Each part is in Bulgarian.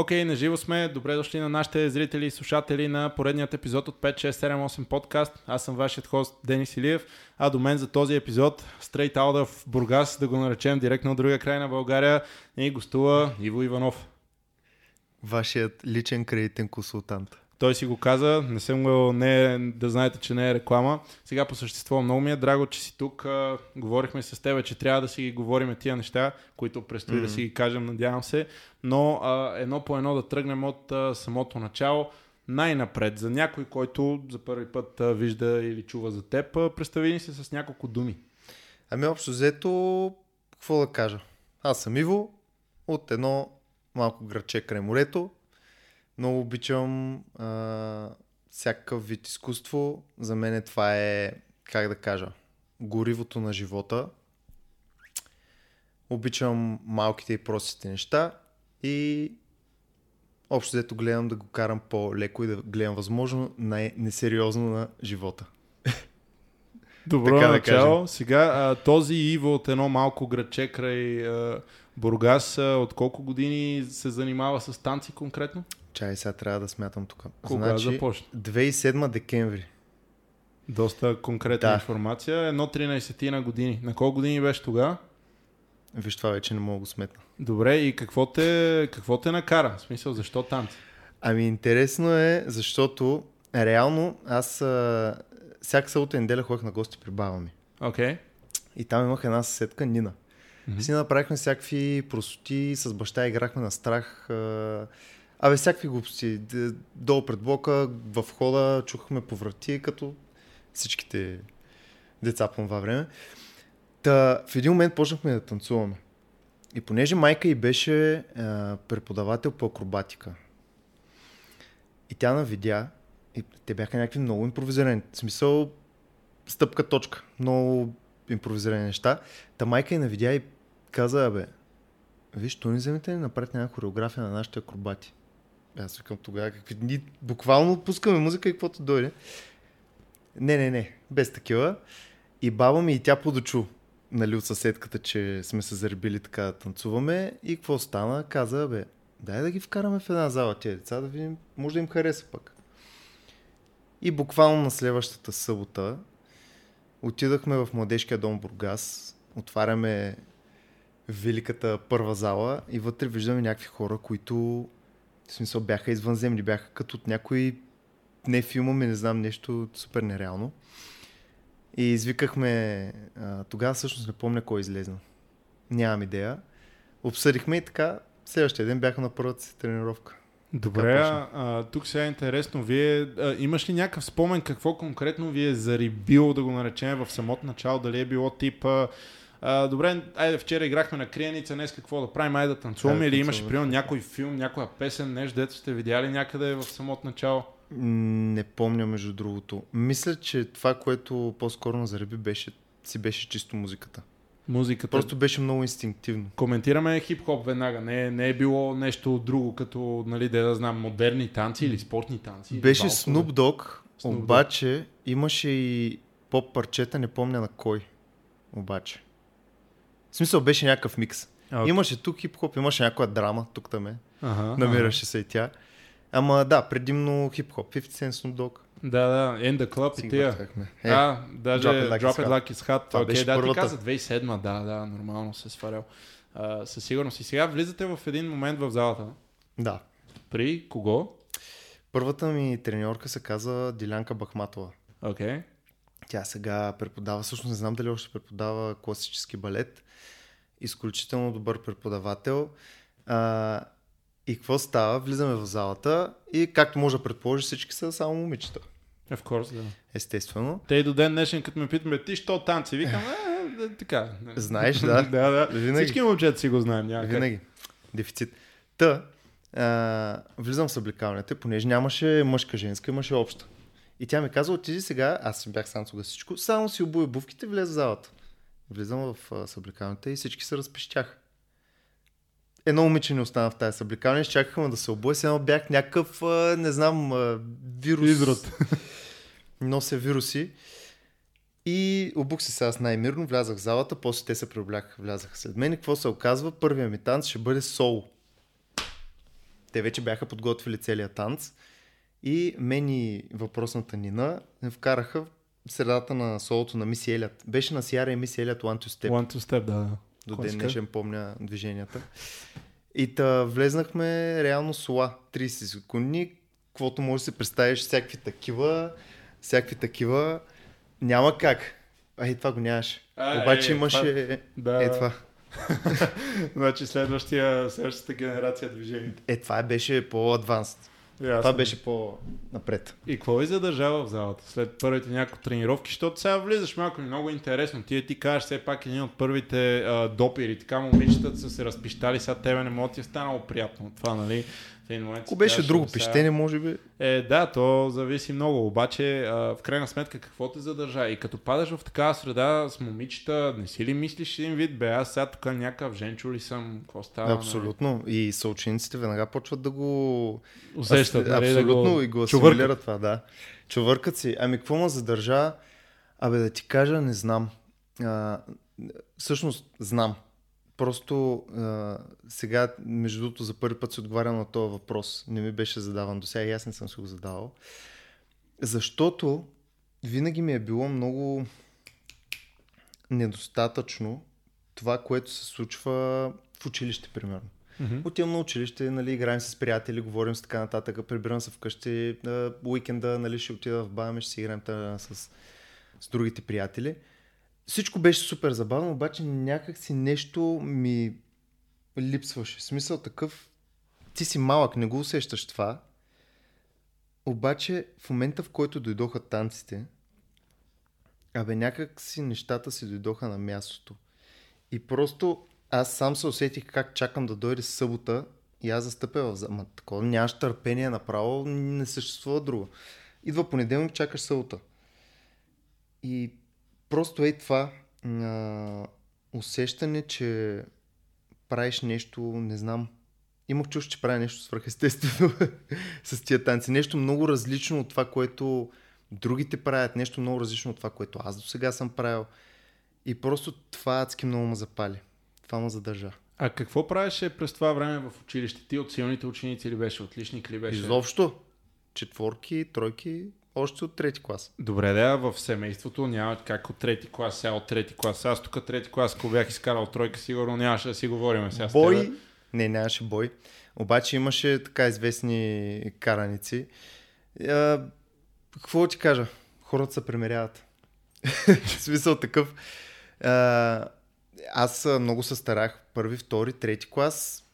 Окей, okay, наживо сме. Добре дошли на нашите зрители и слушатели на поредният епизод от 5678 подкаст. Аз съм вашият хост Денис Илиев, а до мен за този епизод, Straight Out of Бургас, да го наречем директно от другия край на България, и гостува Иво Иванов. Вашият личен кредитен консултант. Той си го каза, не съм го, не, да знаете, че не е реклама. Сега по същество много ми е драго, че си тук. А, говорихме с теб, че трябва да си ги говорим тия неща, които предстои mm-hmm. да си ги кажем, надявам се. Но а, едно по едно да тръгнем от а, самото начало. Най-напред, за някой, който за първи път а, вижда или чува за теб, а, представи ни се с няколко думи. Ами общо взето, какво да кажа? Аз съм Иво, от едно малко градче край морето, много обичам а, всякакъв вид изкуство. За мен това е, как да кажа, горивото на живота. Обичам малките и простите неща и общо взето гледам да го карам по-леко и да гледам възможно най-несериозно на живота. Добро така начало. Да Сега а, този Иво от едно малко градче край а, Бургас, от колко години се занимава с танци конкретно? Чай, сега трябва да смятам тук. Кога значи, започна? 2007 декември. Доста конкретна да. информация. Едно 13 на години. На колко години беше тогава? Виж, това вече не мога да го сметна. Добре, и какво те, какво те накара? В смисъл, защо танци? Ами интересно е, защото реално аз а, всяка събота неделя ходех на гости при баба ми. Окей. Okay. И там имах една съседка, Нина. Mm-hmm. Си направихме всякакви простоти, с баща играхме на страх. Абе, всякакви глупости. Долу пред блока, в хода, чухме по врати, като всичките деца по това време. Та, в един момент почнахме да танцуваме. И понеже майка й беше а, преподавател по акробатика, и тя навидя, и те бяха някакви много импровизирани. В смисъл, стъпка, точка. Много импровизирани неща. Та майка й навидя и каза, абе, виж, то ни вземете ли напред някаква хореография на нашите акробати? Аз викам тогава, какви дни, буквално пускаме музика и каквото дойде. Не, не, не, без такива. И баба ми и тя подочу, нали, от съседката, че сме се заребили така да танцуваме. И какво стана? Каза, бе, дай да ги вкараме в една зала тези деца, да видим, може да им хареса пък. И буквално на следващата събота отидахме в младежкия дом Бургас, отваряме великата първа зала и вътре виждаме някакви хора, които в смисъл бяха извънземни, бяха като от някой не филма ми, не знам, нещо супер нереално. И извикахме, а, тогава всъщност не помня кой е излезна. Нямам идея. Обсъдихме и така, следващия ден бяха на първата си тренировка. Добре, а, тук сега е интересно. Вие а, имаш ли някакъв спомен какво конкретно ви е зарибило да го наречем в самото начало? Дали е било типа а, добре, айде вчера играхме на криеница, днес какво да правим, айде да танцуваме или имаше примерно някой филм, някоя песен, нещо, дето сте видяли някъде в самото начало? Не помня между другото. Мисля, че това, което по-скоро на зареби беше, си беше чисто музиката. Музиката. Просто беше много инстинктивно. Коментираме хип-хоп веднага. Не, не е било нещо друго, като, нали, да, да знам, модерни танци или спортни танци. Беше Snoop Dogg, обаче имаше и поп парчета, не помня на кой. Обаче. В смисъл беше някакъв микс. Okay. Имаше тук хип-хоп, имаше някаква драма, тук там е. Ага, Намираше ага. се и тя. Ама да, предимно хип-хоп. 50 Cent Snoop Dogg. Да, да, In the Club и тия. Е, а, даже Drop It Like, Drop it like It's Hot. Това okay, беше да, първата. ти каза 2007, да, да, нормално се сварял. Uh, със сигурност. И сега влизате в един момент в залата. Да. При кого? Първата ми треньорка се казва Дилянка Бахматова. Окей. Okay. Тя сега преподава, всъщност не знам дали още преподава класически балет. Изключително добър преподавател. А, и какво става? Влизаме в залата и както може да предположи, всички са само момичета. Of course, да. Естествено. Те и до ден днешен, като ме питаме, ти що танци? Викам, е, е, така. Знаеш, да. да, да. Винаги. Всички момчета си го знаем. Някак. Винаги. Дефицит. Та, а, влизам в съблекалнята, понеже нямаше мъжка-женска, имаше обща. И тя ми каза, отиди сега, аз бях сам тогава всичко, само си обуя бувките, влез в залата. Влизам в съблекалната и всички се разпищях. Едно момиче не остана в тази съблекалня, чакахме да се обуя, сега бях някакъв, не знам, вирус. Изрод. Нося вируси. И обух се сега най-мирно, влязах в залата, после те се преобляха, влязаха след мен. И какво се оказва? Първият ми танц ще бъде соло. те вече бяха подготвили целият танц и мен и въпросната Нина вкараха в средата на солото на Миси Елят. Беше на Сиара и Миси Елят One to Step. One to step, да. До ден Класика. днешен помня движенията. И та влезнахме реално сола 30 секунди, каквото може да се представиш, всякакви такива, всякакви такива. Няма как. Ай, това го нямаше. А, Обаче е, имаше... Да. Е, това. Значи следващия, следващата генерация движение. Е, това беше по-адванст. Това беше по-напред. И какво ви задържава в залата след първите няколко тренировки, защото сега влизаш малко много интересно. Ти ти кажеш все пак един от първите а, допири, така момичетата са се разпищали, сега тебе не мога да ти е станало приятно от това, нали? Ако беше друго «Ами сега- пищене, може би. Е, да, то зависи много, обаче а, в крайна сметка какво те задържа? И като падаш в такава среда с момичета, не си ли мислиш един вид, бе, аз сега тук някакъв женчо ли съм, какво става? Абсолютно. И съучениците веднага почват да го... Нали? Усещат, Ас- нали, да Абсолютно го и го асимилират това, да. Чувъркат си. Ами какво ме задържа? Абе да ти кажа, не знам. А, всъщност знам. Просто а, сега, между другото, за първи път си отговарям на този въпрос. Не ми беше задаван до сега и аз не съм си го задавал. Защото винаги ми е било много недостатъчно това, което се случва в училище, примерно. Мгм. Отивам на училище, нали, играем с приятели, говорим с така нататък, прибирам се вкъщи, а, уикенда, нали, ще отида в баба ми, ще си играем та, с, с другите приятели. Всичко беше супер забавно, обаче някак си нещо ми липсваше. Смисъл такъв, ти си малък, не го усещаш това, обаче в момента, в който дойдоха танците, абе някак си нещата си дойдоха на мястото. И просто аз сам се усетих как чакам да дойде събота и аз застъпя в зала. Такова нямаш търпение направо, не съществува друго. Идва понеделник, чакаш събота. И просто е това а, усещане, че правиш нещо, не знам. Имах чувство, че правя нещо свръхестествено с тия танци. Нещо много различно от това, което другите правят. Нещо много различно от това, което аз до сега съм правил. И просто това адски много ме запали. Това ме задържа. А какво правеше през това време в училище? Ти от силните ученици ли беше, отличник ли беше? Изобщо. Четворки, тройки, още от трети клас. Добре, да, в семейството няма как от трети клас, сега от трети клас. Аз тук трети клас, ако бях изкарал тройка, сигурно нямаше да си говорим сега с Бой. тебе. Не, нямаше бой. Обаче имаше така известни караници. А, какво ти кажа? Хората се премеряват. В смисъл такъв. А, аз много се старах първи, втори, трети клас.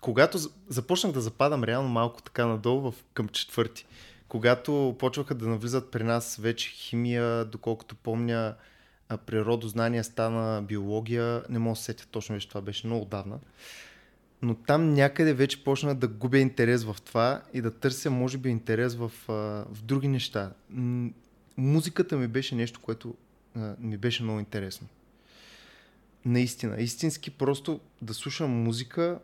Когато за- започнах да западам реално малко така надолу в, към четвърти, когато почваха да навлизат при нас вече химия, доколкото помня, природознание стана биология, не мога да се сетя точно вече това беше много давна. Но там някъде вече почна да губя интерес в това и да търся, може би, интерес в, в други неща. Музиката ми беше нещо, което ми беше много интересно. Наистина, истински просто да слушам музика,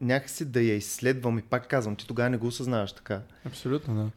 някакси да я изследвам и пак казвам, ти тогава не го осъзнаваш така. Абсолютно, да.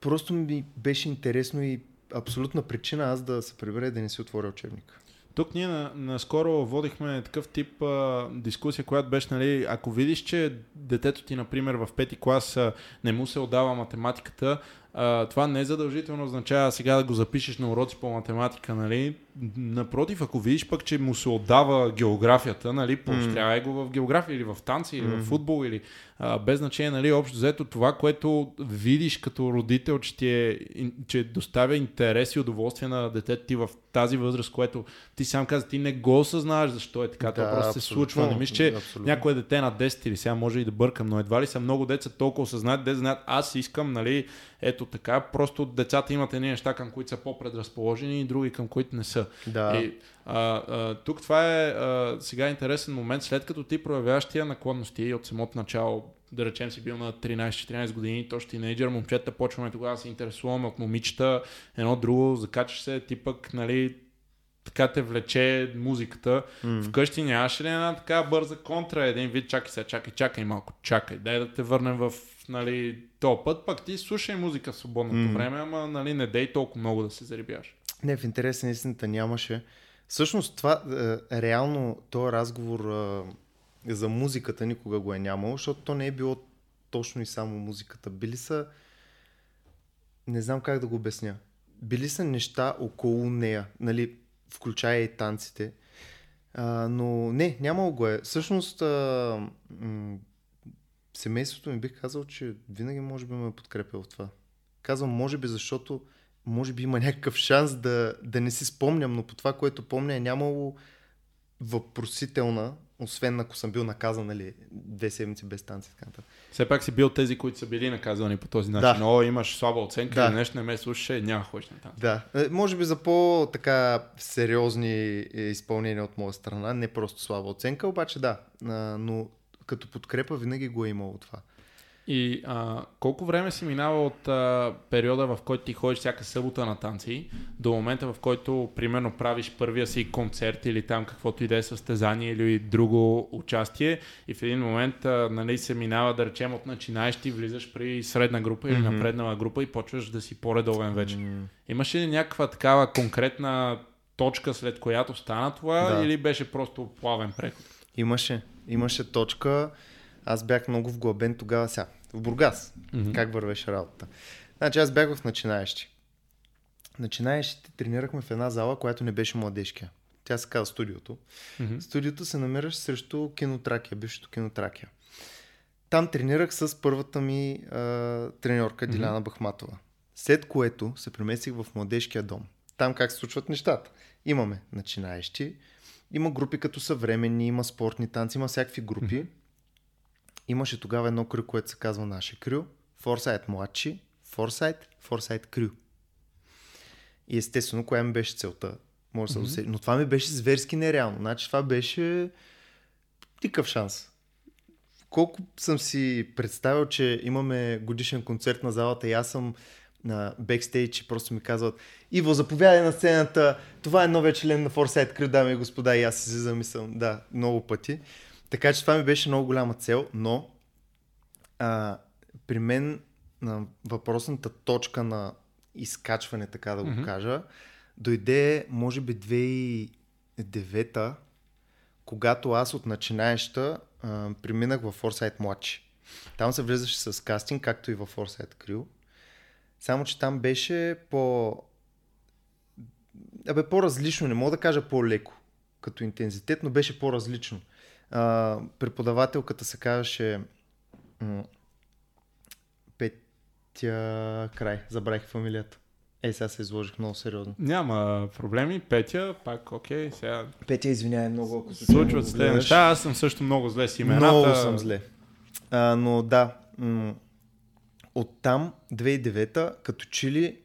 Просто ми беше интересно и абсолютна причина аз да се прибера и да не си отворя учебник. Тук ние на, наскоро водихме такъв тип а, дискусия, която беше, нали, ако видиш, че детето ти, например, в пети клас а, не му се отдава математиката, а, това не е задължително означава сега да го запишеш на уроци по математика, нали? Напротив, ако видиш пък, че му се отдава географията, нали, поощрявай го в география или в танци, или в футбол, или а, без значение, нали, общо взето това, което видиш като родител, че, ти е, че доставя интерес и удоволствие на детето ти в тази възраст, което ти сам каза, ти не го осъзнаваш защо е така, това Да, просто се случва. Не мисля, че абсолютно. някое дете на 10 или сега може и да бъркам, но едва ли са много деца толкова осъзнати, де знаят, аз искам, нали, ето така, просто децата имат едни неща, към които са по-предразположени и други към които не са. Да. И, а, а, тук това е а, сега интересен момент, след като ти проявяваш тия наклонности от самото начало, да речем си бил на 13-14 години, то ще тинейджър, момчета, почваме тогава да се интересуваме от момичета, едно друго, закачаш се, ти пък, нали, така те влече музиката. М. Вкъщи нямаше ли една така бърза контра, един вид, чакай сега, чакай, чакай малко, чакай, дай да те върнем в, нали, този път, пък ти слушай музика в свободното М. време, ама, нали, не дей толкова много да се зарибяш. Не, в интерес на истината нямаше. Всъщност това, е, реално, този разговор е, за музиката никога го е нямало, защото то не е било точно и само музиката. Били са, не знам как да го обясня, били са неща около нея, нали, включая и танците. А, но не, нямало го е. Всъщност, а, м- семейството ми бих казал, че винаги може би ме е в това. Казвам може би, защото може би има някакъв шанс да, да не си спомням, но по това, което помня, е нямало въпросителна, освен ако съм бил наказан, нали, две седмици без. Така нататък. Все пак си бил тези, които са били наказани по този начин. Да. О, имаш слаба оценка Да. нещо не ме слушаше, няма ходиш на танци. Да, Е, може би за по-така сериозни е, изпълнения от моя страна, не просто слаба оценка, обаче да, но като подкрепа винаги го е имало това. И а, колко време си минава от а, периода, в който ти ходиш всяка събота на танци, до момента, в който, примерно, правиш първия си концерт или там каквото и да е състезание или друго участие и в един момент а, нали, се минава, да речем, от начинаещи, влизаш при средна група или Мгм. напреднала група и почваш да си по-редовен вече. М, Имаше ли някаква такава конкретна точка, след която стана това Да. или беше просто плавен преход? Имаше, имаше точка. Аз бях много вглъбен тогава сега. В Бургас. Мгм. Как вървеше работата. Значи аз бях в начинаещи. Начинаещите тренирахме в една зала, която не беше младежка. Тя се казва студиото. Мгм. Студиото се намираше срещу кинотракия, бившето кинотракия. Там тренирах с първата ми а, треньорка Диляна Бахматова. След което се преместих в младежкия дом. Там как се случват нещата. Имаме начинаещи, има групи като съвременни, има спортни танци, има всякакви групи. Имаше тогава едно крю, което се казва наше крю. Форсайт младши, Форсайт, Форсайт крю. И естествено, коя ми беше целта? Може да се досети. Но това ми беше зверски нереално. Значи това беше никакъв шанс. Колко съм си представил, че имаме годишен концерт на залата и аз съм на бекстейдж и просто ми казват Иво, заповядай на сцената, това е новия член на Foresight Crew, дами и господа, и аз си замислям, да, много пъти. Така че това ми беше много голяма цел, но а, при мен на въпросната точка на изкачване, така да го Мгм. кажа, дойде, може би, 2009 когато аз от начинаеща а, преминах в Foresight младши. Там се влизаше с кастинг, както и в Foresight Crew. Само, че там беше по... Абе, по-различно, не мога да кажа по-леко като интензитет, но беше по-различно. А, преподавателката се казваше м- Петя Край, забравих фамилията. Е, сега се изложих много сериозно. Няма проблеми. Петя, пак окей, сега Петя, извинявай много, ако се случват тези неща. Аз съм също много зле с имената. Много съм зле. А, но да, м- оттам 2009 като че ли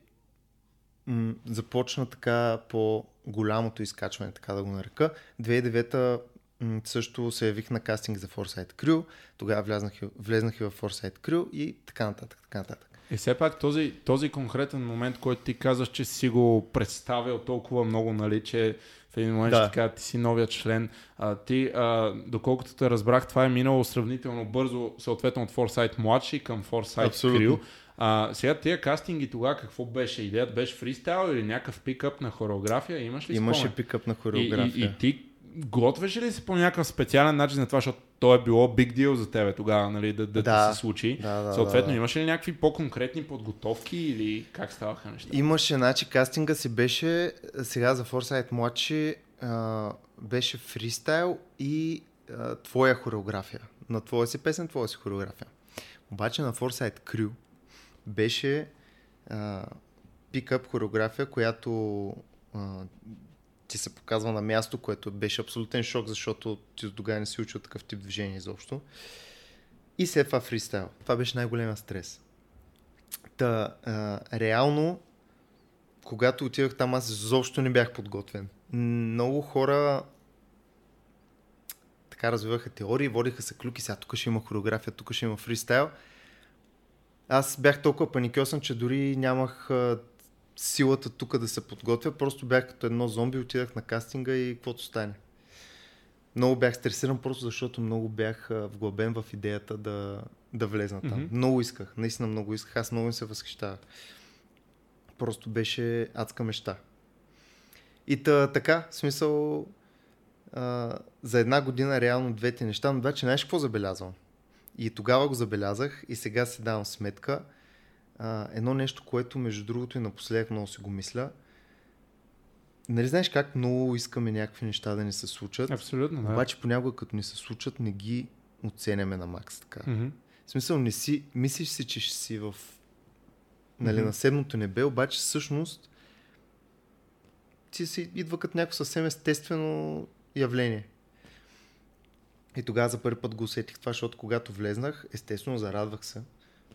м- започна така по голямото изкачване, така да го нарека. 2009 м- също се явих на кастинг за Foresight Crew, тогава влезнах, влезнах и в Foresight Crew и така нататък, така нататък. И все пак този, този конкретен момент, който ти казваш, че си го представил толкова много, нали, че в един момент Да. ще кажа, ти си новия член. А, ти, а, доколкото те разбрах, това е минало сравнително бързо, съответно от Foresight младши към Foresight Абсолютно. Crew. А, сега тия кастинги тогава какво беше? Идеята беше фристайл или някакъв пикъп на хореография? Имаш ли Имаше спомен? пикъп на И, и, хореография. и ти готвеше ли се по някакъв специален начин на това, защото то е било big deal за тебе тогава, нали, да, да, Да. ти се случи. Да, да, Съответно, да, да. имаше ли някакви по-конкретни подготовки или как ставаха нещата? Имаше, значи, кастинга си беше, сега за Foresight младши, а, беше фристайл и а, твоя хореография. На твоя си песен, твоя си хореография. Обаче на Foresight Crew беше а, пикъп хореография, която а, ти се показва на място, което беше абсолютен шок, защото ти до тогава не си учил такъв тип движение изобщо. И след това фристайл. Това беше най-големия стрес. Та, а, реално, когато отидох там, аз изобщо не бях подготвен. Много хора така развиваха теории, водиха се клюки, сега тук ще има хореография, тук ще има фристайл. Аз бях толкова паникьосан, че дори нямах силата тук да се подготвя, просто бях като едно зомби, отидах на кастинга и каквото стане. Много бях стресиран, просто защото много бях вглъбен в идеята да, да влезна там. Мгм. Много исках, наистина много исках, аз много ми се възхищавах. Просто беше адска мечта. И та, така, в смисъл, а, за една година реално двете неща, но обаче знаеш какво забелязвам? И тогава го забелязах и сега си давам сметка. А, едно нещо, което между другото и напоследък много си го мисля. Нали знаеш как много искаме някакви неща да ни се случат? Абсолютно, да. Обаче понякога като ни се случат, не ги оценяме на макс така. Мгм. В смисъл, не си, мислиш си, че ще си в нали, Мгм. на седмото небе, обаче всъщност ти си идва като някакво съвсем естествено явление. И тогава за първи път го усетих това, защото когато влезнах, естествено зарадвах се.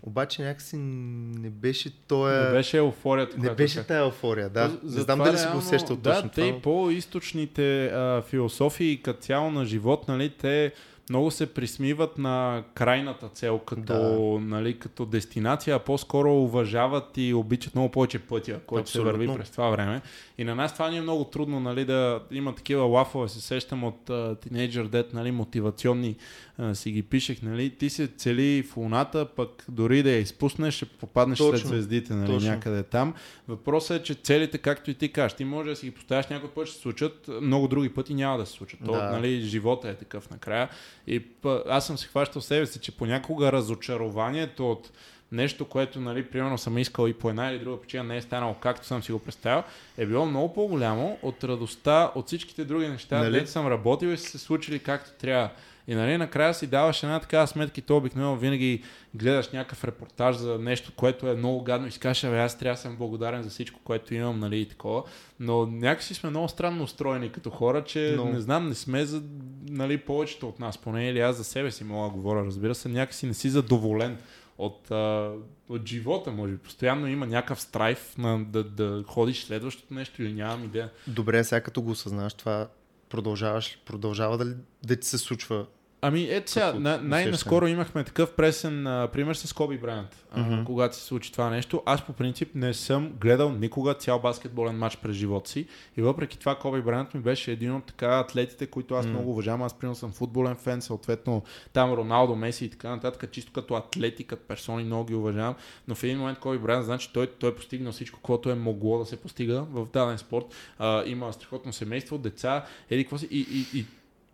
Обаче някакси не беше тоя... Не беше еуфорията, не беше сега- тая еуфория, да. То- Не знам дали си го усещал да, точно те това. и но- по-източните а, философии като цяло на живот, нали, те много се присмиват на крайната цел като, нали, като дестинация, а по-скоро уважават и обичат много повече пътя, който се върви през това време. И на нас това ни е много трудно нали, да има такива лафове, се сещам от uh, Teenager Dead, нали, мотивационни а, си ги пишех, нали, ти се цели в луната, пък дори да я изпуснеш, ще попаднеш Точно, след звездите, нали, точно. някъде там. Въпросът е, че целите, както и ти кажеш, ти може да си ги поставяш някой път ще се случат, много други пъти няма да се случат. То, Да. нали, живота е такъв накрая. И аз съм се хващал себе си, че понякога разочарованието от нещо, което, нали, примерно съм искал и по една или друга причина не е станало както съм си го представил, е било много по-голямо от радостта от всичките други неща, Нали? нали? дето съм работил и са се случили както трябва. И нали, накрая си даваш една такава сметка и то обикновено винаги гледаш някакъв репортаж за нещо, което е много гадно и си кажеш, абе аз трябва да съм благодарен за всичко, което имам, нали, и такова. Но някакси сме много странно устроени като хора, че Много. не знам, не сме за, нали, повечето от нас, поне или аз за себе си мога да говоря, разбира се, някакси не си задоволен от, а, от живота, може би. Постоянно има някакъв страйф на, да, да ходиш следващото нещо или нямам идея. Добре, сега като го осъзнаваш това, продължаваш, продължава да, да ти се случва Ами ето сега, на, най-наскоро имахме такъв пресен а, пример с Коби Брайант, Мгм. когато се случи това нещо. Аз по принцип не съм гледал никога цял баскетболен матч през живота си и въпреки това Коби Брайант ми беше един от така атлетите, които аз М. много уважавам. Аз примерно съм футболен фен, съответно там Роналдо, Меси и така нататък, чисто като атлети, като персони много ги уважавам, но в един момент Коби Брайант, значи той, той е постигнал всичко, което е могло да се постига в даден спорт. А, има страхотно семейство, деца, еди какво си и, и, и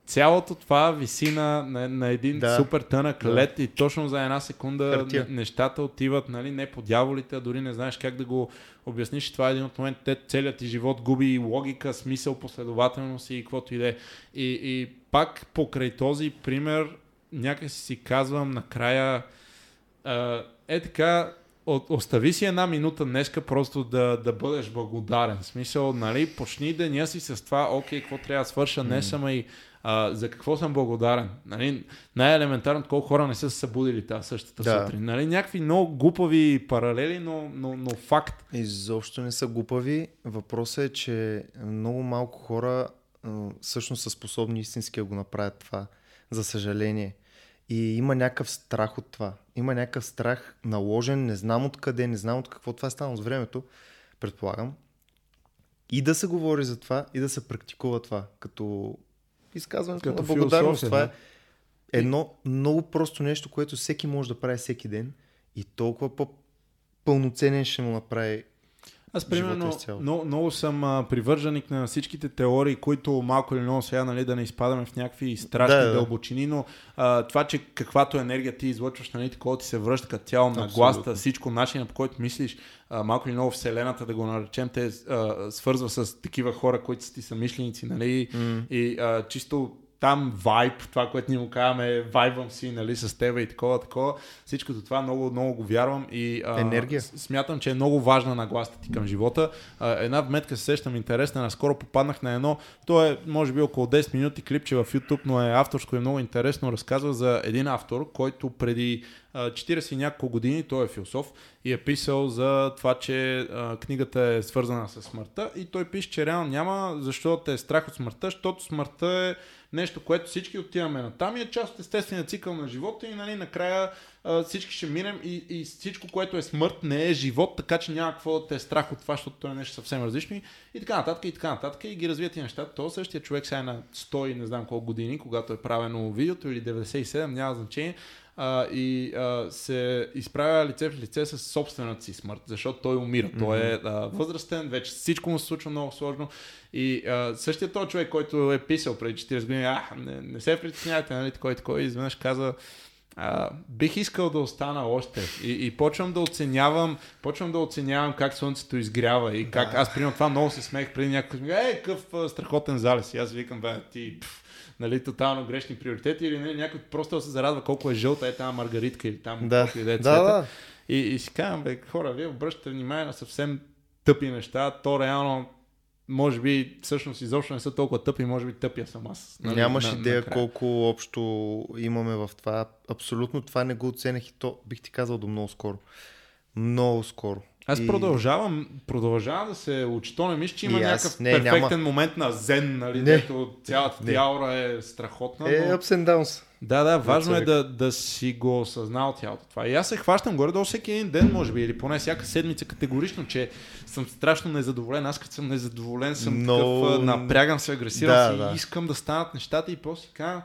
цялото това виси на, на, на един Да. супер тънък Да. лед и точно за една секунда Хартия. не- нещата отиват нали, не по дяволите, а дори не знаеш как да го обясниш. Това е един от моментите, целият ти живот губи логика, смисъл, последователност и каквото и да е. И, и пак покрай този пример някак си казвам накрая е така остави си една минута днеска просто да, да бъдеш благодарен. В смисъл, нали, почни деня си с това, окей, какво трябва да свърша днес, ама и а, за какво съм благодарен. Нали, най-елементарно, колко хора не са се събудили тази същата Да. сутрин. Нали, някакви много глупави паралели, но, но, но факт. Изобщо не са глупави. Въпросът е, че много малко хора всъщност са способни истински да го направят това. За съжаление. И има някакъв страх от това. Има някакъв страх наложен, не знам откъде, не знам от какво това е станало с времето, предполагам. И да се говори за това, и да се практикува това. Като изказване Като като благодарност. Това е едно много просто нещо, което всеки може да прави всеки ден и толкова по-пълноценен ще му направи Аз примерно много, много съм а, привърженик на всичките теории, които малко или много сега нали, да не изпадаме в някакви страшни Да, да, дълбочини, но а, това, че каквато енергия ти излъчваш, нали, такова ти се връща като цяло на гласта, всичко начина по който мислиш, а, малко или много Вселената, да го наречем, те а, свързва с такива хора, които са ти самишленици, нали, М. и а, чисто там вайб, това, което ни му казваме, вайбвам си, нали, с тебе и такова, такова. Всичкото това много, много го вярвам и а, Енергия. смятам, че е много важна нагласта ти към живота. А, една вметка се сещам интересна, наскоро попаднах на едно, то е може би около 10 минути клипче в YouTube, но е авторско и много интересно. Разказва за един автор, който преди а, 40 и няколко години, той е философ и е писал за това, че а, книгата е свързана с смъртта и той пише, че реално няма защо те е страх от смъртта, защото смъртта е нещо, което всички отиваме на там и е част от естествения цикъл на живота и нали, накрая а, всички ще минем и, и всичко, което е смърт, не е живот, така че няма какво да те е страх от това, защото то е нещо съвсем различно и, и така нататък, и така нататък, и ги развият и нещата. То същия човек сега е на 100 и не знам колко години, когато е правено видеото или 97, няма значение, а, и а, се изправя лице в лице с собствената си смърт, защото той умира. Mm-hmm. Той е а, възрастен, вече всичко му се случва много сложно. И а, същия този човек, който е писал преди 40 години, а, не, не се притеснявайте, нали, такой, такой, изведнъж каза, а, бих искал да остана още. И, и почвам да оценявам, почвам да оценявам как слънцето изгрява и как да. аз примерно това много се смех преди някой. Е, какъв страхотен залез. И аз викам, бе, ти, пф, нали, тотално грешни приоритети или нали, някой просто се зарадва колко е жълта е тази маргаритка или там да. да, е да, да. И, и си казвам, бе, хора, вие обръщате внимание на съвсем тъпи неща, то реално може би всъщност изобщо не са толкова тъпи, може би тъпия съм аз. Нали, Нямаш на, идея на колко общо имаме в това. Абсолютно това не го оценях и то бих ти казал до много скоро. Много скоро. Аз и... продължавам, продължавам да се учи. То не мисля, че има някакъв не, перфектен няма... момент на зен, нали, не. дето цялата ти аура е страхотна. Е, но... ups and downs. Да, да, важно е да, да си го осъзнал цялото това. И аз се хващам горе до всеки един ден, може би, или поне всяка седмица категорично, че съм страшно незадоволен. Аз като съм незадоволен, съм Но... такъв, напрягам се, агресирам да, си да. и искам да станат нещата и после си казвам,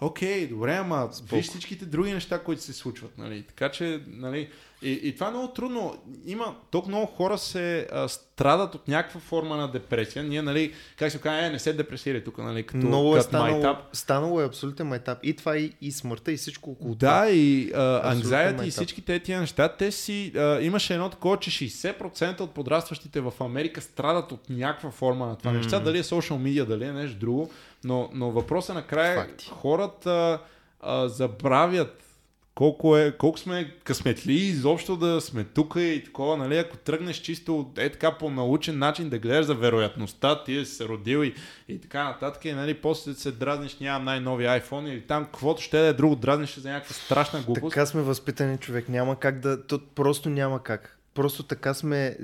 окей, добре, ама виж всичките други неща, които се случват, нали? Така че, нали, и, и това е много трудно. Има, толкова много хора се а, страдат от някаква форма на депресия. Ние, нали, как се казва, е, не се депресирай тук, нали, като, много е станало, майтап. станало е абсолютен майтап. И това, и, и смъртта, и всичко около Да, и анкзайти, и всички тези неща, те си, а, имаше едно такова, че 60% от подрастващите в Америка страдат от някаква форма на това mm. неща. Дали е social media, дали е нещо друго. Но, но въпросът накрая Факти. хората а, забравят колко, е, колко сме късметли изобщо да сме тук и такова, нали, ако тръгнеш чисто е така по научен начин да гледаш за вероятността, ти е се родил и, и така нататък, и нали, после се дразниш, нямам най-нови iPhone или там каквото ще да е друго, дразниш за някаква страшна глупост. Така сме възпитани човек, няма как да, то просто няма как. Просто така сме,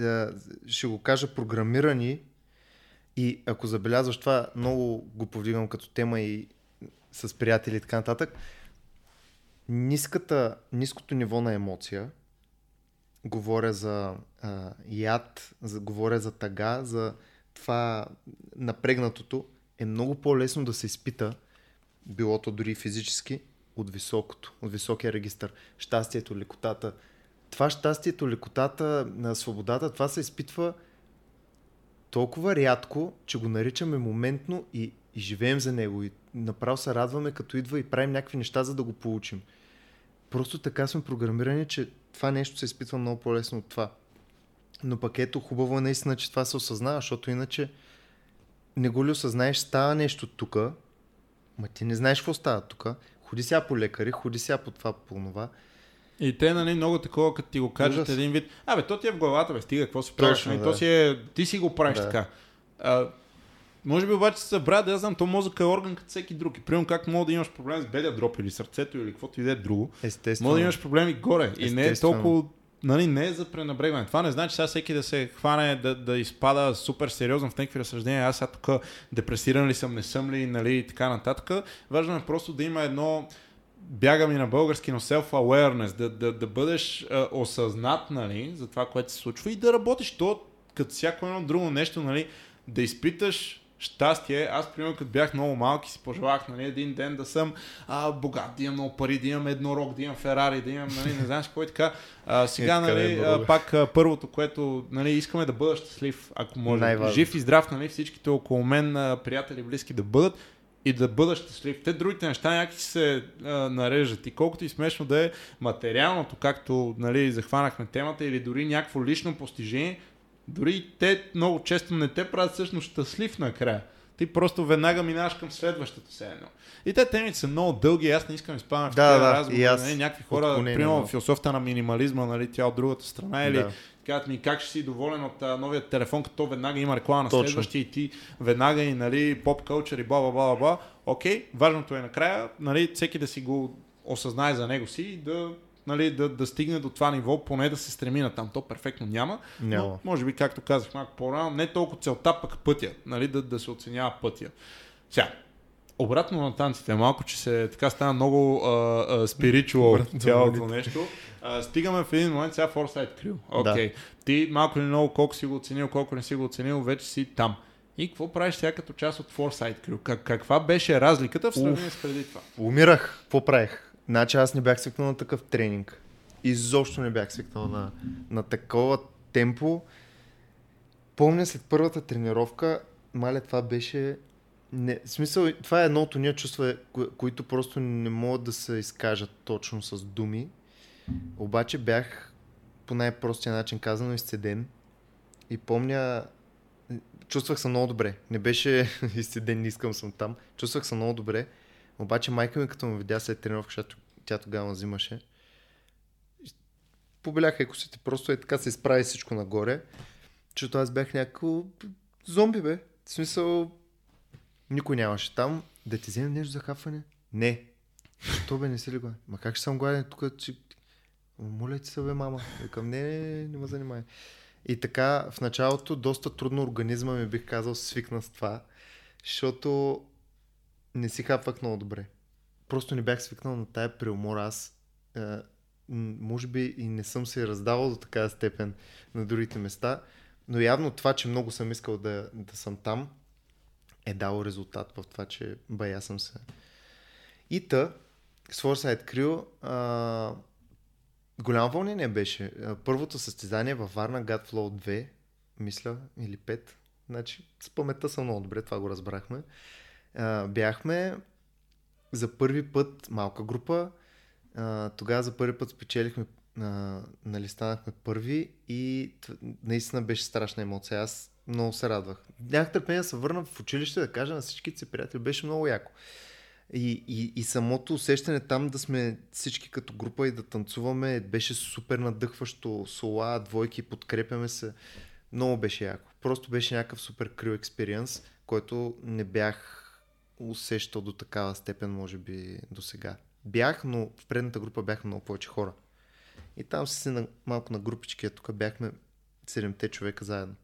ще го кажа, програмирани и ако забелязваш това, много го повдигам като тема и с приятели и така нататък, ниската, ниското ниво на емоция, говоря за а, яд, за, говоря за тъга, за това напрегнатото, е много по-лесно да се изпита, билото дори физически, от високото, от високия регистр. Щастието, лекотата. Това щастието, лекотата, свободата, това се изпитва толкова рядко, че го наричаме моментно и, и живеем за него. И направо се радваме, като идва и правим някакви неща, за да го получим. Просто така сме програмирани, че това нещо се изпитва много по-лесно от това. Но пък ето хубаво е наистина, че това се осъзнава, защото иначе не го ли осъзнаеш, става нещо тук, ма ти не знаеш какво става тук. Ходи сега по лекари, ходи сега по това, по това. И те, нали, много такова, като ти го кажат Ужас. един вид, абе, то ти е в главата, бе, стига, какво се правиш, нали, да. то си е, ти си го правиш да. така. А, може би обаче се събра, да я знам, то мозъка е орган като всеки друг. И примерно как мога да имаш проблем с белия дроп или сърцето или каквото и да е друго. Естествено. Може да имаш проблеми горе. И не е толкова нали, не е за пренебрегване. Това не значи сега всеки да се хване, да, да изпада супер сериозно в някакви разсъждения. Аз сега тук депресиран ли съм, не съм ли, нали, и така нататък. Важно е просто да има едно бяга ми на български, но self-awareness, да, да, да бъдеш а, осъзнат, нали, за това, което се случва и да работиш то като всяко едно друго нещо, нали, да изпиташ щастие. Аз, примерно, като бях много малки, си пожелах нали, един ден да съм а, богат, да имам много пари, да имам еднорог, да имам Ферари, да имам, нали, не знаеш кой така. А, сега, е, нали, а, пак а, първото, което нали, искаме да бъда щастлив, ако може. Най-важно. Жив и здрав, нали, всичките около мен, а, приятели, близки да бъдат и да бъда щастлив. Те другите неща някакси се а, нарежат и колкото и смешно да е материалното, както нали, захванахме темата или дори някакво лично постижение, дори те много често не те правят всъщност щастлив накрая. Ти просто веднага минаваш към следващото се едно. И те темите са много дълги, аз не искам да изпадам в да, тези да, разговори. аз... Нали, някакви хора, примерно философията на минимализма, нали, тя от другата страна, или да. казват ми как ще си доволен от а, новия телефон, като веднага има реклама на следващия и ти веднага и нали, поп кълчер и бла бла бла бла. Окей, важното е накрая, нали, всеки да си го осъзнае за него си и да нали, да, да стигне до това ниво, поне да се стреми на там. То перфектно няма, няма. Но, може би, както казах малко по-рано, не толкова целта, пък пътя, нали, да, да се оценява пътя. Сега, обратно на танците, малко, че се така стана много спиричуал цялото нещо. А, стигаме в един момент сега Foresight Crew. Окей. Okay. Да. Ти малко или много колко си го оценил, колко не си го оценил, вече си там. И какво правиш сега като част от Foresight Crew? Как, каква беше разликата в сравнение с преди това? Умирах. Какво правих? Значи аз не бях свикнал на такъв тренинг. Изобщо не бях свикнал на, на такова темпо. Помня след първата тренировка, маля, това беше... Не, в смисъл, това е едно от уния чувства, кои, които просто не могат да се изкажат точно с думи. Обаче бях по най-простия начин казано изцеден. И помня, чувствах се много добре. Не беше изцеден, не искам съм там. Чувствах се много добре. Обаче майка ми като ме видя след тренировка, защото тя тогава взимаше, побеляха екосите, просто е така се изправи всичко нагоре, защото аз бях някакво зомби, бе. В смисъл, никой нямаше там. Да ти вземем нещо за хапване? Не. То бе, не си ли го? Ма как ще съм гладен тук, че... Моля ти се, бе, мама. Викам, не, не, не ме занимай. И така, в началото доста трудно организма ми бих казал свикна с това, защото не си хапвах много добре. Просто не бях свикнал на тая преумора. Аз е, може би и не съм се раздавал до такава степен на другите места, но явно това, че много съм искал да, да съм там, е дало резултат в това, че бая съм се. И та, с Foresight Crew, а, голямо вълнение беше. Първото състезание във Варна God Flow 2, мисля, или 5. Значи, с паметта съм много добре, това го разбрахме. Бяхме за първи път малка група. Тогава за първи път спечелихме, а, нали, станахме първи и наистина беше страшна емоция. Аз много се радвах. Нямах търпение да се върна в училище да кажа на всичките си приятели. Беше много яко. И, и, и самото усещане там да сме всички като група и да танцуваме беше супер надъхващо. Сола, двойки, подкрепяме се. Много беше яко. Просто беше някакъв супер крил експириенс, който не бях усещал до такава степен, може би, до сега. Бях, но в предната група бяха много повече хора. И там си на, малко на групички, а тук бяхме седемте човека заедно.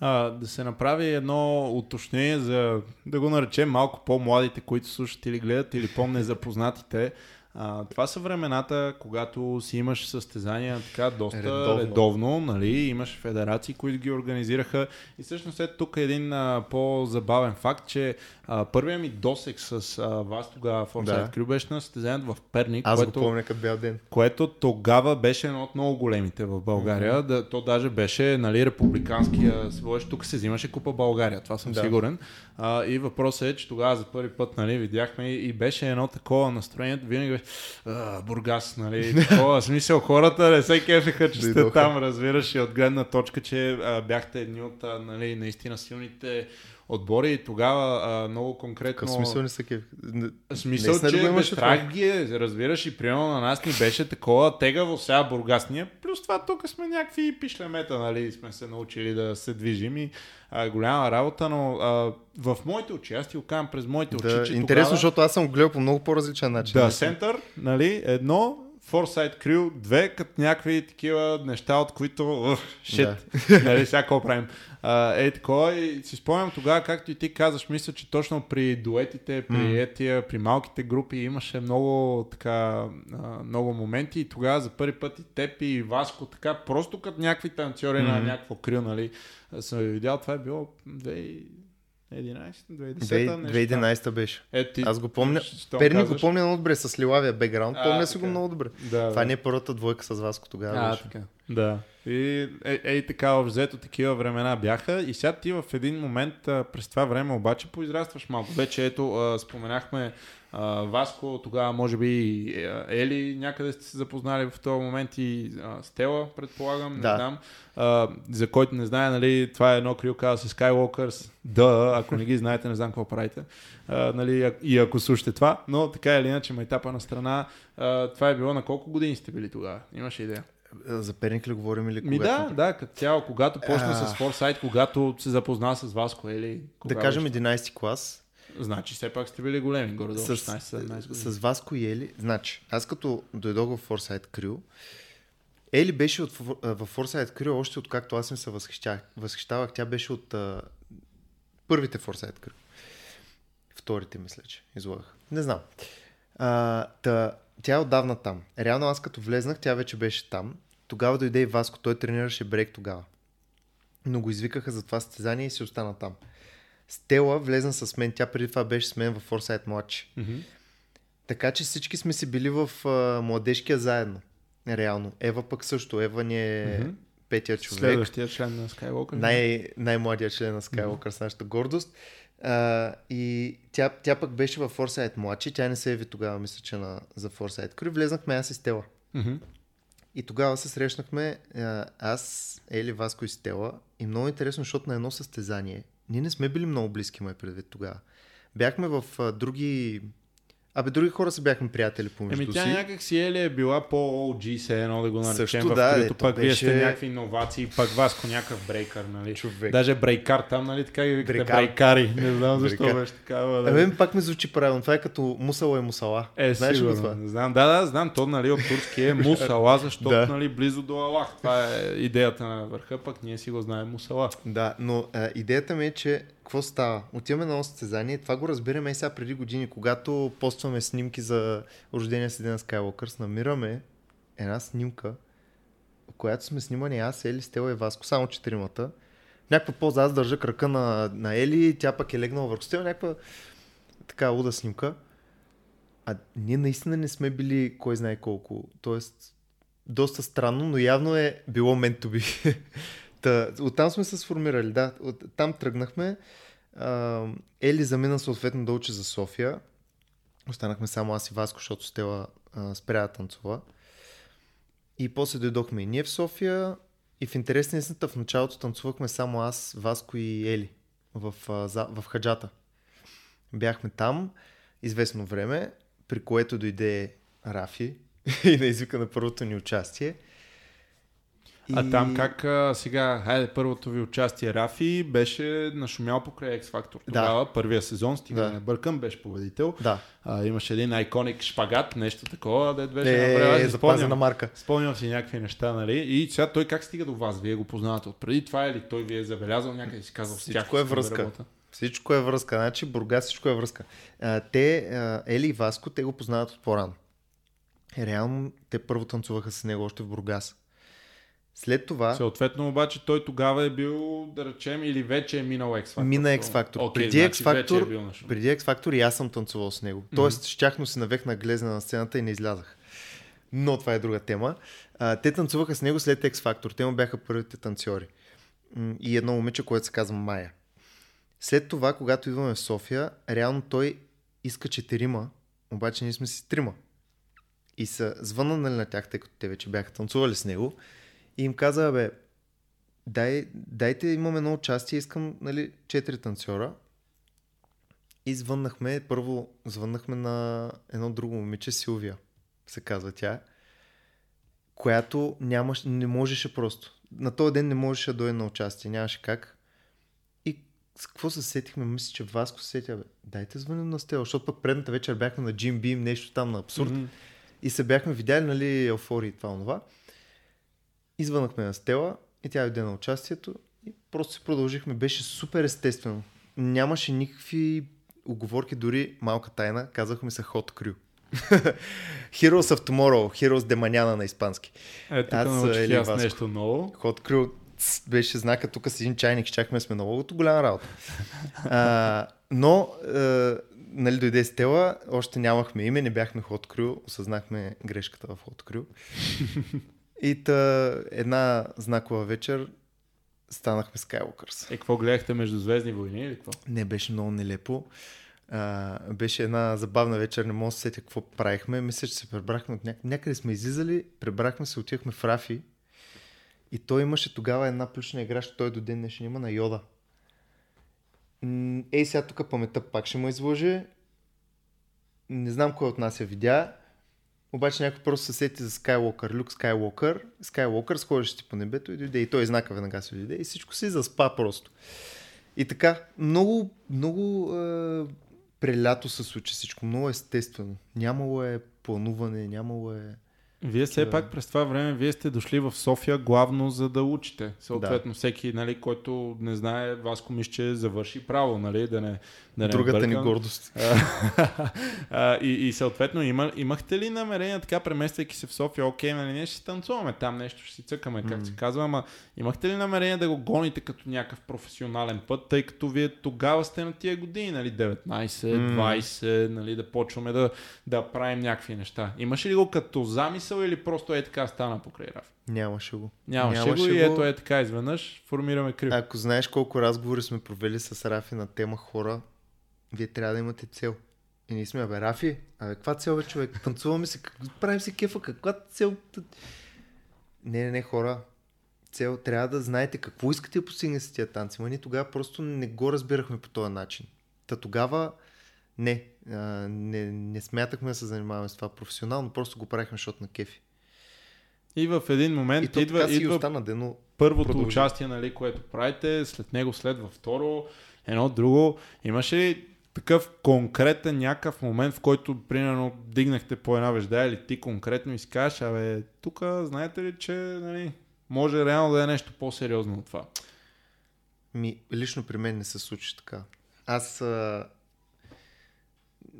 А, да се направи едно уточнение за, да го наречем малко по-младите, които слушат или гледат, или по-незапознатите. А, това са времената, когато си имаш състезания така доста редовно, редовно нали? имаш федерации, които ги организираха. И всъщност е тук един а, по-забавен факт, че а, първият ми досек с а, вас тогава в Offside да. Crew беше на състезанието в Перник. Аз което, го помня като бял ден. Което тогава беше едно от много големите в България. Mm-hmm. Да, то даже беше нали, републиканския свой. Тук се взимаше Купа България, това съм да. сигурен. А, и въпросът е, че тогава за първи път нали, видяхме и, и беше едно такова настроение. Винаги а, Бургас, нали? Такова смисъл хората не се кефиха, че сте там, разбираш, и от гледна точка, че а, бяхте едни от а, нали, наистина силните отбори и тогава а, много конкретно... Какъв смисъл не са кеф? Смисъл, не, че да страх ги е, разбираш, и примерно на нас ни беше такова тегаво сега Бургас. Ние, плюс това тук сме някакви пишлемета, нали, сме се научили да се движим и а, голяма работа, но а, в моите очи, аз ти го казвам през моите да, очи, че Интересно, тогава... защото аз съм го гледал по много по-различен начин. Да, център, нали, едно, Foresight Crew 2, като някакви такива неща, от които шит, да. нали, сега какво правим. Uh, е такова и си спомням тогава, както и ти казваш, мисля, че точно при дуетите, при mm. етия, при малките групи имаше много така, много моменти и тогава за първи път и теб и Васко, така, просто като някакви танцори mm. на някакво крил, нали, съм ви видял, това е било 2011, 2010 беше. Е, ти, Аз го помня. Перни казваш... го помня много добре с лилавия бекграунд. Помня си го много добре. Да, Това да. не е първата двойка с Васко тогава. А, беше. така. Да. И е, е, така, взето такива времена бяха. И сега ти в един момент а, през това време обаче поизрастваш малко. Вече ето, а, споменахме а, Васко, тогава може би Ели някъде сте се запознали в този момент и а, Стела, предполагам, да. не знам. А, за който не знае, нали, това е едно крио, казва се Skywalkers. Да, ако не ги знаете, не знам какво правите. А, нали, и ако слушате това, но така или иначе, майтапа на страна, а, това е било на колко години сте били тогава? Имаше идея? За Перник ли говорим или Ми да, да, като цяло, когато почна а... с Foresight, когато се запозна с Васко или... Да кажем 11 клас. Значи все пак сте били големи, горе до 16-17 години. С Васко и Ели, значи, аз като дойдох в Foresight Crew, Ели беше от, в Foresight Crew още откакто аз ми се възхищавах. възхищавах. Тя беше от а, първите Foresight Crew. Вторите, мисля, че излагах. Не знам. А, та, тя е отдавна там. Реално аз като влезнах, тя вече беше там. Тогава дойде и Васко, той тренираше брейк тогава. Но го извикаха за това състезание и си остана там. Стела влезна с мен, тя преди това беше с мен в Foresight младши. Mm-hmm. Така че всички сме си били в а, младежкия заедно. Реално. Ева пък също. Ева ни е Мгм. петия човек. Следващия член на Skywalker. Най- най-младият член на Skywalker с нашата гордост. А, и тя, тя пък беше във Foresight младши. Тя не се яви тогава, мисля, че на, за Foresight Crew. Влезнахме аз и Стела. Мгм. И тогава се срещнахме а, аз, Ели, Васко и Стела. И много интересно, защото на едно състезание, ние не сме били много близки, ме предвид тогава. Бяхме в а, други... Абе, други хора се бяхме приятели помежду Еми тя си. някак си Ели е била по-OG, се едно да го наречем Също в да, крито, де, то пък вие сте беше- някакви иновации, пък Васко някакъв брейкър, нали? Човек. Даже брейкар там, нали така ги викате Брейкар. брейкари. Не знам защо Брейкар. беше такава. Да. Абе, пак ми звучи правилно. Това е като мусала и мусала. Е, Знаеш ли сигурно. това? Знам. Да, да, знам. То, нали, от турски е мусала, защото, Да. нали, близо до Аллах. Това е идеята на върха, пък ние си го знаем мусала. Да, но а, идеята ми е, че какво става? Отиваме на състезание, това го разбираме и сега преди години, когато постваме снимки за рождения си ден на Skywalkers, намираме една снимка, която сме снимани аз, Ели, Стела и Васко, само четиримата. Някаква поза аз държа крака на, на Ели, тя пък е легнала върху Стела, някаква така луда снимка. А ние наистина не сме били кой знае колко. Тоест, доста странно, но явно е било meant to be. Та, оттам сме се сформирали, да. От, там тръгнахме. Ели замина съответно да учи за София. Останахме само аз и Васко, защото Стела а, спря да танцува. И после дойдохме и ние в София. И в интерес на истината в началото танцувахме само аз, Васко и Ели в, а, за, в хаджата. Бяхме там известно време, при което дойде Рафи и на извика на първото ни участие. А там как а, сега, хайде, първото ви участие Рафи беше нашумял покрай X Factor. Тогава, първия сезон, стига Да. да. не бъркам, беше победител. Да. А, имаше един айконик шпагат, нещо такова, да беше Е, направил. Е, си запазена марка. спомням си някакви неща, нали? И сега той как стига до вас? Вие го познавате от преди това или той ви е забелязал някъде и си казал с тях? Всичко е да връзка. работя? Всичко е връзка. Значи Бургас всичко е връзка. А, те, а, Ели и Васко, те го познават от по-рано. Е, Реално те първо танцуваха с него още в Бургас. След това Съответно, обаче, той тогава е бил, да речем, или вече е минал X Factor. мина X Factor. Окей, преди, значи X е Factor бил на шоу. преди X Factor и аз съм танцувал с него. Тоест, щяхно се навех на глезна на сцената и не излязах. Но това е друга тема. А, те танцуваха с него след X Factor. Те му бяха първите танцори. И едно момиче, което се казва Майя. След това, когато идваме в София, реално той иска четирима, обаче ние сме си трима. И са звъннали на тях, тъй като те вече бяха танцували с него. И им каза, бе, дай, дайте, имам едно участие, искам, нали, четири танцора. И звъннахме, първо звъннахме на едно друго момиче, Силвия, се казва тя, която нямаш, не можеше просто. На този ден не можеше да дойде на участие, нямаше как. И с какво се сетихме? Мисля, че Васко се сетя, бе, дайте звънем на Стела, защото пък предната вечер бяхме на Jim Beam, нещо там на абсурд. Мгм. И се бяхме видяли, нали, еуфории и това, онова. Извънахме на Стела и тя дойде на участието и просто си продължихме. Беше супер естествено. Нямаше никакви оговорки, дори малка тайна. Казахме се Hot Crew. Heroes of Tomorrow, Heroes de Mañana на испански. Е, тук Аз, Ели аз Васко. нещо ново. Hot Crew ц, беше знака тук с един чайник, чакахме сме на логото, голяма работа. А, но, а, нали, дойде Стела, още нямахме име, не бяхме Hot Crew, осъзнахме грешката в Hot Crew. И та, една знакова вечер станахме Skywalkers. Е, какво гледахте между Звездни войни или какво? Не, беше много нелепо. А, беше една забавна вечер, не мога да се сетя какво правихме. Мисля, че се пребрахме от някъде. Някъде сме излизали, пребрахме се, отивахме в Рафи. И той имаше тогава една плюшна игра, що той до ден днешен има на Йода. Ей, сега тук паметта пак ще му излъже. Не знам кой от нас я видя. Обаче някой просто се сети за Skywalker, Люк Skywalker. Skywalker сходеше по небето и дойде. И той знака веднага се дойде. И всичко си заспа просто. И така, много, много е, прелято се случи всичко. Много естествено. Нямало е плануване, нямало е... Вие все Да. пак през това време, вие сте дошли в София главно за да учите. Съответно, всеки, нали, който не знае, Васко Мишче завърши право, нали, да не, да не Другата ни бъркам. гордост. а, и, и съответно, има, имахте ли намерение така, премествайки се в София, окей, нали, ние ще танцуваме там нещо, ще си цъкаме, как се казва, ама имахте ли намерение да го гоните като някакъв професионален път, тъй като вие тогава сте на тия години, нали, 19, 20, нали, да почваме да, да правим някакви неща. Имаше ли го като замисъл или просто е така стана покрай Рафи? Нямаше го. Нямаше, Нямаше го и го. ето е така изведнъж формираме крип. Ако знаеш колко разговори сме провели с Рафи на тема хора, вие трябва да имате цел. И ние сме, бе, Рафи, абе, каква цел, бе, човек? Танцуваме се, правим си кефа, каква цел? Не, не, не, хора. Цел, трябва да знаете какво искате да постигнете с тия танци. Ма ние тогава просто не го разбирахме по този начин. Та тогава не, а, не, не смятахме да се занимаваме с това професионално, просто го правихме, защото на кефи. И в един момент И то идва, си идва остана, де, но първото продължи. участие, нали, което правите, след него следва второ, едно друго. Имаше ли такъв конкретен някакъв момент, в който, примерно, дигнахте по една вежда или ти конкретно и си кажеш, абе, тук знаете ли, че нали, може реално да е нещо по-сериозно от това. Ми, лично при мен не се случи така. Аз а,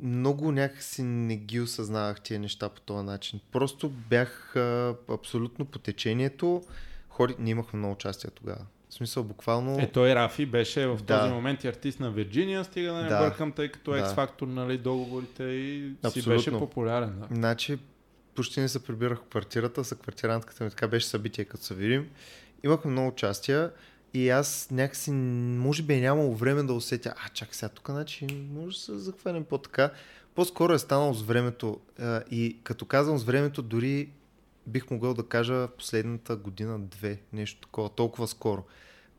много някакси не ги осъзнавах тия неща по този начин. Просто бях а, абсолютно по течението. Ходи... Ние имахме много участия тогава. В смисъл, буквално... Е, той Рафи беше в Да. този момент и артист на Вирджиния, стига да не Да. бъркам, тъй като Да. X-Factor, нали, договорите и си Абсолютно. беше популярен. Да. Значи, почти не се прибирах в квартирата, са квартирантката ми така беше събитие, като се видим. Имахме много участия и аз някакси, може би е нямало време да усетя, а чак сега тук, значи, може да се захванем по-така. По-скоро е станало с времето и като казвам с времето, дори бих могъл да кажа последната година-две, нещо такова, толкова скоро.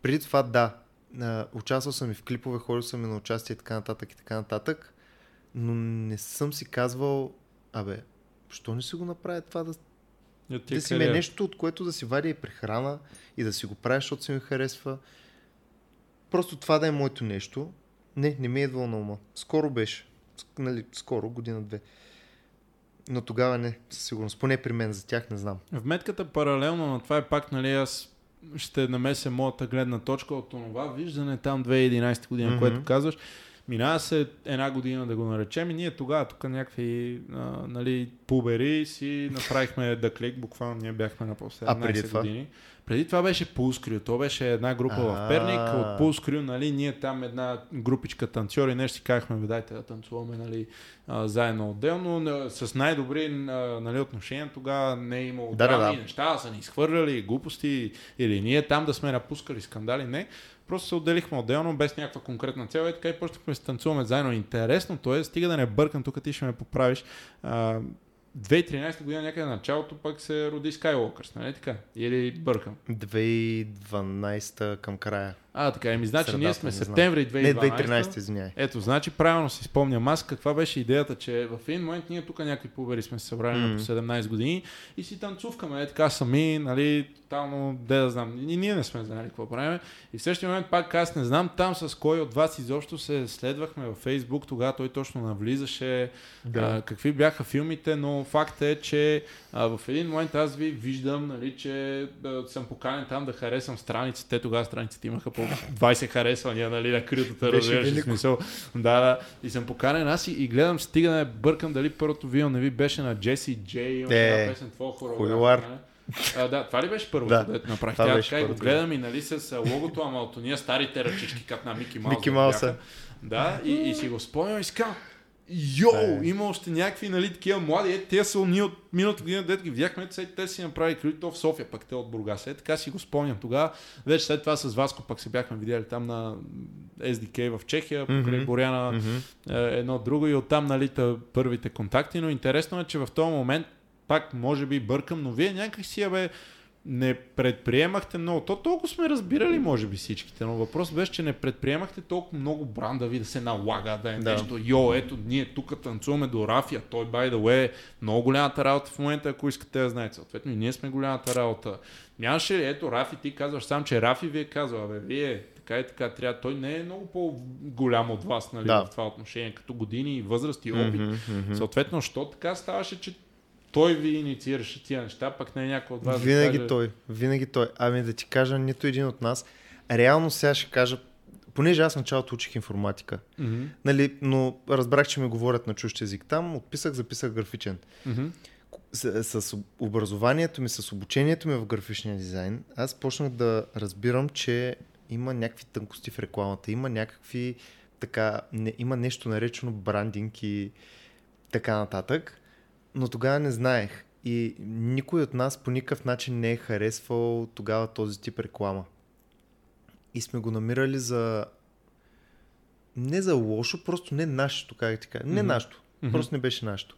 Преди това, да, участвал съм и в клипове, ходил съм и на участие и така нататък и така нататък, но не съм си казвал, абе, що не си го направя това да, да си ме кариера. нещо, от което да си вадя и прехрана и да си го правя, защото си ми харесва. Просто това да е моето нещо. Не, не ми е идвало на ума. Скоро беше. Нали, скоро, година-две. Но тогава не, със сигурност. Поне при мен, за тях не знам. Вметката паралелно на това е пак, нали, аз ще намеся моята гледна точка от това виждане там 2011 година, Мгм. което казваш. Минава се една година да го наречем и ние тогава тук някакви а, нали, пубери си направихме да клик, буквално ние бяхме на по 17 А преди това? години. Преди това беше Pulse То беше една група в А. Перник. От Pulse Crew, нали, ние там една групичка танцори, нещо си казахме, бе, дайте да танцуваме нали, а, заедно отделно. Не- С най-добри нали, отношения тогава не е имало Да, да, да. неща, са ни изхвърляли, глупости или ние там да сме напускали скандали. Не. Просто се отделихме отделно, без някаква конкретна цел и така и почнахме да се танцуваме заедно. Интересното е, стига да не бъркам, тук ти ще ме поправиш. А, 2013 година някъде началото пък се роди Skywalkers, нали така? Или бъркам? 2012 към края. А, така, еми, значи Средата, ние сме септември 2012. Не, 2013, извиняй. Ето, значи правилно си спомням аз каква беше идеята, че в един момент ние тук някакви побери сме се събрали на по 17 години и си танцувкаме е така сами, нали, тотално, де да знам, и ние не сме знали какво правим. И в същия момент пак аз не знам там с кой от вас изобщо се следвахме във Фейсбук, тогава той точно навлизаше, Да. а, какви бяха филмите, но факт е, че а, в един момент аз ви виждам, нали, че да, съм поканен там да харесам страниците. Те тогава страниците имаха по 20 харесвания, нали, на критата, разбираш смисъл. Да, да. И съм поканен аз и, и гледам, стига да не бъркам дали първото видео не ви беше на Джеси Джей, Е, песен, твоя хуйлар. хореография. А, да, това ли беше първото, Да, дето направих? Тя беше и го първото. гледам и нали с а, логото, ама от ние старите ръчички, като на Мики Маус. Мики Мауса. Да, и, и си го спомням и си Йоу, Да. има още някакви, нали, такива млади, е, те са ние от миналата година, дет ги видяхме, те, те си направили крито в София, пък те от Бургас. Е, така си го спомням тогава. Вече след това с Васко пък се бяхме видяли там на SDK в Чехия, покрай Мгм. Боряна, Мгм. е, едно друго и оттам, нали, та, първите контакти, но интересно е, че в този момент пак може би бъркам, но вие някак си, абе, не предприемахте много. То толкова сме разбирали, може би всичките, но въпрос беше, че не предприемахте толкова много брандови да се налага, да е Да. нещо. Йо, ето, ние тук танцуваме до Рафия. Той, by the way, много голямата работа в момента, ако искате да знаете. Съответно, и ние сме голямата работа. Нямаше ли, ето, Рафи, ти казваш сам, че Рафи ви е казал, абе, вие така и така трябва. Той не е много по-голям от вас, нали, Да. в това отношение, като години, възраст и опит. Мгм, мгм. Съответно, що така ставаше, че той ви инициираше тия неща, пък не е някой от вас. Винаги да каже... той. Винаги той. Ами да ти кажа, нито един от нас. Реално сега ще кажа, понеже аз началото учих информатика, Mm-hmm. нали, но разбрах, че ми говорят на чужд език там, отписах, записах графичен. Mm-hmm. С, с образованието ми, с обучението ми в графичния дизайн, аз почнах да разбирам, че има някакви тънкости в рекламата, има някакви така, не, има нещо наречено брандинг и така нататък, но тогава не знаех. И никой от нас по никакъв начин не е харесвал тогава този тип реклама. И сме го намирали за... Не за лошо, просто не нашето, как ти кажа. Не Мгм. нашето. Мгм. Просто не беше нашето.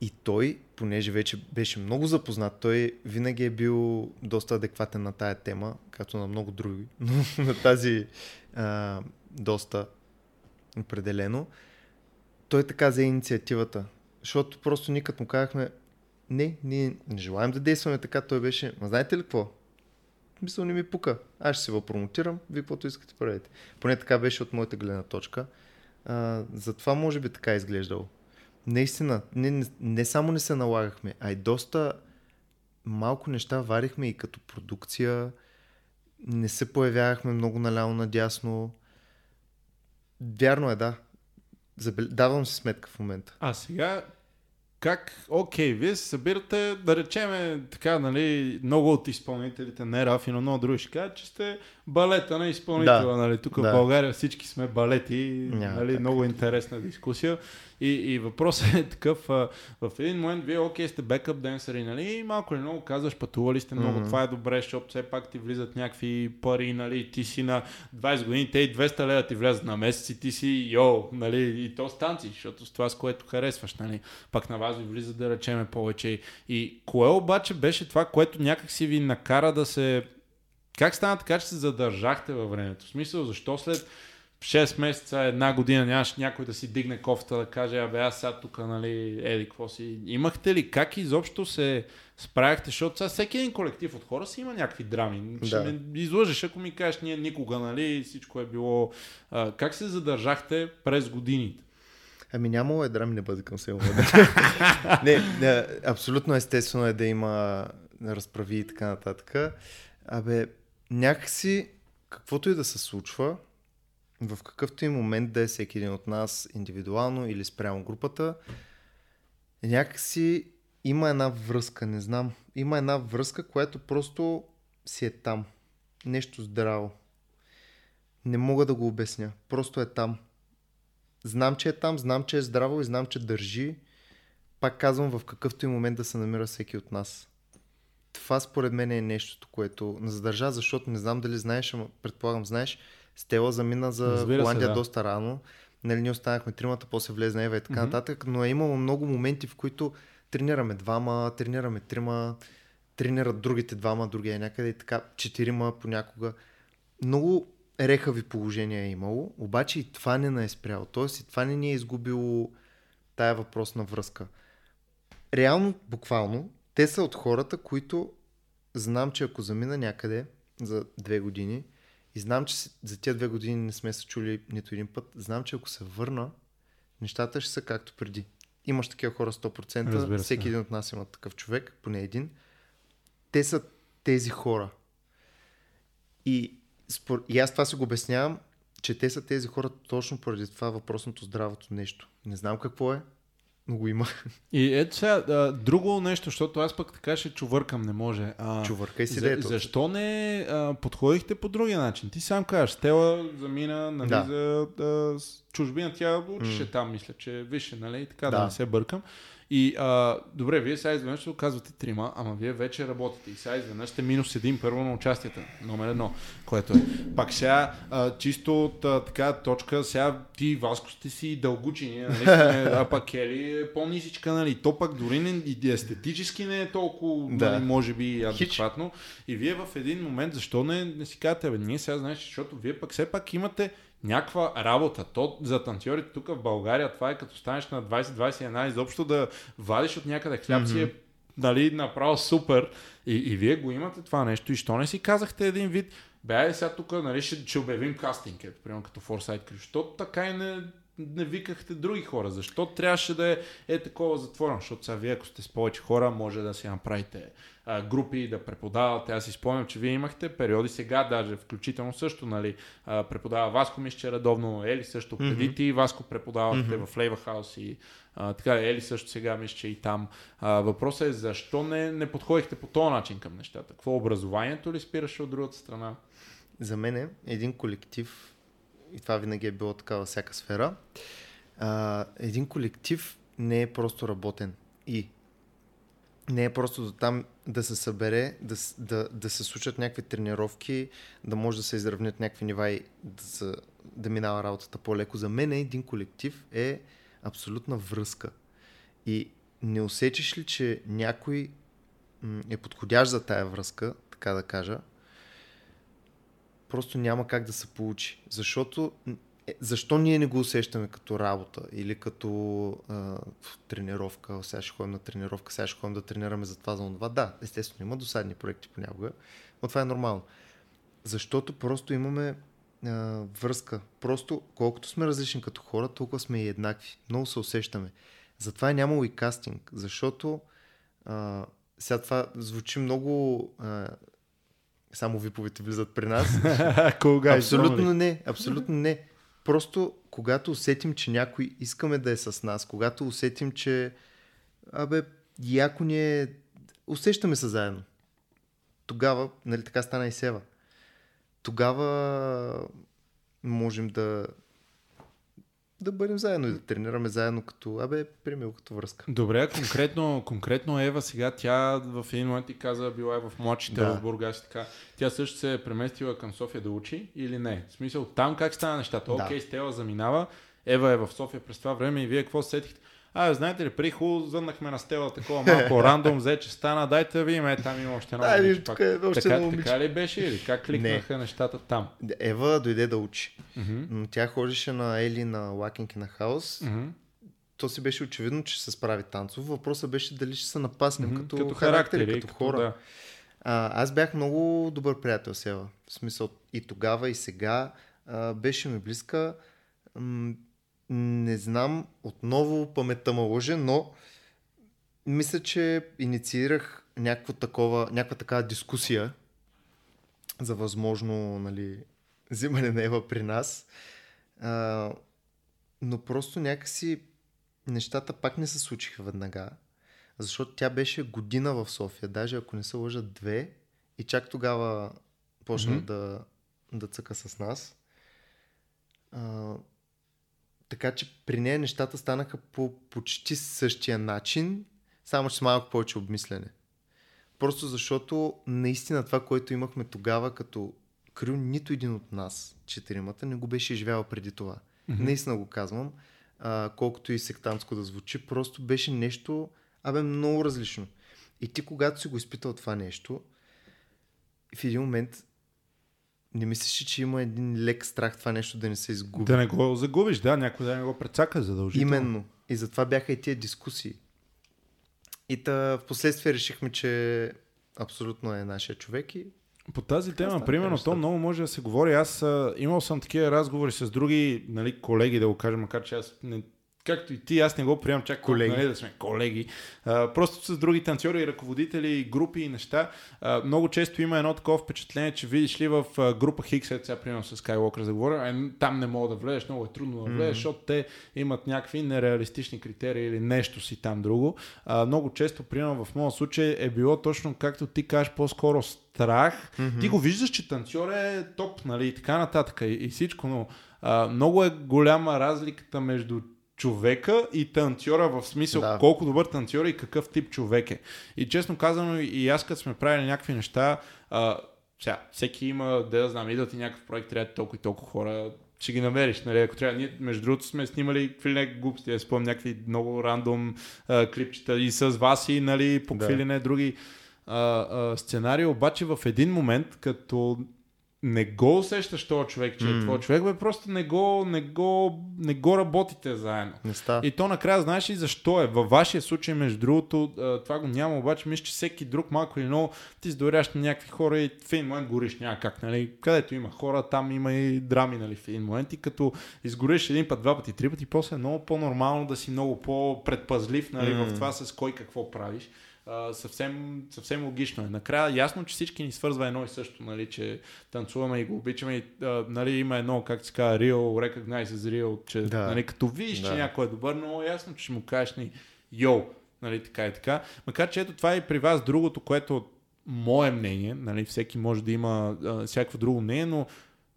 И той, понеже вече беше много запознат, той винаги е бил доста адекватен на тая тема, както на много други, но на тази а, доста определено. Той така взе инициативата, защото просто ние като му казахме, не, ние не желаем да действаме така, той беше, ма знаете ли какво? Мисъл не ми пука. Аз ще се го промотирам, вие каквото искате правете. Поне така беше от моята гледна точка. А, затова може би така е изглеждало. Наистина, не, не, не само не се налагахме, а и доста малко неща варихме и като продукция. Не се появявахме много наляво надясно. Вярно е, да. Забел... Давам си сметка в момента. А сега, как, окей, вие се събирате, да речеме, така, нали, много от изпълнителите, не Рафи, но много други ще кажат, че сте балета на изпълнителя, Да. нали, тук Да. в България всички сме балети, Няма нали, много интересна дискусия. И, и въпросът е такъв, а, в един момент вие, окей, сте бекъп денсери, нали, и малко или много казваш, пътували сте много, Мгм. това е добре, защото все пак ти влизат някакви пари, нали, ти си на 20 години, те и 200 лева ти влязат на месец и ти си, йо, нали, и то станци, защото с това, с което харесваш, нали, пак на вас ви влиза да речеме повече. И кое обаче беше това, което някак си ви накара да се... Как стана така, че се задържахте във времето? В смисъл, защо след 6 месеца, една година нямаш някой да си дигне кофта да каже, абе аз сега тук, нали, еди, какво си. Имахте ли как изобщо се справяхте, защото сега всеки един колектив от хора си има някакви драми. Ще Да. ме излъжеш, ако ми кажеш, ние никога, нали, всичко е било... А, как се задържахте през годините? Ами нямало е драми не бъде към село. не, не, абсолютно естествено е да има разправи и така нататък. Абе, някакси, каквото и да се случва, в какъвто и момент да е всеки един от нас, индивидуално или спрямо групата, някакси има една връзка, не знам. Има една връзка, която просто си е там. Нещо здраво. Не мога да го обясня. Просто е там. Знам, че е там, знам, че е здраво и знам, че държи. Пак казвам, в какъвто и момент да се намира всеки от нас. Това според мен е нещото, което не задържа, защото не знам дали знаеш, ама предполагам знаеш, Стела замина за Разбира се, Холандия да. доста рано. Нали, ние останахме тримата, после влезна Ева и така Мгм. нататък, но е имало много моменти, в които тренираме двама, тренираме трима, тренират другите двама, другия е някъде и така, четирима понякога. Много рехави положения е имало, обаче и това не не е спряло. Тоест и това не ни е изгубило тая въпросна връзка. Реално, буквално, те са от хората, които знам, че ако замина някъде за две години и знам, че за тия две години не сме се чули нито един път, знам, че ако се върна, нещата ще са както преди. Имаш такива хора 100%, Разбира се. всеки един от нас има такъв човек, поне един. Те са тези хора. И, спор... и аз това си го обяснявам, че те са тези хора точно поради това въпросното здравото нещо. Не знам какво е, но го има. И ето сега, а, друго нещо, защото аз пък така ще чувъркам, не може. А, Чувъркай си за, дето. защо не а, подходихте по другия начин? Ти сам кажеш, Стела замина нали, Да. за а, с чужбина, тя учеше М. там, мисля, че висше, нали, така да. Да. не се бъркам. И а, добре, вие сега изведнъж ще оказвате трима, ама вие вече работите и сега изведнъж сте минус един първо на участията, номер едно, което е. Пак сега, а, чисто от а, така точка, сега ти Васко сте си дългучини, нали, а пък Кели е по-нисичка, нали, то пак дори не, и естетически не е толкова, Да. нали, може би адекватно. И вие в един момент, защо не, не си казвате, бе, ние сега знаеш, защото вие пък все пак имате някаква работа. То за танцорите тук в България, това е като станеш на 20-21, изобщо да вадиш от някъде хляб си е нали, направо супер. И, и вие го имате това нещо. И що не си казахте един вид, бе, айде сега тук нали, ще, ще обявим кастинг, ето, примерно като Foresight Crew. Защото така и не, не викахте други хора? Защо трябваше да е, е такова затворено? Защото сега вие, ако сте с повече хора, може да си направите а, групи, да преподавате. Аз си спомням, че вие имахте периоди сега, даже включително също, нали, а, преподава Васко, мисля, че редовно, Ели също преди mm-hmm. ти, Васко преподавахте mm-hmm. в Лейва Хаус и а, така, Ели също сега мисля, че и там. А, въпросът е защо не, не подходихте по този начин към нещата? Какво образованието ли спираше от другата страна? За мен е един колектив, и това винаги е било така във всяка сфера, а, един колектив не е просто работен. И не е просто до там да се събере, да, да, да се случат някакви тренировки, да може да се изравнят някакви нива и да, се, да минава работата по-леко. За мен един колектив е абсолютна връзка. И не усечеш ли, че някой е подходящ за тая връзка, така да кажа, просто няма как да се получи. Защото е, защо ние не го усещаме като работа или като а, тренировка, сега ще ходим на тренировка, сега ще ходим да тренираме за това, за това. Да, естествено, има досадни проекти понякога, но това е нормално. Защото просто имаме а, връзка. Просто колкото сме различни като хора, толкова сме и еднакви. Много се усещаме. Затова е нямало и кастинг, защото а, сега това звучи много а, само виповете влизат при нас. Кога? Абсолютно не, абсолютно не. Просто когато усетим, че някой искаме да е с нас, когато усетим, че абе, яко ни е, усещаме се заедно. Тогава, нали така стана и Сева. Тогава можем да да бъдем заедно и да тренираме заедно като, абе, примерно като връзка. Добре, конкретно, конкретно Ева сега, тя в един момент ти каза, била е в младшите да. в Бургас така. Тя също се е преместила към София да учи или не? В смисъл, там как стана нещата? Да. Окей, Стела заминава, Ева е в София през това време и вие какво сетихте? А, знаете ли, при хубаво зъннахме на стела такова малко рандом, взе, че стана, дайте да видим, е, там има още едно да, момиче. Тук е още така, така ли беше или как кликнаха Не. нещата там? Ева дойде да учи. Mm-hmm. Но тя ходеше на Ели на Лакинг на Хаус. Mm-hmm. То си беше очевидно, че се справи танцов. Въпросът беше дали ще се напаснем mm-hmm. като, като характери, като, като хора. Да. А, аз бях много добър приятел с Ева. В смисъл и тогава, и сега. А, беше ми близка. М- не знам, отново паметта ме лъже, но мисля, че инициирах някаква такова, някаква такава дискусия за възможно нали, взимане на Ева при нас. А, но просто някакси нещата пак не се случиха веднага, защото тя беше година в София, даже ако не се лъжа две, и чак тогава почна mm-hmm. да, да цъка с нас. А, така че при нея нещата станаха по почти същия начин, само че с малко повече обмислене. Просто защото наистина това, което имахме тогава като крил, нито един от нас, четиримата, не го беше изживял преди това. Mm-hmm. Наистина го казвам, а, колкото и сектантско да звучи, просто беше нещо, абе, много различно. И ти, когато си го изпитал това нещо, в един момент не мислиш, че има един лек страх това нещо да не се изгуби? Да не го загубиш, да, някой да не го прецака задължително. Именно. И затова бяха и тия дискусии. И та, в последствие решихме, че абсолютно е нашия човек и по тази тема, примерно, то много може да се говори. Аз а, имал съм такива разговори с други нали, колеги, да го кажа, макар че аз не както и ти, аз не го приемам чак колеги. Нали, да сме колеги. А, просто с други танцори, ръководители, групи и неща. А, много често има едно такова впечатление, че видиш ли в група Хикс, сега примерно с Skywalker да говоря, а, там не мога да влезеш, много е трудно да влезеш, mm-hmm. защото те имат някакви нереалистични критерии или нещо си там друго. А, много често, примерно в моят случай е било точно както ти кажеш, по-скоро страх. Mm-hmm. Ти го виждаш, че танцор е топ, нали, и така нататък и, и всичко, но а, много е голяма разликата между човека и танцора в смисъл да. колко добър танцор и какъв тип човек е. И честно казано и аз като сме правили някакви неща, а, сега, всеки има, да я знам, идват и някакъв проект, трябва толкова и толкова хора, ще ги намериш, нали, ако трябва. Ние, между другото, сме снимали какви ли глупости, я спомням някакви много рандом а, клипчета и с вас и, нали, по какви да. не други а, а, сценарии, обаче в един момент, като не го усещаш този човек, че mm. е твой човек, бе, просто не го, не го, не го работите заедно. Не. И то накрая знаеш и защо е. Във вашия случай, между другото, това го няма, обаче мисля, че всеки друг малко или много ти сдоряш на някакви хора и в един момент гориш няма как, нали? Където има хора, там има и драми, нали? В един момент и като изгориш един път, два пъти, три пъти, после е много по-нормално да си много по-предпазлив, нали? Mm. В това с кой какво правиш а, съвсем, съвсем логично е. Накрая ясно, че всички ни свързва едно и също, нали, че танцуваме и го обичаме. И, а, нали, има едно, как се казва, real, recognize as real, че да. нали, като видиш, да. че някой е добър, но ясно, че ще му кажеш ни йоу, нали, така и така. Макар, че ето това е и при вас другото, което мое мнение, нали, всеки може да има а, всякакво друго мнение, но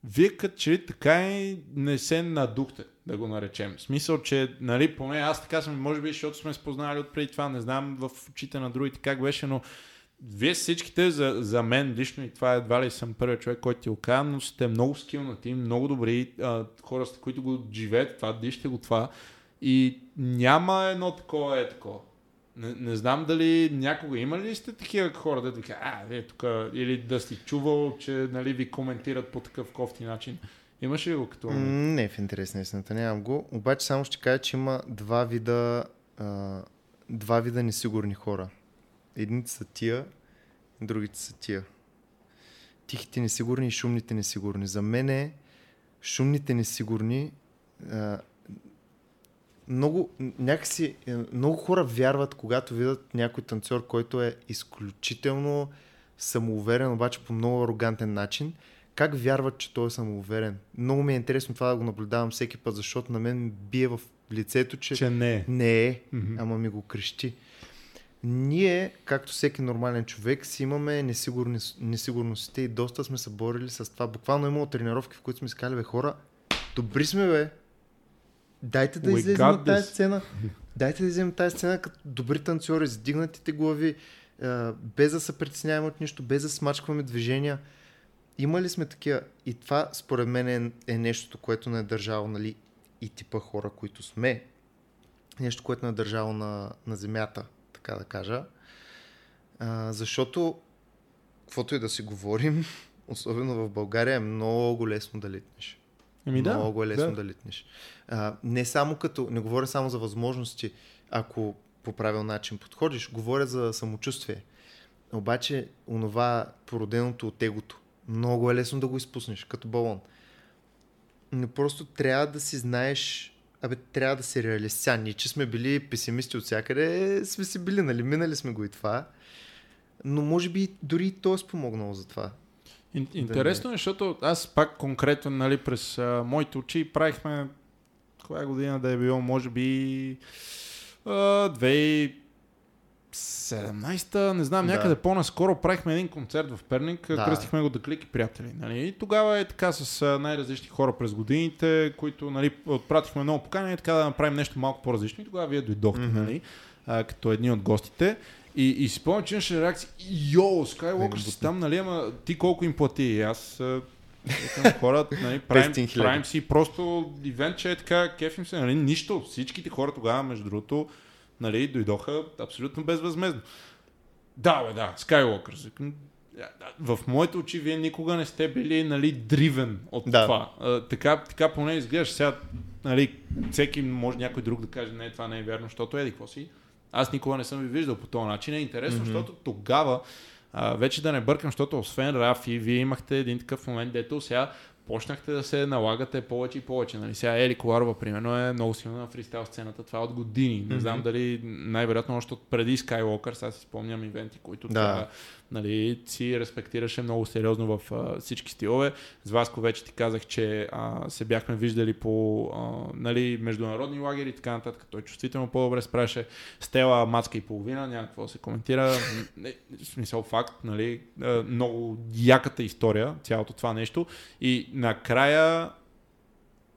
вие като че така и не се надухте да го наречем. В смисъл, че, нали, поне аз така съм, може би, защото сме спознали от преди това, не знам в очите на другите как беше, но вие всичките, за, за мен лично, и това едва ли съм първият човек, който ти го казва, но сте много скилнати, много добри а, хора, сте, които го живеят това, диште го това. И няма едно такова е такова. Не, не знам дали някога има ли сте такива хора, да ви кажа, а, вие тук, или да сте чувал, че нали, ви коментират по такъв кофти начин. Имаш ли го като... Не, в интерес на истината нямам го. Обаче само ще кажа, че има два вида, а, два вида несигурни хора. Едните са тия, другите са тия. Тихите несигурни и шумните несигурни. За мен е шумните несигурни а, много, някакси, е, много хора вярват, когато видят някой танцор, който е изключително самоуверен, обаче по много арогантен начин – как вярват, че той е самоуверен? Много ми е интересно това да го наблюдавам всеки път, защото на мен бие в лицето, че, че не е. Не е, mm-hmm. ама ми го крещи. Ние, както всеки нормален човек, си имаме несигурни, несигурностите и доста сме се борили с това. Буквално имало тренировки, в които сме сказали, бе, хора, добри сме, бе. Дайте да излезем от тази сцена. Дайте да излезем тази сцена като добри танцори, с дигнатите глави, без да се притесняваме от нищо, без да смачкваме движения имали сме такива. И това, според мен, е, е нещо, което не е държало, нали, и типа хора, които сме. Нещо, което не е държало на, на земята, така да кажа. А, защото, каквото и да си говорим, особено в България, е много лесно да литнеш. Еми да. Много е лесно да, да литнеш. А, не само като, не говоря само за възможности, ако по правил начин подходиш, говоря за самочувствие. Обаче, онова породеното от егото, много е лесно да го изпуснеш, като балон. Но просто трябва да си знаеш, абе, трябва да се реалист. Сега, ние, че сме били песимисти от всякъде, сме си били, нали, минали сме го и това. Но може би дори и то е спомогнало за това. Интересно е, защото аз пак конкретно, нали, през а, моите очи правихме, коя година да е било, може би а, 17-та, не знам, някъде да. по-наскоро правихме един концерт в Перник, да. кръстихме го да клики приятели. Нали? И тогава е така с най-различни хора през годините, които нали, отпратихме много покани и така да направим нещо малко по-различно. И тогава вие дойдохте, mm-hmm. нали, а, като едни от гостите. И, и си спомням, че имаше реакция, йо, Skywalker си там, нали, ама ти колко им плати? И аз хора, нали, правим, правим си просто ивент, че е така, кефим се, нали, нищо. Всичките хора тогава, между другото, нали, дойдоха абсолютно безвъзмезно. Да, бе, да, Skywalker. В моите очи вие никога не сте били нали, дривен от да. това. А, така, така поне изглеждаш. Сега, нали, всеки може някой друг да каже, не, това не е вярно, защото еди, какво си? Аз никога не съм ви виждал по този начин. Е интересно, mm-hmm. защото тогава, а, вече да не бъркам, защото освен Рафи, вие имахте един такъв момент, дето сега почнахте да се налагате повече и повече. Нали? Сега Ели Коларова, примерно, е много силна на фристайл сцената. Това е от години. Не mm-hmm. знам дали най-вероятно още от преди Skywalker, сега си спомням ивенти, които да. това нали, си респектираше много сериозно в а, всички стилове. С Васко вече ти казах, че а, се бяхме виждали по а, нали, международни лагери и така нататък. Той чувствително по-добре спраше. Стела мацка и половина, няма какво се коментира. В смисъл факт, нали, много яката история, цялото това нещо. И накрая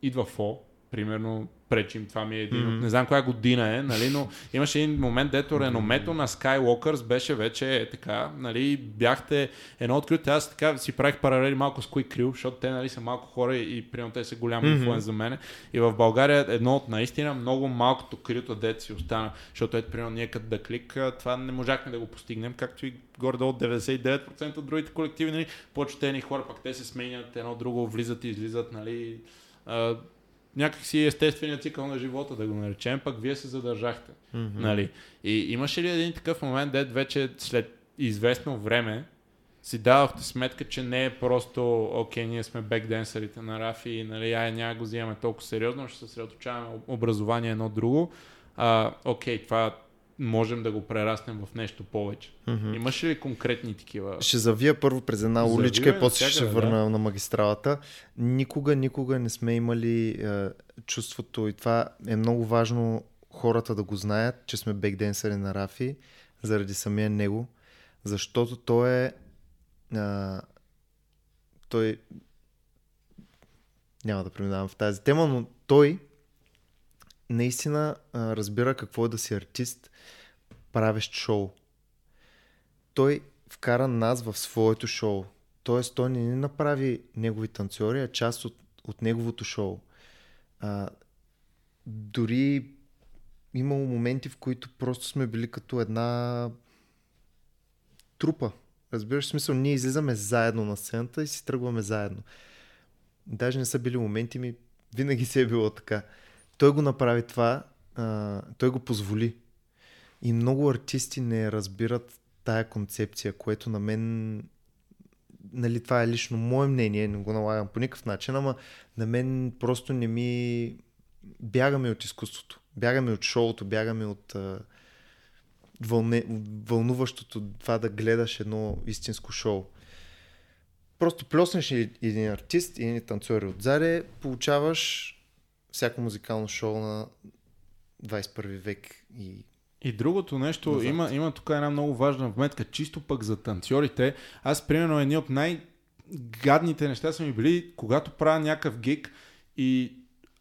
идва Фо, примерно пречим. Това ми е един mm-hmm. от... Не знам коя година е, нали, но имаше един момент, дето реномето на Skywalkers беше вече е, така, нали, бяхте едно открито. Аз така си правих паралели малко с кои крил, защото те нали, са малко хора и, и примерно те са голям mm-hmm. инфлуенс за мен. И в България едно от наистина много малкото крито дет си остана, защото ето, примерно, ние като да клик, това не можахме да го постигнем, както и горе-долу 99% от другите колективи, нали, почтени хора, пък те се сменят едно друго, влизат и излизат, нали, някакси естественият цикъл на живота, да го наречем, пък вие се задържахте. Mm-hmm. Нали? И имаше ли един такъв момент, дед вече след известно време си давахте сметка, че не е просто, окей, ние сме бекденсерите на Рафи и нали, ай, няма го взимаме толкова сериозно, ще се съсредоточаваме образование едно друго. А, окей, това можем да го прераснем в нещо повече. Mm-hmm. Имаш ли конкретни такива? Ще завия първо през една Завия уличка и после ще върна да. на магистралата. Никога, никога не сме имали е, чувството и това е много важно хората да го знаят, че сме бекденсери на Рафи заради самия него, защото той е е той няма да преминавам в тази тема, но той наистина а, разбира какво е да си артист, правещ шоу. Той вкара нас в своето шоу. Тоест, той не ни направи негови танцори, а част от, от неговото шоу. А, дори имало моменти, в които просто сме били като една трупа. Разбираш смисъл, ние излизаме заедно на сцената и си тръгваме заедно. Даже не са били моменти ми, винаги се е било така той го направи това, а, той го позволи. И много артисти не разбират тая концепция, което на мен нали, това е лично мое мнение, не го налагам по никакъв начин, ама на мен просто не ми бягаме от изкуството, бягаме от шоуто, бягаме от вълне, вълнуващото това да гледаш едно истинско шоу. Просто плеснеш един артист и един танцори отзаде, получаваш всяко музикално шоу на 21 век и и другото нещо, има, има тук една много важна вметка, чисто пък за танцорите. Аз, примерно, едни от най-гадните неща са ми били, когато правя някакъв гик и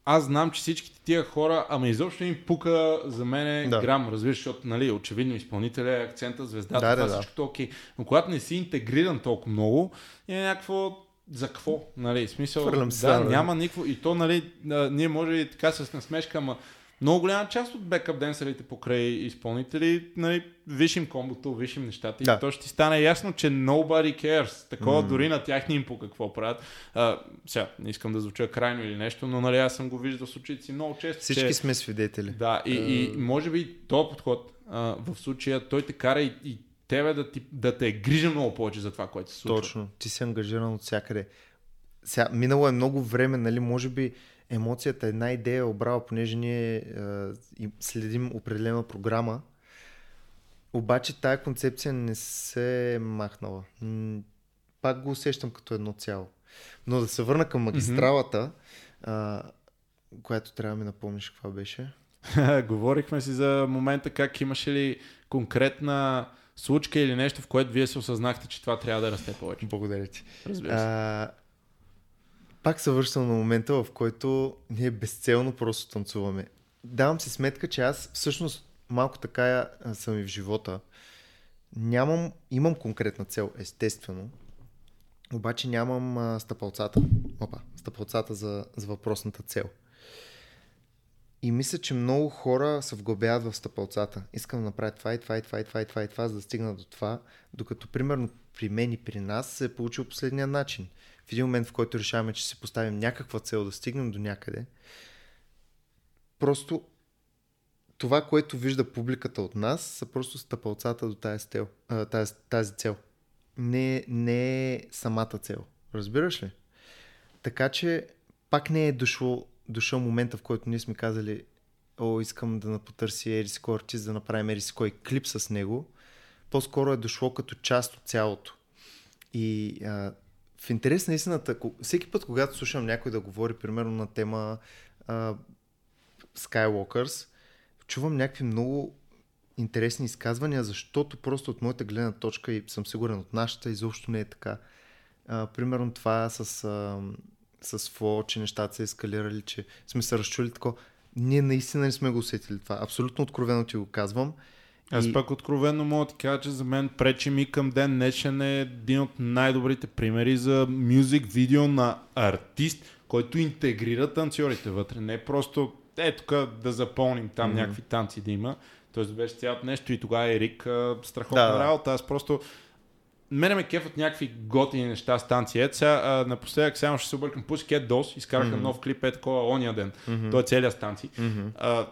аз знам, че всичките тия хора, ама изобщо им пука за мен да. грам, разбираш, защото, нали, очевидно изпълнителя е акцента, звездата, да, това да, всичко да. окей. Но когато не си интегриран толкова много, е някакво за какво? Нали, смисъл, Фърлям да, да, няма никакво. И то, нали, ние може и така с насмешка, ама много голяма част от бекъп денсерите покрай изпълнители, нали, вишим комбото, вишим нещата да. и то ще ти стане ясно, че nobody cares. Такова mm. дори на тях не им по какво правят. А, сега, не искам да звуча крайно или нещо, но нали, аз съм го виждал с очите си много често. Всички че... сме свидетели. Да, и, uh... и може би този подход а, в случая, той те кара и, и тебе да, ти, да те е грижа много повече за това, което се случва. Точно. Ти си ангажиран от всякъде. Сега, минало е много време, нали, може би емоцията, една идея е обрала, понеже ние е, следим определена програма, обаче тая концепция не се е махнала. Пак го усещам като едно цяло. Но да се върна към магистралата, mm-hmm. а, която трябва да ми напомниш каква беше. Говорихме си за момента как имаше ли конкретна случка или нещо, в което вие се осъзнахте, че това трябва да расте повече. Благодаря ти. Разбира се. А, пак се връщам на момента, в който ние безцелно просто танцуваме. Давам си сметка, че аз всъщност малко така съм и в живота. Нямам, имам конкретна цел, естествено, обаче нямам а, стъпалцата. Опа, стъпалцата за, за въпросната цел. И мисля, че много хора се вглъбяват в стъпалцата. Искам да направя това и това и това и това и това и това, за да стигна до това, докато примерно при мен и при нас се е получил последния начин в един момент, в който решаваме, че си поставим някаква цел да стигнем до някъде, просто това, което вижда публиката от нас, са просто стъпалцата до тази, цел. тази, тази цел. Не, не е самата цел. Разбираш ли? Така че пак не е дошло, дошъл момента, в който ние сме казали о, искам да потърси Ерис артист, да направим Ерис клип с него. По-скоро е дошло като част от цялото. И а, в интерес на истината, всеки път, когато слушам някой да говори, примерно на тема а, Skywalkers, чувам някакви много интересни изказвания, защото просто от моята гледна точка и съм сигурен от нашата изобщо не е така. А, примерно това с, а, с Фло, че нещата са ескалирали, че сме се разчули такова. ние наистина не сме го усетили това. Абсолютно откровено ти го казвам. Аз И- пък откровенно мога да ти кажа, че за мен пречи ми към ден днешен е един от най-добрите примери за мюзик видео на артист, който интегрира танцорите вътре. Не просто е тук да запълним там Мгм. някакви танци да има. Тоест беше цялото нещо и тогава Ерик страхотна Да, работа. Аз просто Мене ме кефат някакви готини неща с танци. Ето сега, а, напоследък само ще се объркам. Pussycat Dolls изкараха Мгм. нов клип е такова ония ден. Мгм. Той е целият с танци. Мгм. А,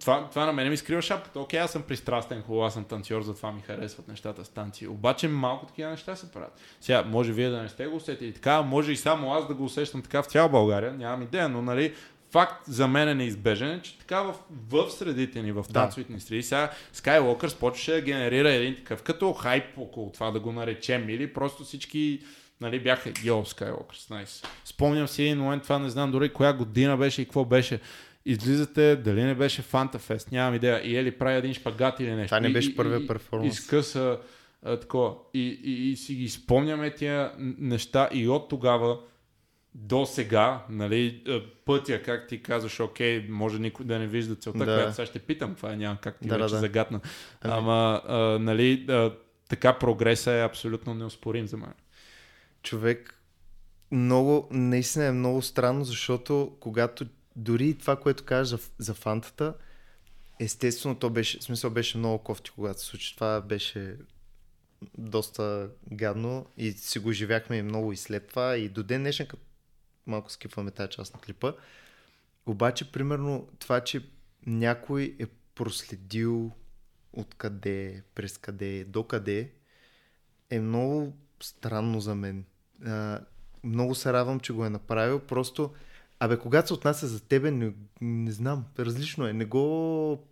това, това на мен ми скрива шапката. Окей, аз съм пристрастен, хубаво, аз съм танцор, затова ми харесват нещата с танци. Обаче малко такива неща се правят. Сега, може вие да не сте го усетили така, може и само аз да го усещам така в цяла България, нямам идея, но нали, факт за мен е неизбежен, че така в, в средите ни, в Да. танцовите ни среди, сега Skywalker почваше да генерира един такъв като хайп около това да го наречем или просто всички нали, бяха йо, Skywalker, найс. Спомням си един момент, това не знам дори коя година беше и какво беше. Излизате, дали не беше Фантафест, нямам идея. И Ели прави един шпагат или нещо. Това не беше първия перформанс. Изкъса а, такова. И, и, и, си ги спомняме тия неща и от тогава до сега, нали, пътя, как ти казваш, окей, може никой да не вижда целта, Да. която сега ще питам, това няма как ти да, вече да. загадна. Ами. Ама, а, нали, а, така прогреса е абсолютно неоспорим за мен. човек много, наистина е много странно, защото когато дори това, което кажеш за, за фантата, естествено то беше, в смисъл беше много кофти, когато се случи. Това беше доста гадно и си го живяхме и много и след това и до ден днешен, като малко скипваме тази част на клипа. Обаче, примерно, това, че някой е проследил откъде, през къде, до къде, е много странно за мен. А, много се радвам, че го е направил. Просто, абе, когато се отнася за тебе, не, не знам, различно е. Не го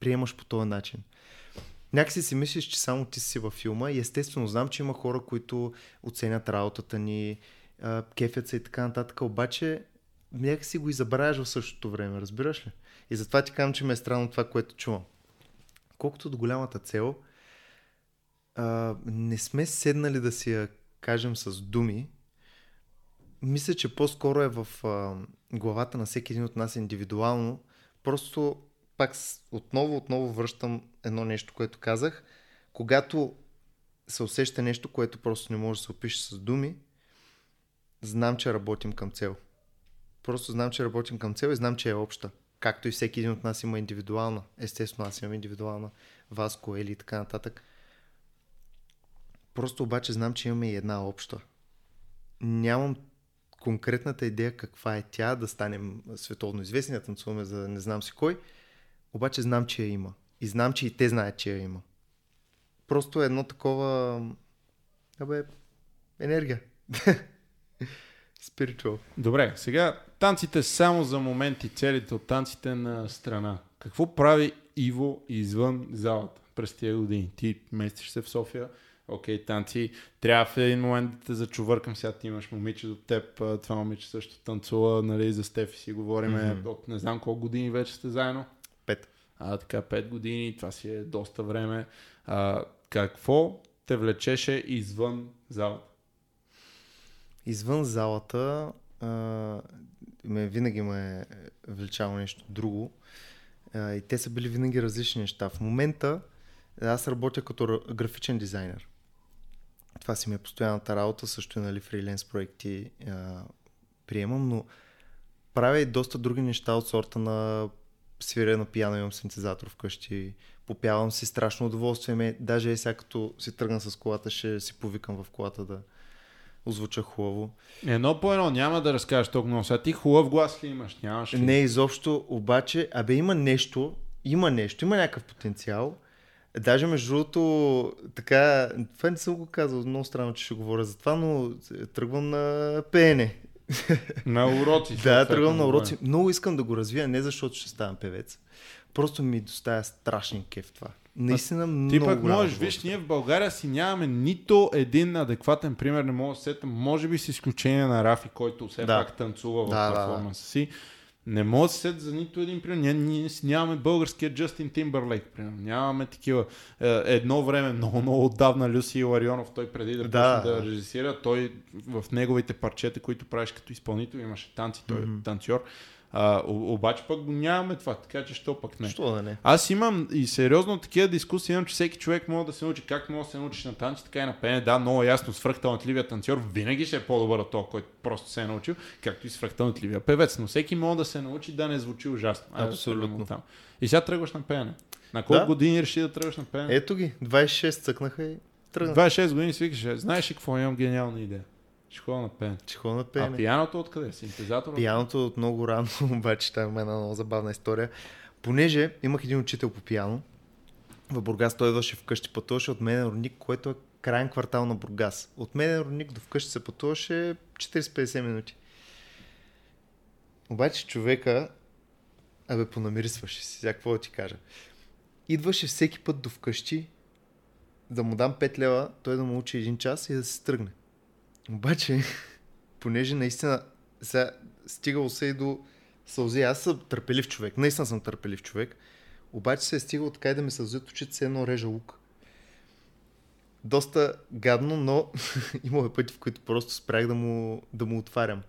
приемаш по този начин. Някакси си мислиш, че само ти си във филма и естествено знам, че има хора, които оценят работата ни, кефят се и така нататък, обаче някакси го и забравяш в същото време, разбираш ли? И затова ти казвам, че ме е странно това, което чувам. Колкото до голямата цел, а, не сме седнали да си я кажем с думи. Мисля, че по-скоро е в а, главата на всеки един от нас индивидуално. Просто пак отново, отново връщам едно нещо, което казах. Когато се усеща нещо, което просто не може да се опише с думи, знам, че работим към цел. Просто знам, че работим към цел и знам, че е обща. Както и всеки един от нас има индивидуална. Естествено, аз имам индивидуална. Васко, Ели и така нататък. Просто обаче знам, че имаме и една обща. Нямам конкретната идея каква е тя, да станем световно известни, да танцуваме за не знам си кой. Обаче знам, че я има. И знам, че и те знаят, че я има. Просто е едно такова... Абе, енергия. Спиритуал. Добре, сега танците само за моменти, целите от танците на страна. Какво прави Иво извън залата през тия години? Ти местиш се в София, окей, танци. Трябва в един момент да те зачувъркам, сега ти имаш момиче до теб, това момиче също танцува, нали, за Стефи си говориме, Мгм. от не знам колко години вече сте заедно. Пет. А, така, 5 години, това си е доста време. А, какво те влечеше извън залата? Извън залата а, ме, винаги ме е влечало нещо друго. А, и те са били винаги различни неща. В момента аз работя като ра- графичен дизайнер. Това си ми е постоянната работа, също нали, фриленс проекти а, приемам, но правя и доста други неща от сорта на свиря на пиано, имам синтезатор вкъщи, попявам си страшно удоволствие. Ме, даже е сега като си тръгна с колата, ще си повикам в колата да озвуча хубаво. Едно по едно, няма да разкажеш толкова много. Сега ти хубав глас ли имаш? Нямаш ли? Не изобщо, обаче, абе има нещо, има нещо, има някакъв потенциал. Даже между другото, така, това не съм го казал, много странно, че ще говоря за това, но тръгвам на пеене. На уроци. Да, тръгвам на добре. уроци. Много искам да го развия, не защото ще ставам певец. Просто ми доставя страшен кеф това. Наистина много Ти пък можеш, виж, ние в България си нямаме нито един адекватен пример, не мога да се сетя, може би с изключение на Рафи, който все Да. пак танцува в Да, да, да. перформанса си. Не мога да се за нито един пример. Ние, ние нямаме българския Джастин Тимбърлейк, примерно. Нямаме такива. Е, Едно време, много, много отдавна, Люси Ларионов, той преди да, Да. почне да режисира, той в неговите парчета, които правиш като изпълнител, имаше танци, той е Мгм. танцор. А, обаче пък го нямаме това, така че що пък не. Що да не? Аз имам и сериозно такива дискусии, имам, че всеки човек може да се научи. Как може да се научиш на танци, така и на пеене. Да, много ясно, свръхталантливия танцор винаги ще е по-добър от този, който просто се е научил, както и свръхталантливия певец. Но всеки може да се научи да не звучи ужасно. Да Абсолютно. оттам. И сега тръгваш на пеене. На колко Да. години реши да тръгваш на пеене? Ето ги, 26 цъкнаха и тръгна. 26 години си викаш, знаеш ли какво имам гениална идея? Ще ходя на пеене. Че ходя на А пеене. пияното откъде? е? Синтезатор? Пияното от много рано, обаче там има една много забавна история. Понеже имах един учител по пияно, в Бургас той идваше вкъщи, пътуваше от мен Родник, което е крайен квартал на Бургас. От мен Родник до вкъщи се пътуваше 40-50 минути. Обаче човека, абе понамирисваше си, сега какво да ти кажа. Идваше всеки път до вкъщи, да му дам 5 лева, той да му учи един час и да се тръгне. Обаче, понеже наистина сега стигало се и до сълзи. Аз съм търпелив човек. Наистина съм търпелив човек. Обаче се е стигало така и да ми сълзят очите, се едно режа лук. Доста гадно, но имаме пъти, в които просто спрях да му, да му отварям.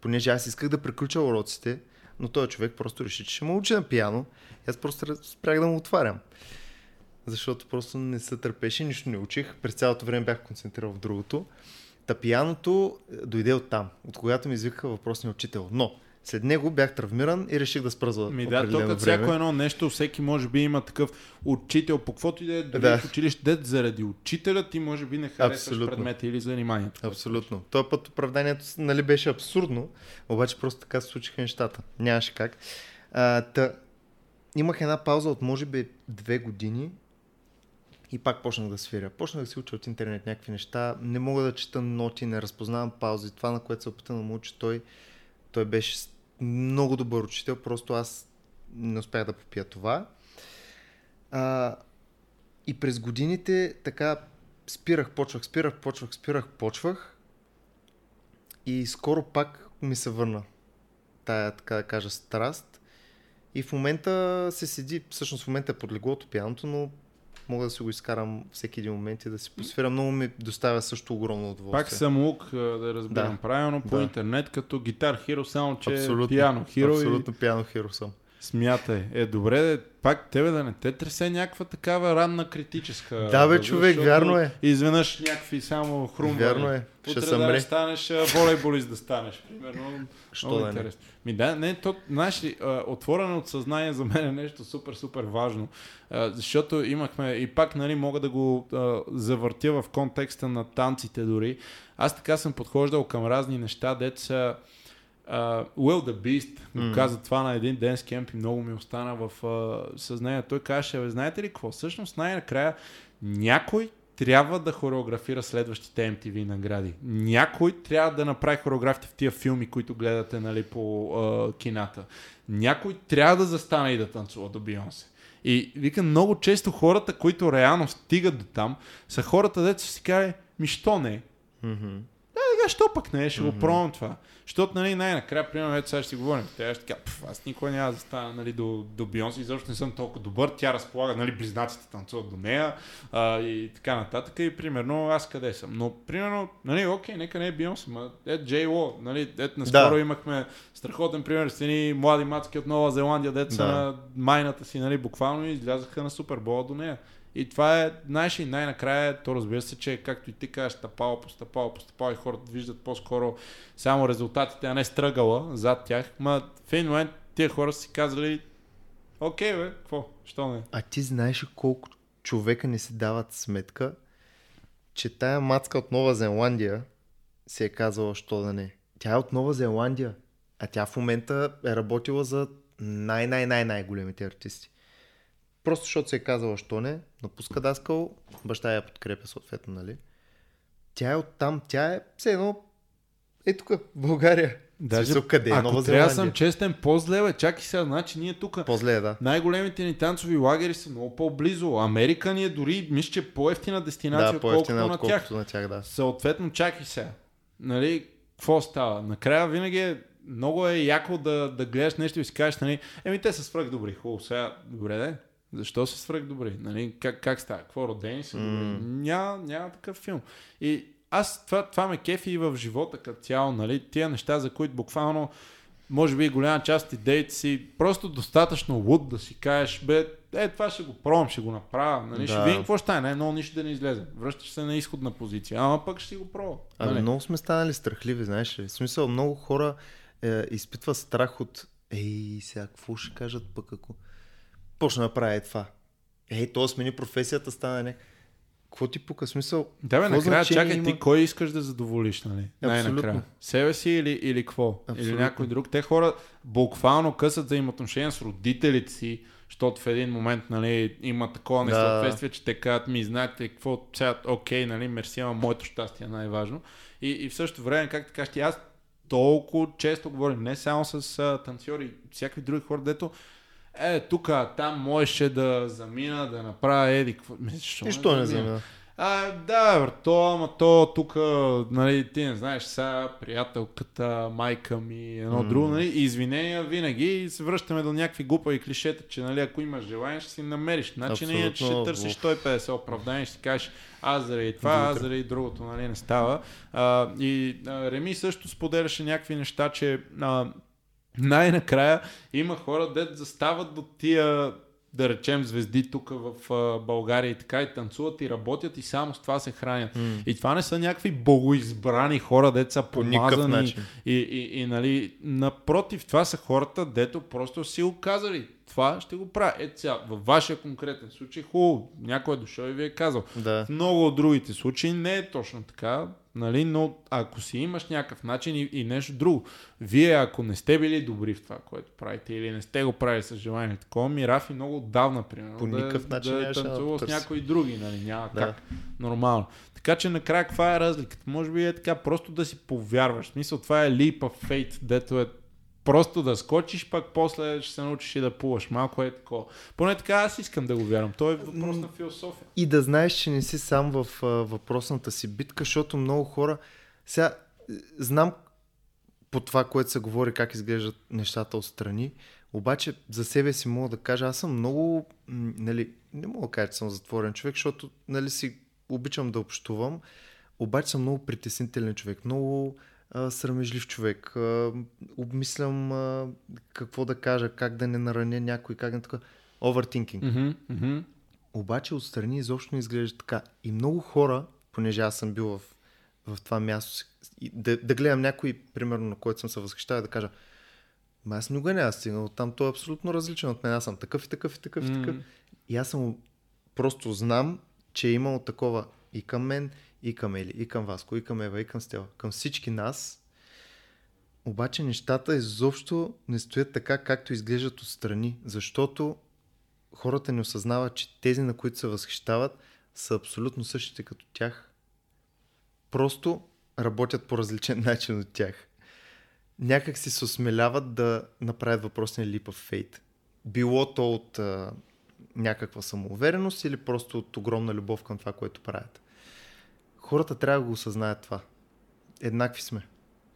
Понеже аз исках да приключа уроците, но този човек просто реши, че ще му учи на пияно. И аз просто спрях да му отварям. Защото просто не се търпеше, нищо не учих. През цялото време бях концентрирал в другото. Та пияното е, дойде от там, от когато ми извикаха въпросния учител. Но след него бях травмиран и реших да спра за Ми да, тук всяко едно нещо, всеки може би има такъв учител, по каквото и да е, дори Да. в училище, дет заради учителя ти може би не харесваш Абсолютно. предмета или заниманието. Абсолютно. Този път оправданието нали, беше абсурдно, обаче просто така се случиха нещата. Нямаше как. А, та, имах една пауза от може би две години и пак почнах да свиря. Почнах да си уча от интернет някакви неща. Не мога да чета ноти, не разпознавам паузи. Това, на което се опитам да му учи той, той беше много добър учител, просто аз не успях да попия това. А, и през годините така спирах, почвах, спирах, почвах, спирах, почвах. И скоро пак ми се върна тая, така да кажа, страст. И в момента се седи, всъщност в момента е под леглото пианото, но мога да си го изкарам всеки един момент и да си посвиря. Много ми доставя също огромно удоволствие. Пак съм лук, да разбирам Да. правилно, по Да. интернет, като гитар хиро, само че Абсолютно. пиано хиро и Абсолютно пиано хиро съм. Смятай. Е, добре, пак тебе да не те тресе някаква такава ранна критическа. Да, бе, възраст, човек, вярно е. Изведнъж някакви само хрумвания. Вярно е. Ще Утре съм да не станеш волейболист да станеш, примерно. Що Много да интересно. Ми да, не, то, знаеш ли, а, отворене от съзнание за мен е нещо супер, супер важно. Защото имахме, и пак, нали, мога да го завъртя в контекста на танците дори. Аз така съм подхождал към разни неща, деца Uh, Will the Beast го Мм. каза това на един ден с кемп и много ми остана в uh, съзнание. Той бе, знаете ли какво? Всъщност най-накрая някой трябва да хореографира следващите MTV награди. Някой трябва да направи хореографите в тия филми, които гледате нали, по uh, кината. Някой трябва да застане и да танцува до Бионсе. И вика, много често хората, които реално стигат до там, са хората, дето си каже, ми що не? Мгм. Сега, що пък не, ще го пробвам това. Защото, нали, най-накрая, примерно, ето сега ще си говорим. Тя ще «Пф, аз никога няма да стана, нали, до, до Бионс и защо не съм толкова добър. Тя разполага, нали, близнаците танцуват до нея а, и така нататък. И, примерно, аз къде съм. Но, примерно, нали, окей, нека не е Бионс, ма ето Джей Ло, нали, ето наскоро Да. имахме страхотен пример с едни млади мацки от Нова Зеландия, дето са Да. на майната си, нали, буквално и излязаха на Супербола до нея. И това е, знаеш ли, най-накрая, то разбира се, че както и ти кажеш, стъпало по стъпало по стъпало и хората виждат по-скоро само резултатите, а не стръгала зад тях. Ма в един момент тия хора си казали, окей бе, какво, що не? А ти знаеш колко човека не си дават сметка, че тая мацка от Нова Зеландия се е казала, що да не. Тя е от Нова Зеландия, а тя в момента е работила за най-най-най-най-големите артисти. Просто защото се е казала, що не, напуска Даскал, баща я подкрепя съответно, нали? Тя е оттам, тя е все едно е тук, България. Даже, Смисъл, къде е ако Нова трябва да съм честен, по-зле бе, чакай сега, значи ние тук По-зле е, да. най-големите ни танцови лагери са много по-близо. Америка ни е дори, мисля, че по-ефтина дестинация, Да, отколкото по-ефтина, на тях. отколкото на тях, да. Съответно, чакай сега. Нали, какво става? Накрая винаги е много е яко да, да гледаш нещо и си кажеш, нали, еми те са свръх добри. Хубаво, сега, добре де. Защо са свръх добри? Нали, как, как става? Какво родени са? М. Няма, няма такъв филм. И аз това, това ме кефи и в живота като цяло, нали, тия неща, за които буквално може би голяма част от идеите си просто достатъчно луд да си кажеш, бе, е, това ще го пробвам, ще го направя. Нали? Да. Ще видим какво ще стане. Най-много нищо да не излезе. Връщаш се на изходна позиция, ама пък ще го пробва. Ами нали? много сме станали страхливи, знаеш ли. В смисъл, много хора е, изпитва страх от ей, сега какво ще кажат пък ако почна да прави това. Ей, то смени професията, стана не. Какво ти пука смисъл? Да, бе, накрая чакай има... ти кой искаш да задоволиш, нали? Най-накрая. Себе си или, или какво? Абсолютно. Или някой друг. Те хора буквално късат взаимоотношения с родителите си, защото в един момент нали, има такова несъответствие, да. че те казват ми, знаете какво, сега, окей, нали, мерси, ама моето щастие е най-важно. И, и в същото време, как така ще аз толкова често говорим, не само с а, танцори, всякакви други хора, дето е, тук, там можеше да замина, да направя еди. Какво... Нищо не замина. А, да, бр, то, ама то тук, нали, ти не знаеш, сега приятелката, майка ми, едно mm. друго, нали, извинения винаги и се връщаме до някакви глупави клишета, че, нали, ако имаш желание, ще си намериш. Значи не, че ще търсиш 150 оправдания, ще си кажеш, аз заради това, аз заради другото, нали, не става. А, и а, Реми също споделяше някакви неща, че а, най-накрая има хора, дет застават до тия да речем, звезди тук в а, България и така, и танцуват и работят и само с това се хранят. Mm. И това не са някакви богоизбрани хора, деца помазани. И, и, и, нали, напротив, това са хората, дето просто си го казали. Това ще го правя. Ето сега, във вашия конкретен случай, хубаво, някой е дошъл и ви е казал. Да. В много от другите случаи не е точно така. Нали? Но ако си имаш някакъв начин и, и нещо друго, вие ако не сте били добри в това, което правите или не сте го правили с желание такова, ми Рафи много отдавна, примерно, По никакъв да, начин да е танцувал с някои други, нали? няма да. как. Нормално. Така че накрая каква е разликата? Може би е така, просто да си повярваш. В смисъл, това е leap of faith, дето е просто да скочиш, пък после ще се научиш и да плуваш. Малко е такова. Поне така аз искам да го вярвам. То е въпрос на философия. И да знаеш, че не си сам в а, въпросната си битка, защото много хора... Сега, знам по това, което се говори, как изглеждат нещата отстрани, обаче за себе си мога да кажа, аз съм много, нали, не мога да кажа, че съм затворен човек, защото нали, си обичам да общувам, обаче съм много притеснителен човек, много а, срамежлив човек. А, обмислям а, какво да кажа, как да не нараня някой, как да така. Overthinking. Mm-hmm, mm-hmm. Обаче отстрани изобщо не изглежда така. И много хора, понеже аз съм бил в, в това място, да, да гледам някой, примерно, на който съм се възхищава, да кажа, Ма аз никога не аз стигнал там, той е абсолютно различен от мен. Аз съм такъв и такъв и такъв mm. и такъв. И аз съм просто знам, че е имало такова и към мен, и към Ели, и към Васко, и към Ева, и към Стела, към всички нас. Обаче нещата изобщо не стоят така, както изглеждат отстрани, защото хората не осъзнават, че тези, на които се възхищават, са абсолютно същите като тях. Просто работят по различен начин от тях. Някак си се осмеляват да направят въпросния лип of fate. Било то от а, някаква самоувереност или просто от огромна любов към това, което правят. Хората трябва да го осъзнаят това. Еднакви сме.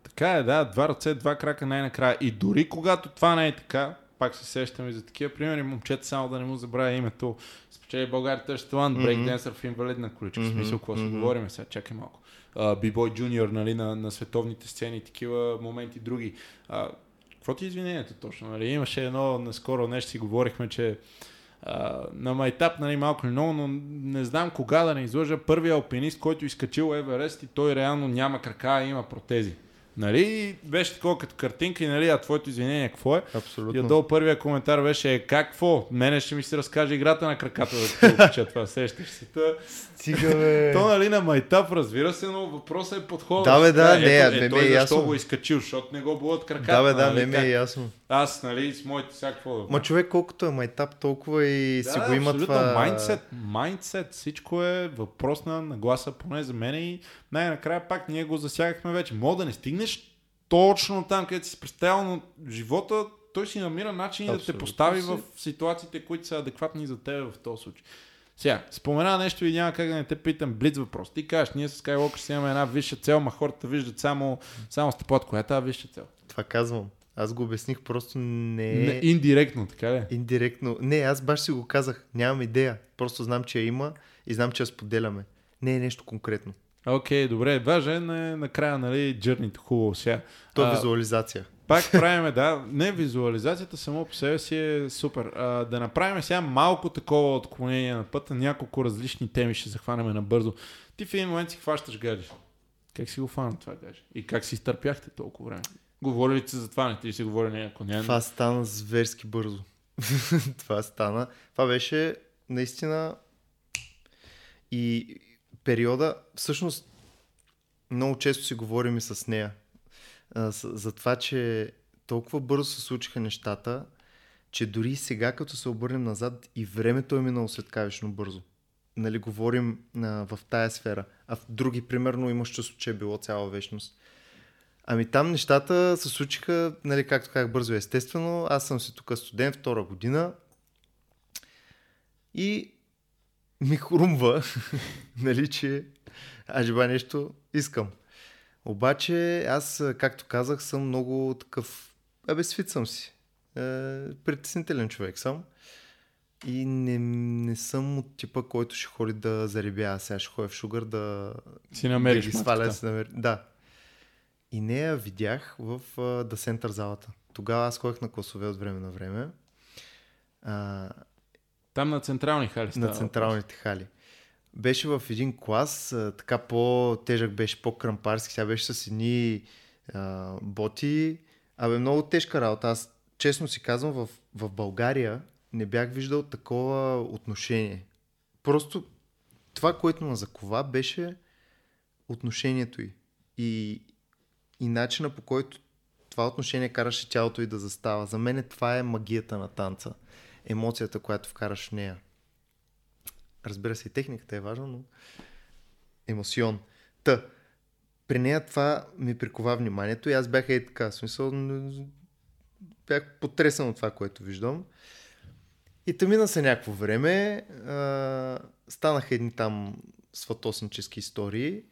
Така е, да. Два ръце, два крака най-накрая. И дори когато това не е така, пак се сещаме за такива примери, момчета само да не му забравя името. Спечели България търси талант, mm-hmm. брейкденсър в инвалидна количка. Mm-hmm. смисъл, какво mm-hmm. се говорим сега, чакай малко. Бибой uh, Джуниор, нали, на, на световните сцени, такива моменти други. Uh, какво ти е извинението точно? Нали? Имаше едно, наскоро нещо си говорихме, че на майтап, нали, малко или много, но не знам кога да не излъжа. Първия алпинист, който изкачил Еверест и той реално няма крака, а има протези. Нали? Беше такова като картинка и нали, а твоето извинение какво е? Абсолютно. И отдолу първия коментар беше е, какво? Мене ще ми се разкаже играта на краката да ти обича това. Сещаш се. Та... Стига, бе. То нали на майтап, разбира се, но въпросът е подходът. Да, бе, да, не, ето, не, е, не, защо го изкачил, защото не го бъдат краката. Да, бе, да, нали? не, не, е ясно. Аз, нали, с моите всякакво да Ма човек колкото е майтап, толкова и да, си го има това... Майндсет, майндсет, всичко е въпрос на нагласа, поне за мен и най-накрая пак ние го засягахме вече. Мога да не стигнеш точно там, където си представил, но живота той си намира начин да те постави в ситуациите, които са адекватни за теб в този случай. Сега, спомена нещо и няма как да не те питам блиц въпрос. Ти кажеш, ние с Skywalker си имаме една висша цел, ма хората виждат само, само стъпот. Коя е тази висша цел? Това казвам. Аз го обясних, просто не е... Не, индиректно, така ли? Индиректно. Не, аз баш си го казах. Нямам идея. Просто знам, че я има и знам, че я споделяме. Не е нещо конкретно. Окей, okay, добре. Важен е накрая, нали, джърнито хубаво сега. То е визуализация. Пак правиме, да. Не, визуализацията само по себе си е супер. А, да направим сега малко такова отклонение на пътя, няколко различни теми ще захванем набързо. Ти в един момент си хващаш гадже. Как си го фана това гадже? И как си изтърпяхте толкова време? Говорили ли за това? Не ти си говорили ако няма. Това стана зверски бързо. това стана. Това беше наистина и периода, всъщност много често си говорим и с нея за това, че толкова бързо се случиха нещата, че дори сега, като се обърнем назад, и времето е минало светкавично бързо. Нали, говорим а, в тая сфера. А в други, примерно, имаш чувство, че е било цяла вечност. Ами там нещата се случиха, нали, както казах, бързо естествено. Аз съм си тук студент, втора година. И ми хрумва, нали, че аз нещо искам. Обаче аз, както казах, съм много такъв... Абе, свит съм си. Е, притеснителен човек съм. И не, не съм от типа, който ще ходи да заребя. Сега ще ходя в шугър да... Си намериш да ги сваля, си намер... Да. И нея видях в uh, The Center залата. Тогава аз ходех на класове от време на време. А... Там на централни хали На централните хали беше в един клас, така по-тежък беше, по-крампарски, сега беше с едни а, боти. Абе, много тежка работа. Аз честно си казвам, в, в България не бях виждал такова отношение. Просто това, което ме закова, беше отношението й. И, и начина по който това отношение караше тялото й да застава. За мен това е магията на танца. Емоцията, която вкараш в нея. Разбира се, и техниката е важна, но емоцион. Та, при нея това ми прикова вниманието и аз бях и така, в смисъл, бях потресен от това, което виждам. И та мина се някакво време, а, станаха едни там сватоснически истории.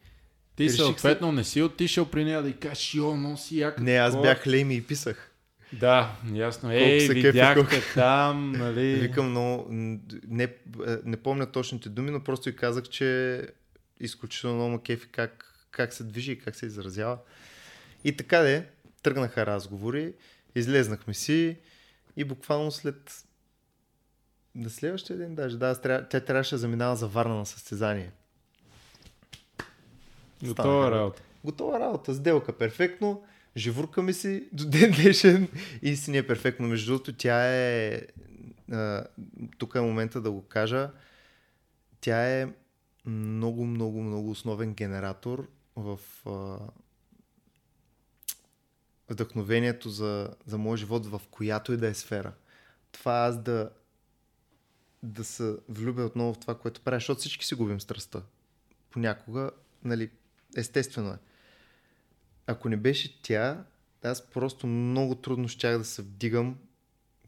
Ти Реших съответно се... не си отишъл при нея да й кажеш, йо, носи яка. Не, аз бях лейми и писах. Да, ясно. Ей, видяхте там, нали? Викам, но не, не помня точните думи, но просто и казах, че изключително много кефи как, как се движи и как се изразява. И така де, тръгнаха разговори, излезнахме си и буквално след на следващия ден даже, да, тя трябваше да заминава за Варна на състезание. Готова работа. Готова работа, сделка, перфектно живурка ми си до ден днешен и е перфектно. Между другото, тя е, тук е момента да го кажа, тя е много, много, много основен генератор в вдъхновението за, за моят живот в която и да е сфера. Това аз да да се влюбя отново в това, което правя, защото всички си губим страстта. Понякога, нали, естествено е ако не беше тя, аз просто много трудно щях да се вдигам,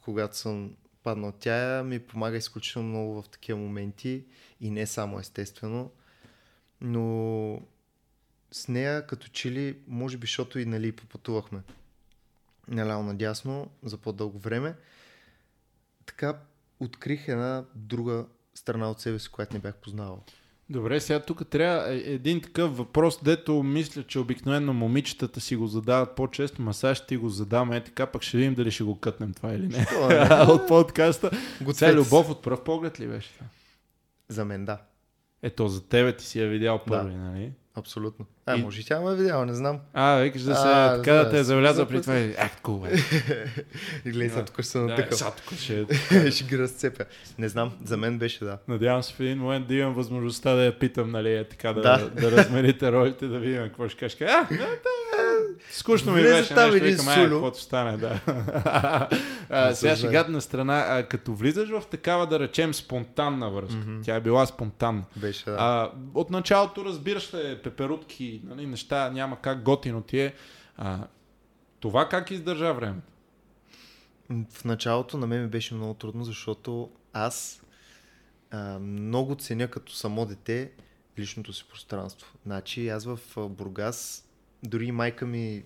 когато съм паднал. Тя ми помага изключително много в такива моменти и не само естествено, но с нея като че ли, може би, защото и нали попътувахме наляво надясно за по-дълго време, така открих една друга страна от себе си, която не бях познавал. Добре, сега тук трябва е, един такъв въпрос, дето мисля, че обикновено момичетата си го задават по-често, ма сега ще ти го задам, е така, пък ще видим дали ще го кътнем това или не. от подкаста. Сега любов от пръв поглед ли беше? За мен да. Ето, за тебе ти си я видял първи, да. нали? Абсолютно. А, и... може и тя ме е видяла, не знам. А, викаш да се, а, така да, да те е завляза при това. Акт кул, бе. И гледай, сега тук ще се натъкам. Сега тук ще... ще ги разцепя. Не знам, за мен беше да. Надявам се в един момент да имам възможността да я питам, нали, е така да, да. да размените ролите, да видим какво ще кажеш. А, Скучно ми беше там нещо, викам, ай, каквото стане, да. а, сега шегата на страна, а, като влизаш в такава, да речем, спонтанна връзка, mm-hmm. тя е била спонтанна. Беше, да. а, от началото разбираш ли, пеперутки, нали, неща, няма как готино ти е. А, това как издържа времето? В началото на мен ми беше много трудно, защото аз а, много ценя като само дете личното си пространство. Значи аз в Бургас дори майка ми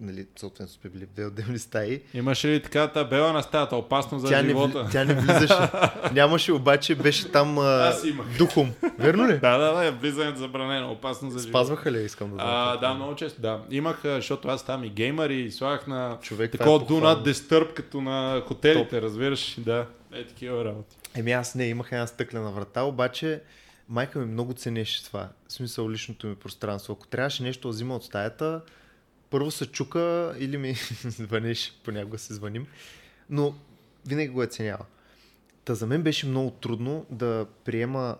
нали, съответно сме били в две отделни стаи. Имаше ли така табела на стаята, опасно за Тя не, живота? вли- тя не влизаше. Нямаше, обаче беше там а, Аз имах. духом. Верно ли? Да, да, да, влизането забранено, опасно за живота. Спазваха ли, искам да знам. А, да, много често, да. Имах, защото аз там и геймър и слагах на Човек, такова е not disturb, като на хотелите, разбираш? Да, е такива работи. Еми аз не, имах една стъклена врата, обаче майка ми много ценеше това. В смисъл личното ми пространство. Ако трябваше нещо да взима от стаята, първо се чука или ми звъниш, понякога се звъним, но винаги го е ценяла. Та за мен беше много трудно да приема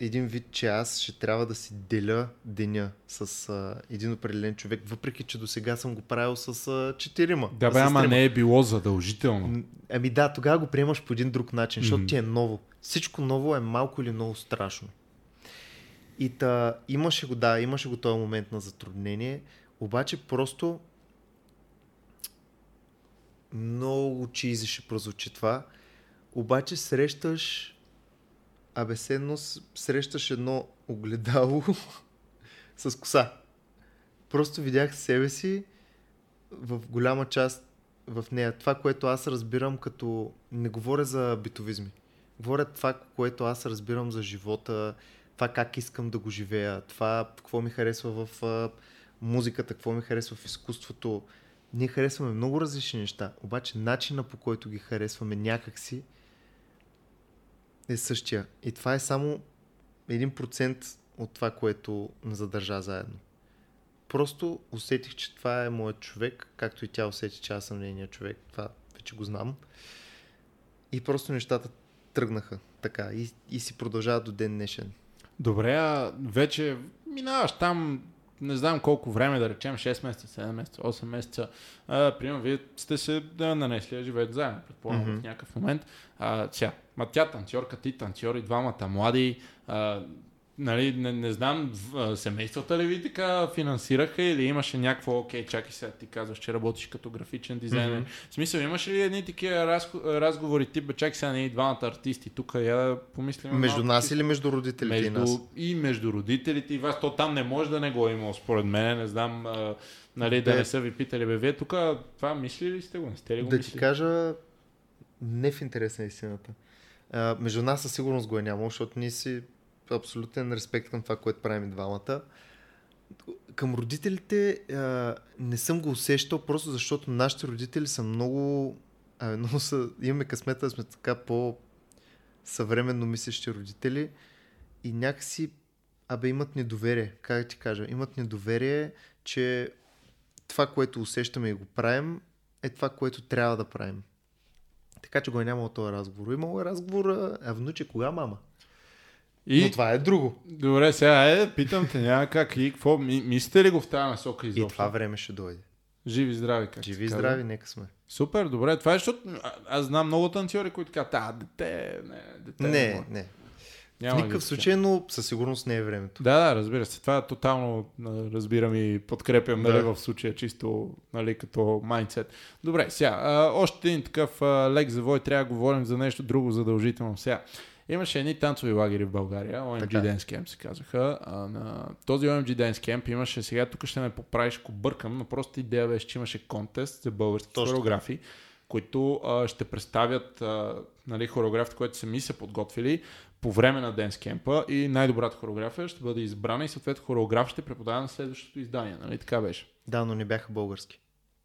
един вид, че аз ще трябва да си деля деня с а, един определен човек, въпреки че до сега съм го правил с а, четирима. Да, бе, ама не е било задължително. Ами да, тогава го приемаш по един друг начин, защото Мгм. ти е ново. Всичко ново е малко или много страшно. И та, имаше го, да, имаше го този момент на затруднение, обаче просто много чизи ще прозвучи това, обаче срещаш абеседно с- срещаш едно огледало с коса. Просто видях себе си в голяма част в нея. Това, което аз разбирам като... Не говоря за битовизми. Говоря това, което аз разбирам за живота, това как искам да го живея, това какво ми харесва в а, музиката, какво ми харесва в изкуството. Ние харесваме много различни неща, обаче начина по който ги харесваме някакси е същия. И това е само 1% от това, което не задържа заедно. Просто усетих, че това е моят човек, както и тя усети, че аз съм нейният човек. Това вече го знам. И просто нещата тръгнаха така и, и си продължават до ден днешен. Добре, а вече минаваш там, не знам колко време, да речем 6 месеца, 7 месеца, 8 месеца. А, примерно, вие сте се да нанесли да живеете заедно, предполагам, Мгм. в някакъв момент. А, сега, ма тя танцорка, ти танцори, двамата млади. А, нали, не, не знам, семействата ли ви така финансираха или имаше някакво, окей, чакай сега, ти казваш, че работиш като графичен дизайнер. Мгм. В смисъл, имаше ли едни такива разго- разговори, тип, чакай сега, ние двамата артисти, тук я да помислим Между малко нас или между родителите и нас? между, и между родителите и вас. То там не може да не го е имало, според мен. Не знам, а, нали, да Бе. не са ви питали. Бе, вие тук това мислили ли сте го? Не сте ли го Да ти мислили? кажа, не в интерес на истината. А, между нас със сигурност го е нямало, защото ние си абсолютен респект към това, което правим и двамата. Към родителите а, не съм го усещал, просто защото нашите родители са много... А, много са, имаме късмета да сме така по съвременно мислещи родители и някакси абе имат недоверие, как ти кажа, имат недоверие, че това, което усещаме и го правим, е това, което трябва да правим. Така че го е нямало този разговор. Имало е разговор, а внуче, кога мама? И, Но това е друго. добре, сега е, питам те, няма как. И какво, ми, мислите ли го в тази насока И изобщо? това време ще дойде. Живи и здрави, как Живи и здрави, нека сме. Супер, добре. Това е, защото аз знам много танцори, които казват, а, дете, не, дете. Не, може». не. Няма в ги никакъв така. случай, но със сигурност не е времето. Да, да, разбира се. Това тотално а, разбирам и подкрепям Да. нали, в случая чисто нали, като майндсет. Добре, сега, а, още един такъв а, лек завой, трябва да говорим за нещо друго задължително. Сега, имаше едни танцови лагери в България, OMG Така. Dance Camp се казаха. А, на този OMG Dance Camp имаше, сега тук ще ме поправиш, ако бъркам, но просто идея беше, че имаше контест за български Точно. хореографи, които а, ще представят а, нали, хореографите, които сами са подготвили по време на Денс кемпа и най-добрата хореография ще бъде избрана и съответно хореограф ще преподава на следващото издание. Нали? Така беше. Да, но не бяха български.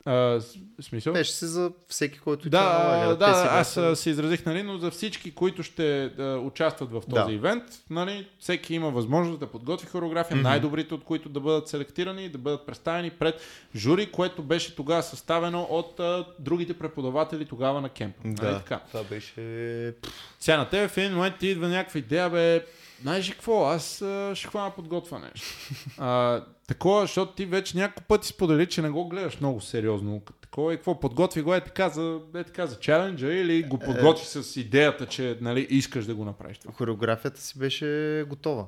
А, смисъл? Беше си за всеки, който Да, лагера. да, си аз а, се изразих, нали, но за всички, които ще да, участват в този Да. ивент, нали, всеки има възможност да подготви хореография, Мгм. най-добрите от които да бъдат селектирани и да бъдат представени пред жури, което беше тогава съставено от а, другите преподаватели тогава на кемпа. Нали, Да, така. това беше... Сега на тебе в един момент ти идва някаква идея, бе, знаеш ли какво, аз а, ще хвана подготвя нещо. А, такова, защото ти вече няколко пъти сподели, че не го гледаш много сериозно. Такова и какво, подготви го е така за, е така за чаленджа или го подготви с идеята, че нали, искаш да го направиш това. Хореографията си беше готова.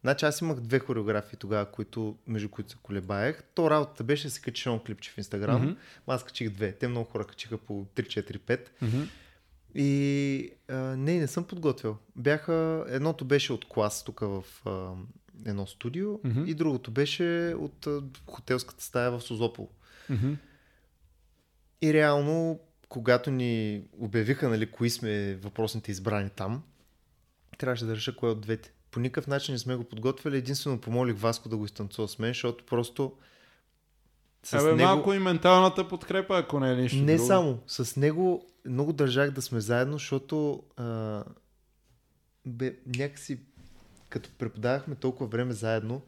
Значи аз имах две хореографии тогава, които, между които се колебаех. То работата беше да се качи едно клипче в Инстаграм. Мгм. Аз качих две. Те много хора качиха по 3-4-5. Мгм. И а, не, не съм подготвил. Бяха, едното беше от клас тук в а, едно студио Мгм. и другото беше от хотелската стая в Созопол. Мгм. И реално, когато ни обявиха, нали, кои сме въпросните избрани там, трябваше да реша кой от двете. По никакъв начин не сме го подготвили. Единствено помолих Васко да го изтанцува с мен, защото просто с Абе, него... малко и менталната подкрепа, ако не е нищо Не друго. само. С него много държах да сме заедно, защото а, бе, някакси като преподавахме толкова време заедно,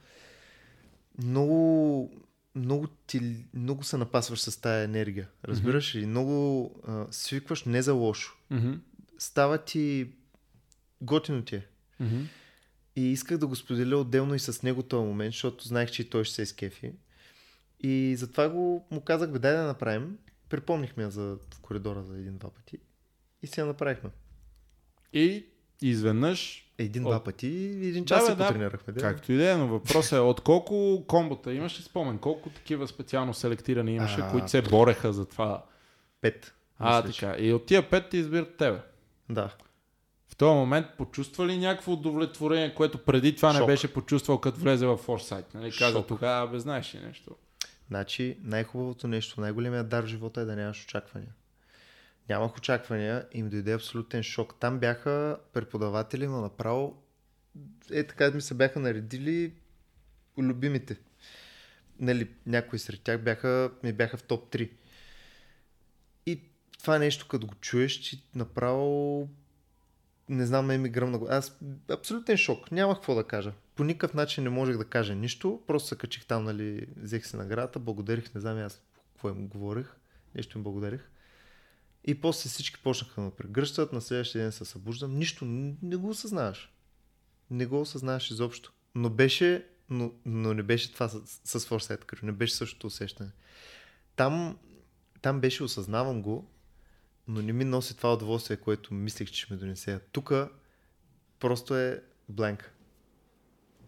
много, много, ти, много се напасваш с тая енергия. Разбираш ли? Много а, свикваш не за лошо. Мгм. Става ти готино ти е. Мгм. И исках да го споделя отделно и с него този момент, защото знаех, че и той ще се изкефи. И затова го, му казах, бе, дай да направим. Припомнихме я за, в коридора за един-два пъти. И си я направихме. И изведнъж, Един-два От- пъти и един час Да, се да. потренирахме. Да. както и да е, но въпросът е от колко комбота имаш ли спомен? Колко такива специално селектирани имаше, А, които се бореха за това? Пет. А, мисля, така. И от тия пет ти избират тебе. Да. В този момент почувства ли някакво удовлетворение, което преди това не Шок. беше почувствал, като влезе в Форсайт? Нали? Каза Шок. тогава, бе, знаеш ли нещо? Значи, най-хубавото нещо, най-големият дар в живота е да нямаш очаквания. Нямах очаквания и ми дойде абсолютен шок. Там бяха преподаватели, но направо е така ми се бяха наредили любимите. Нали, някои сред тях бяха, ми бяха в топ 3. И това нещо, като го чуеш, че направо не знам, ме ми гръмна. го- Аз абсолютен шок. Нямах какво да кажа. По никакъв начин не можех да кажа нищо. Просто се качих там, нали, взех се наградата, благодарих, не знам аз какво им говорих. Нещо им благодарих. И после всички почнаха да ме прегръщат, на следващия ден се събуждам. Нищо, не го осъзнаваш. Не го осъзнаваш изобщо. Но беше, но, но не беше това с, с Foresight не беше същото усещане. Там, там беше, осъзнавам го, но не ми носи това удоволствие, което мислех, че ще ми донесе. Тук просто е бленк.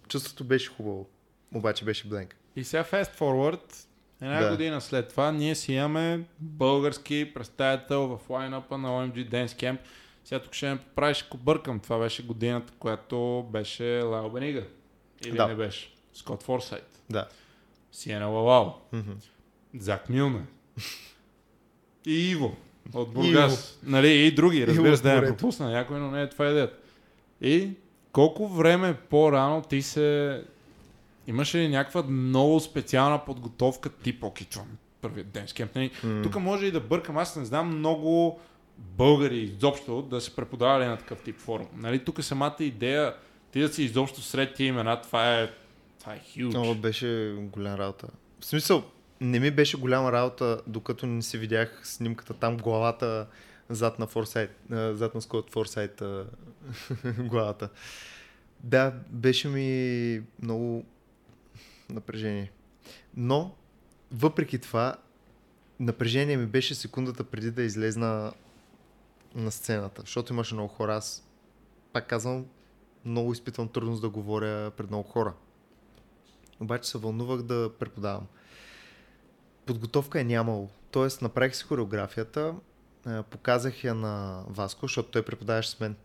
Чувството беше хубаво, обаче беше бленк. И сега fast forward, една Да. година след това, ние си имаме български представител в лайнапа на OMG Dance Camp. Сега тук ще ме поправиш, ако бъркам. Това беше годината, която беше Лао Бенига. Или Да. не беше? Скот Форсайт. Да. Сиена Лалао. Зак Милне. И Иво от Бургас. Нали, и други, разбира Иво се, да морето. пропусна някой, но не е това идеята. И колко време по-рано ти се... Имаше ли някаква много специална подготовка, тип, това е първият ден с кемп. Нали? М. Тук може и да бъркам, аз не знам много българи изобщо да се преподавали на такъв тип форум. Нали? Тук самата идея, ти да си изобщо сред тия имена, това е, това е huge. Това беше голяма работа. В смисъл, не ми беше голяма работа, докато не си видях снимката там, главата зад на Форсайт, зад на Скот Форсайт главата. Да, беше ми много напрежение. Но, въпреки това, напрежение ми беше секундата преди да излезна на сцената, защото имаше много хора. Аз, пак казвам, много изпитвам трудност да говоря пред много хора. Обаче се вълнувах да преподавам. Подготовка е нямало. Тоест, направих си хореографията, е, показах я на Васко, защото той преподаваше с мен.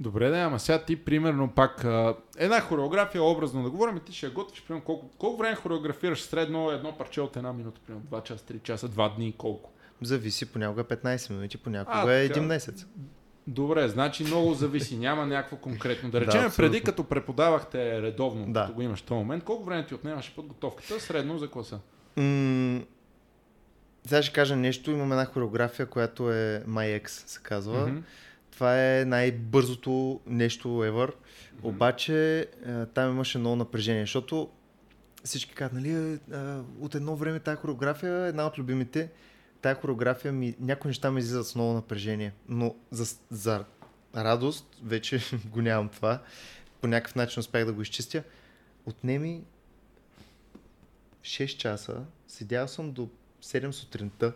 Добре, да, ама сега ти, примерно, пак а, една хореография, образно да говорим, ти ще я готвиш, примерно, колко, колко време хореографираш средно едно парче от една минута, примерно, 2 часа, 3 часа, 2 дни, колко? Зависи, понякога 15 минути, понякога А, е така. един месец. Добре, значи много зависи, няма някакво конкретно. Да Да, речем, абсолютно. преди като преподавахте редовно, Да. като го имаш в този момент, колко време ти отнемаше подготовката, средно за класа? М- сега ще кажа нещо. Имам една хореография, която е My Ex, се казва. Мгм. Това е най-бързото нещо ever. Обаче е, там имаше много напрежение, защото всички казват, нали, от едно време тази хореография е една от любимите. Тая хореография ми, някои неща ми излизат с много напрежение, но за, за радост вече го нямам това. По някакъв начин успях да го изчистя. Отнеми 6 часа, седял съм до 7 сутринта.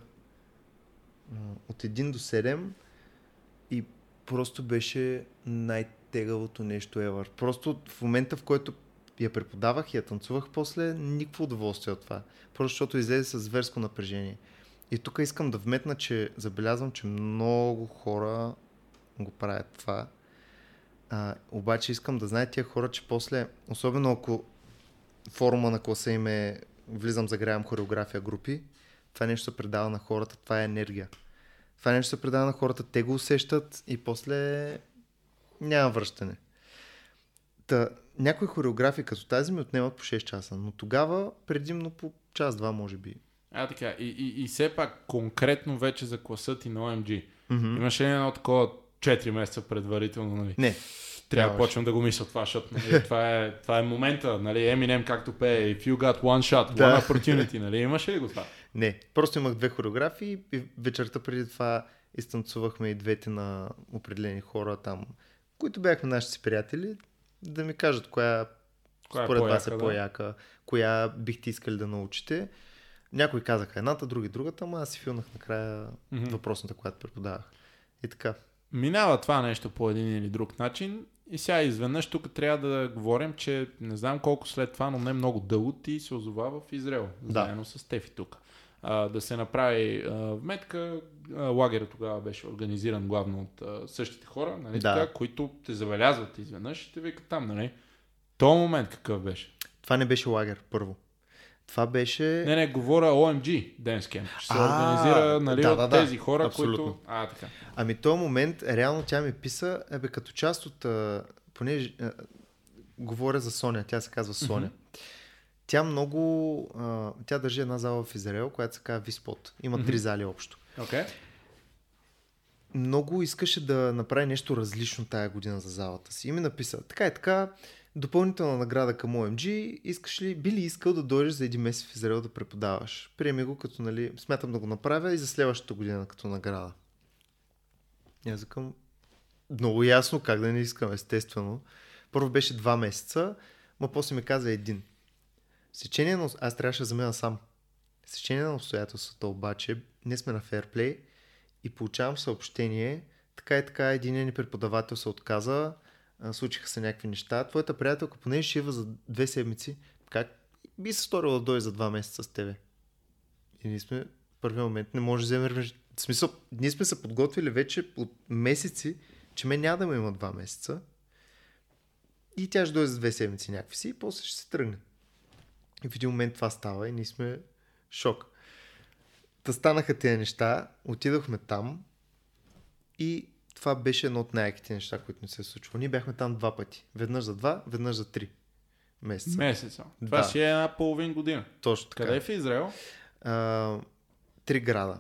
От 1 до 7 и просто беше най-тегавото нещо ever. Просто в момента, в който я преподавах и я танцувах после, никакво удоволствие от това. Просто защото излезе с зверско напрежение. И тук искам да вметна, че забелязвам, че много хора го правят това. А, обаче искам да знаят тия хора, че после, особено ако форума на класа им е влизам, загрявам хореография групи, Това нещо се предава на хората, това е енергия. Това нещо се предава на хората, те го усещат и после няма връщане. Та, някои хореографии като тази ми отнемат по 6 часа, но тогава предимно по час-два може би. А, така. И, и, и все пак конкретно вече за класа ти на OMG. Mm-hmm. Имаше ли едно такова 4 месеца предварително, нали? Не, Трябва да почвам да го мисля това, защото нали, това, е, това е момента, нали? Eminem както пее, if you got one shot, Да. one opportunity, нали? Имаше ли го това? Не. Просто имах две хореографии и вечерта преди това изтанцувахме и двете на определени хора там, които бяхме нашите си приятели, да ми кажат коя Коя според вас е да? по-яка, коя бихте искали да научите. Някои казаха едната, други другата, ама аз си филнах накрая Мгм. въпросната, която преподавах. И така. Минава това нещо по един или друг начин и сега изведнъж тук трябва да говорим, че не знам колко след това, но не много дълго ти се озова в Израел, Да. заедно с Тефи тук. А, да се направи а, вметка, лагера тогава беше организиран главно от а, същите хора, нали, Да. така, които те забелязват изведнъж и те викат там, нали? То момент какъв беше? Това не беше лагер, първо. Това беше... Не, не, говоря OMG Dance Camp. Ще се организира нали, да, от да, да, тези хора, абсолютно. които... А, така. Ами този момент, реално тя ми писа, ебе, като част от, а, понеже а, говоря за Соня, тя се казва Соня. Мгм. Тя много, а, тя държи една зала в Израел, която се казва Виспот. Има Мгм. три зали общо. Окей. Много искаше да направи нещо различно тая година за залата си. И ми написа, така и така, допълнителна награда към OMG, искаш ли, би ли искал да дойдеш за един месец в Израел да преподаваш? Приеми го като, нали, смятам да го направя и за следващата година като награда. Аз викам, много ясно как да не искам, естествено. Първо беше два месеца, но после ми каза един. С течение на... Аз трябваше да замина сам. С течение на обстоятелствата обаче, не сме на фейрплей и получавам съобщение, така и така един ни преподавател се отказа, случиха се някакви неща. Твоята приятелка, понеже ще идва за две седмици, как би се сторила да дойде за два месеца с тебе? И ние сме в първия момент не може да вземем... В смисъл, ние сме се подготвили вече от месеци, че мен няма да има два месеца. И тя ще дойде за две седмици някакви си и после ще се тръгне. И в един момент това става и ние сме шок. Та станаха тези неща, отидохме там и това беше едно от най-яките неща, които ни се е случило. Ние бяхме там два пъти. Веднъж за два, веднъж за три месеца. Месеца. Това Да. си е една половин година. Точно така. Къде е в Израел? А, три града.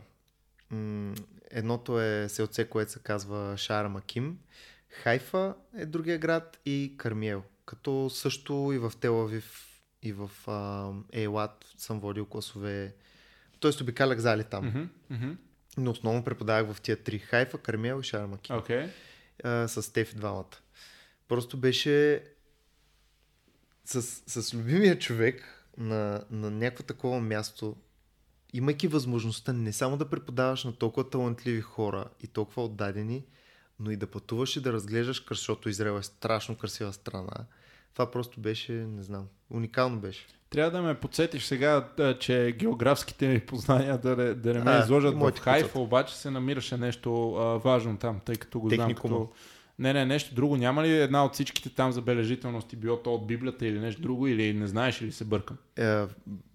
Едното е селце, което се казва Шара Маким. Хайфа е другия град и Кармиел. Като също и в Телавив и в а, Ейлат съм водил класове. Тоест обикалях зали там. Мгм, мгм. Но основно преподавах в тия три. Хайфа, Кармиел и. Окей. а, с Теф двамата. Просто беше с, с любимия човек на, на някакво такова място, имайки възможността не само да преподаваш на толкова талантливи хора и толкова отдадени, но и да пътуваш и да разглеждаш, защото Израел е страшно красива страна. Това просто беше, не знам, уникално беше. Трябва да ме подсетиш сега, че географските ми познания да, не- да не ме А, изложат в Хайфа, обаче се намираше нещо а, важно там, тъй като го знам Техникума. като... Не, не, нещо друго. Няма ли една от всичките там забележителности, било то от Библията или нещо друго, или не знаеш или се бъркам? Е,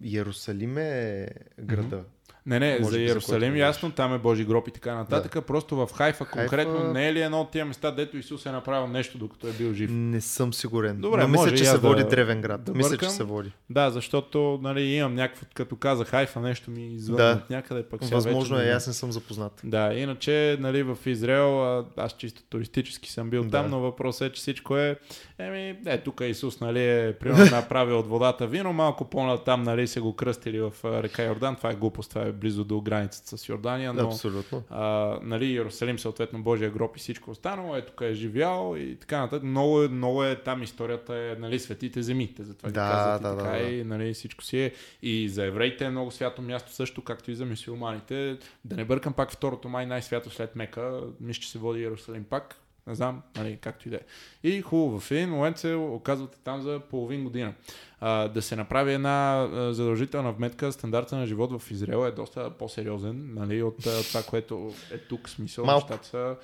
Иерусалим е града. Не, не, Може за за Иерусалим който ясно, там е Божи гроб и така нататък. Просто в Хайфа, Хайфа- конкретно не е ли едно от тия места, дето Исус е направил нещо, докато е бил жив? Не съм сигурен. Добре, но мисля, може че се води да- древен град. да мисля, бъркам. че се води. Да, защото нали, имам някакво, като каза Хайфа, нещо ми извън Да. от някъде, пък сега Възможно вече е, не аз не съм запознат. Да, иначе нали, в Израел, а, аз чисто туристически съм бил Да. там, но въпросът е, че всичко е, еми, е, тук Исус, нали, е примерно направил от водата вино, малко по-натам, нали, се го кръстили в река Йордан, това е глупост, това е близо до границата с Йордания, но Абсолютно. а, нали, Иерусалим, съответно Божия гроб и всичко останало, е тук е живял и така нататък. Много, е- много е там историята е, нали, светите земите, затова ги Да, казват да, и така да, да. и нали, всичко си е. И за евреите е много свято място също, както и за мусулманите. Да не бъркам пак второто май най-свято след Мека, мисля, че се води Иерусалим пак. Не знам, нали, както и да е. И хубаво, в един момент се оказвате там за половин година. А, да се направи една задължителна вметка, стандарта на живот в Израел е доста по-сериозен, нали, от а, това, което е тук, смисъл. Малко. Нещата са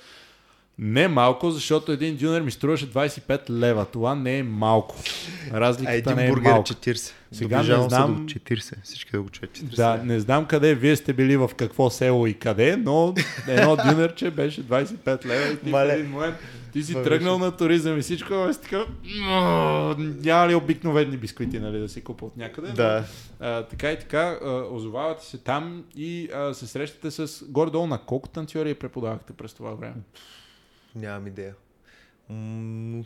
Не малко, защото един дюнер ми струваше 25 лева. Това не е малко. Разликата А един не е бургер малко. 40. Сега Доближавам не се знам- до 40. Всички да го чуят 40. Да, не знам къде вие сте били в какво село и къде, но едно дюнерче беше 25 лева и ти Мале. в един момент ти си тръгнал на туризъм и всичко е така, «М, няма ли обикновени бисквити, нали, да си купа от някъде. Да. А, така и така, а, озовавате се там и а, се срещате с горе-долу на колко танцори преподавахте през това време? Нямам идея. М,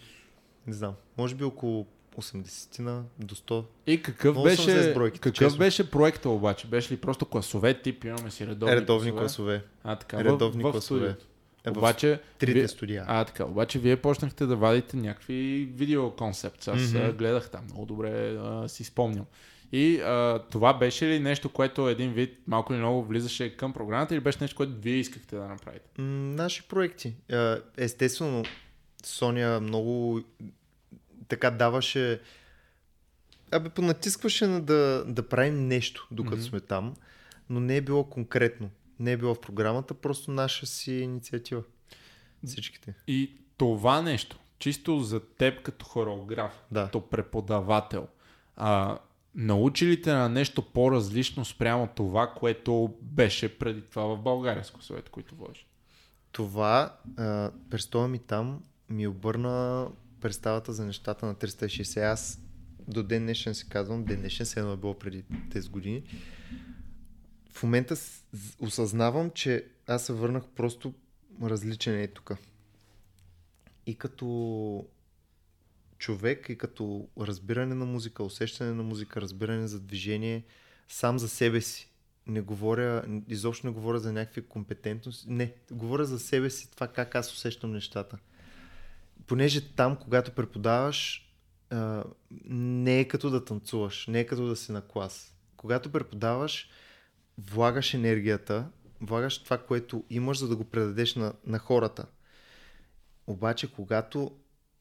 не знам. Може би около 80 до 100. И какъв Много беше, бройките, какъв честно. беше проекта обаче? Беше ли просто класове тип, имаме си редовни, Редовни класове? класове. А, така, Редовни в, в класове. в Обаче, Трите вие- студия. А, така. Обаче вие почнахте да вадите някакви видео концепт. Аз mm-hmm. гледах там, много добре а, си спомням. И а, това беше ли нещо, което един вид малко или много влизаше към програмата или беше нещо, което вие искахте да направите? М, наши проекти. Естествено, Соня много така даваше... Абе, понатискваше на да, да правим нещо, докато Мгм. сме там, но не е било конкретно. Не е било в програмата, просто наша си инициатива. Всичките. И това нещо, чисто за теб като хореограф, Да. като преподавател, а, научи ли те на нещо по-различно спрямо това, което беше преди това в България с класовете, които водиш? Това, а, престоя ми там, ми обърна представата за нещата на 360. Аз до ден днешен си казвам, ден днешен се едно е било преди 10 години. В момента осъзнавам, че аз се върнах просто различен е тук. И като човек, и като разбиране на музика, усещане на музика, разбиране за движение, сам за себе си. Не говоря, изобщо не говоря за някакви компетентности. Не, говоря за себе си, това как аз усещам нещата. Понеже там, когато преподаваш, не е като да танцуваш, не е като да си на клас. Когато преподаваш, влагаш енергията, влагаш това, което имаш, за да го предадеш на, на хората. Обаче, когато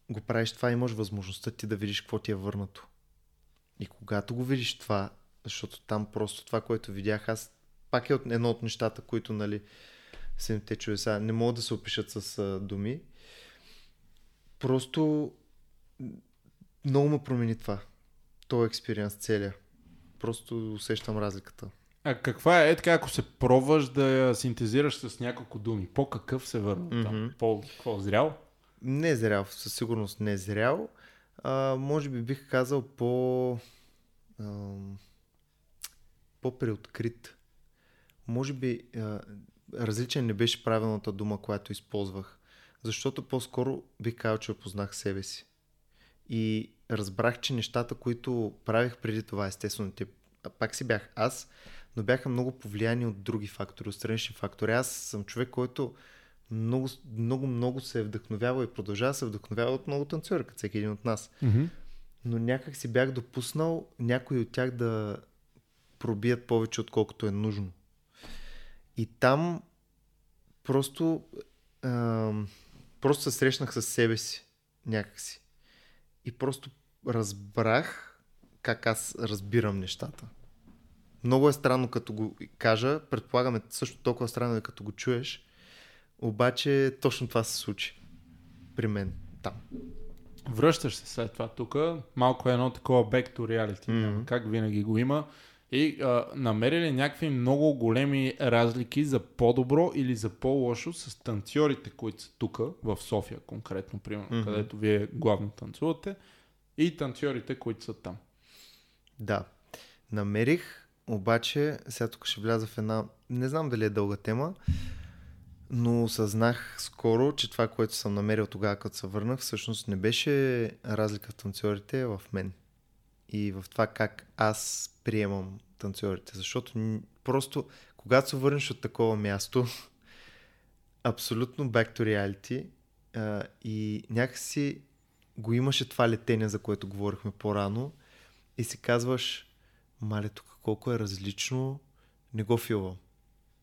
го правиш това, имаш възможността ти да видиш какво ти е върнато. И когато го видиш това, защото там просто това, което видях, аз пак е от, едно от нещата, които, нали, седмите чудеса не могат да се опишат с а, думи. Просто много ме промени това. Този експириенс целия. Просто усещам разликата. А каква е, е така, ако се пробваш да я синтезираш с няколко думи, по-какъв се върна mm-hmm. там? Мгм. По-какво, зрял? Не зрял, със сигурност не зрял. А, може би бих казал по... ам, по-преоткрит. Може би а, различен не беше правилната дума, която използвах. Защото по-скоро бих казал, че опознах себе си. И разбрах, че нещата, които правих преди това, естествено, те, а пак си бях аз, но бяха много повлияни от други фактори, от странични фактори. Аз съм човек, който много, много, много се е вдъхновявал и продължава да се вдъхновява от много танцори, като всеки един от нас. Mm-hmm. Но някак си бях допуснал някои от тях да пробият повече, отколкото е нужно. И там просто, ам, просто се срещнах с себе си някакси. И просто разбрах как аз разбирам нещата. Много е странно като го кажа, предполагаме също толкова странно е като го чуеш, обаче точно това се случи при мен там. Връщаш се след това тук, малко е едно такова back to reality, mm-hmm. как винаги го има. И а, намери ли някакви много големи разлики за по-добро или за по-лошо с танцорите, които са тук, в София конкретно, примерно, mm-hmm. където вие главно танцувате, и танцорите, които са там? Да. Намерих, обаче, сега тук ще вляза в една, не знам дали е дълга тема, но осъзнах скоро, че това, което съм намерил тогава, като се върнах, всъщност не беше разлика в танцорите, а в мен. И в това как аз приемам танцорите. Защото просто, когато се върнеш от такова място, абсолютно back to reality и някакси го имаше това летение, за което говорихме по-рано и си казваш, мале тук колко е различно, не го филвам.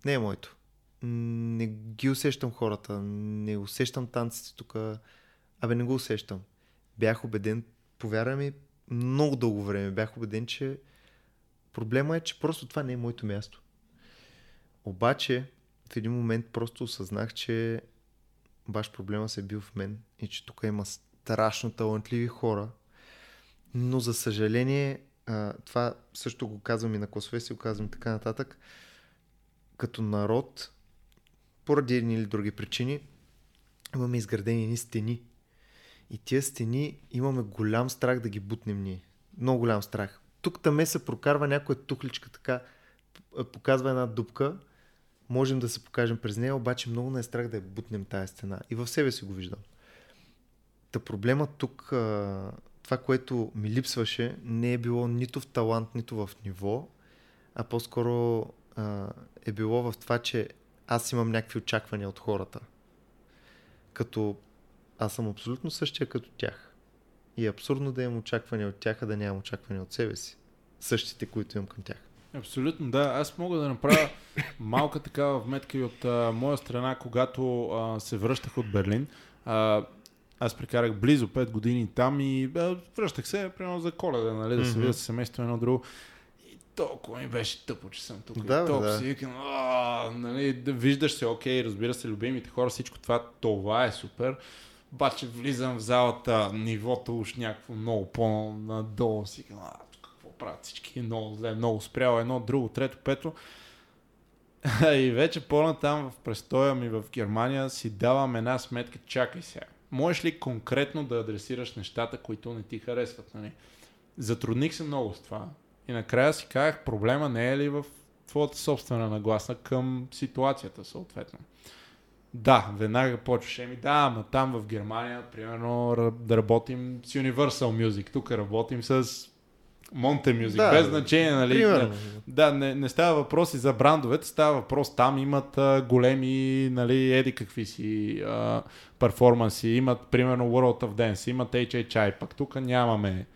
Не е моето. Не ги усещам хората, не усещам танците тук. Абе, не го усещам. Бях убеден, повярвай ми, много дълго време бях убеден, че проблема е, че просто това не е моето място. Обаче, в един момент просто осъзнах, че баш проблема се е бил в мен и че тук има страшно талантливи хора, но за съжаление, а, това също го казвам и на класове си, го казвам така нататък, като народ, поради едни или други причини, имаме изградени ни стени. И тия стени имаме голям страх да ги бутнем ние. Много голям страх. Тук таме се прокарва някоя тухличка така, показва една дупка, можем да се покажем през нея, обаче много не е страх да я бутнем тази стена. И в себе си го виждам. Та проблема тук, това, което ми липсваше, не е било нито в талант, нито в ниво, а по-скоро е било в това, че аз имам някакви очаквания от хората. Като аз съм абсолютно същия като тях. И е абсурдно да имам очаквания от тях, а да нямам очаквания от себе си. Същите, които имам към тях. Абсолютно, да. Аз мога да направя малка такава вметка и от а, моя страна, когато а, се връщах от Берлин. А, аз прекарах близо 5 години там и а, връщах се, примерно за коледа, нали, да се видя с семейство едно друго. И толкова ми беше тъпо, че съм тук. Да, и толкова да. си викам, нали, да виждаш се, окей, разбира се, любимите хора, всичко това, това е супер. Обаче влизам в залата, нивото уж някакво много по-надолу си а, какво правят всички, много зле, много спряло, едно, друго, трето, пето. и вече по-натам в престоя ми в Германия си давам една сметка, чакай сега. Можеш ли конкретно да адресираш нещата, които не ти харесват? Нали? Затрудних се много с това. И накрая си казах, проблема не е ли в твоята собствена нагласа към ситуацията, съответно. Да, веднага почваше ми, да, ама там в Германия, примерно, да работим с Universal Music, тук работим с Monte Music, Да, без значение, нали? Примерно. Да, не, не става въпрос и за брандовете, става въпрос там имат а, големи, нали, еди какви си а, перформанси, имат примерно World of Dance, имат HHI, пък тук нямаме.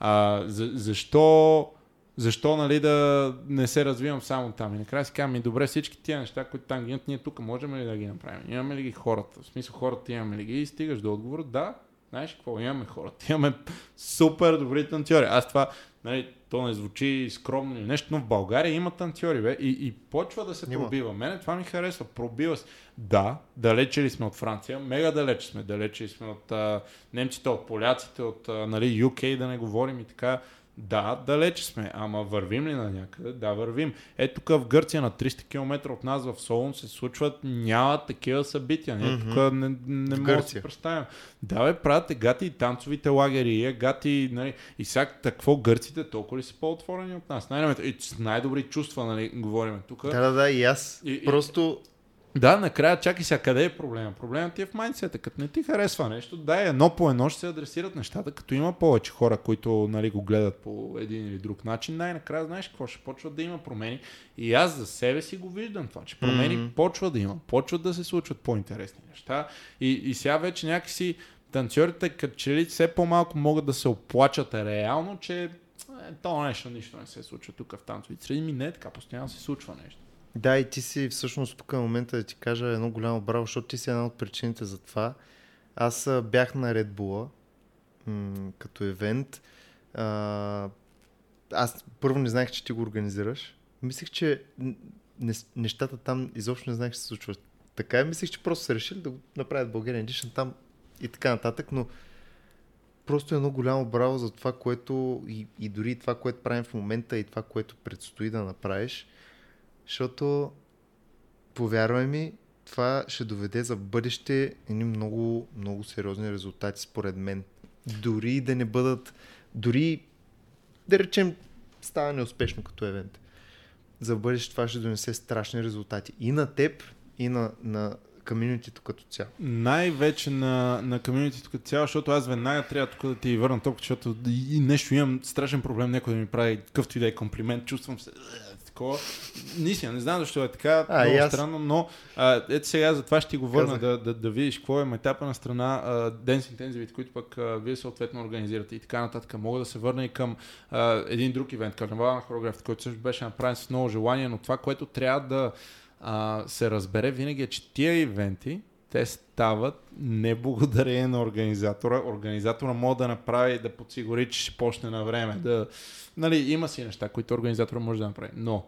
А, за, защо, защо нали, да не се развивам само там? И накрая си казвам, ми добре, всички тия неща, които там ги имат, ние тук можем ли да ги направим? Имаме ли ги хората? В смисъл хората имаме ли ги? И стигаш до отговор, да, знаеш какво, имаме хората. Имаме супер добри танцори. Аз това, нали, то не звучи скромно или нещо, но в България има танцори, бе, и, и почва да се Има. пробива. Мене това ми харесва. Пробива се. Да, далече ли сме от Франция? Мега далече сме. Далече ли сме от а, немците, от поляците, от а, нали, UK, да не говорим и така. Да, далече сме, ама вървим ли на някъде? Да, вървим. Ето тук в Гърция на 300 км от нас в Солун се случват, няма такива събития. Ние тук не, не мога да си представим. Да, бе, правят е гати и танцовите лагери, е гати, нали, и всяк какво гърците толкова ли са по-отворени от нас? Най- и с най-добри чувства, нали, говорим тук. Да, да, да, и аз. И- и- Просто Да, накрая чакай сега, къде е проблема? Проблемът ти е в майндсета. Като не ти харесва нещо, дай едно по едно ще се адресират нещата, като има повече хора, които нали, го гледат по един или друг начин, най-накрая знаеш какво ще почват да има промени. И аз за себе си го виждам това, че промени Мгм. почва да има, почват да се случват по-интересни неща. И, и сега вече някакси танцорите, като че ли все по-малко могат да се оплачат реално, че е, то нещо, нищо не се случва тук в танцовите среди. Ми не е така, постоянно се случва нещо. Да, и ти си всъщност тук е момента да ти кажа едно голямо браво, защото ти си една от причините за това. Аз бях на Red Bull като евент. Аз първо не знаех, че ти го организираш. Мислех, че нещата там изобщо не знаех, че се случват. Така и мислех, че просто са решили да го направят България Edition там и така нататък, но просто едно голямо браво за това, което и, и дори това, което правим в момента и това, което предстои да направиш. Защото, повярвай ми, това ще доведе за бъдеще едни много, много сериозни резултати, според мен. Дори да не бъдат, дори да речем, става неуспешно като евент. За бъдеще това ще донесе страшни резултати. И на теб, и на, на комьюнитито като цяло. Най-вече на, на комьюнитито като цяло, защото аз веднага трябва тук да ти върна топка, защото и, нещо имам страшен проблем, някой да ми прави какъвто и да е комплимент, чувствам се такова. Наистина, не знам защо е така, А, много аз. странно, но а, ето сега за това ще ти го върна да, да, да, видиш какво е етапа на страна а, Intensive, които пък а, вие съответно организирате и така нататък. Мога да се върна и към а, един друг ивент, карнавал на хореографията, който също беше направен с много желание, но това, което трябва да а, се разбере винаги е, че тия ивенти, те стават не благодарение на организатора. Организатора може да направи, да подсигури, че ще почне на време. Да, нали, има си неща, които организатора може да направи. Но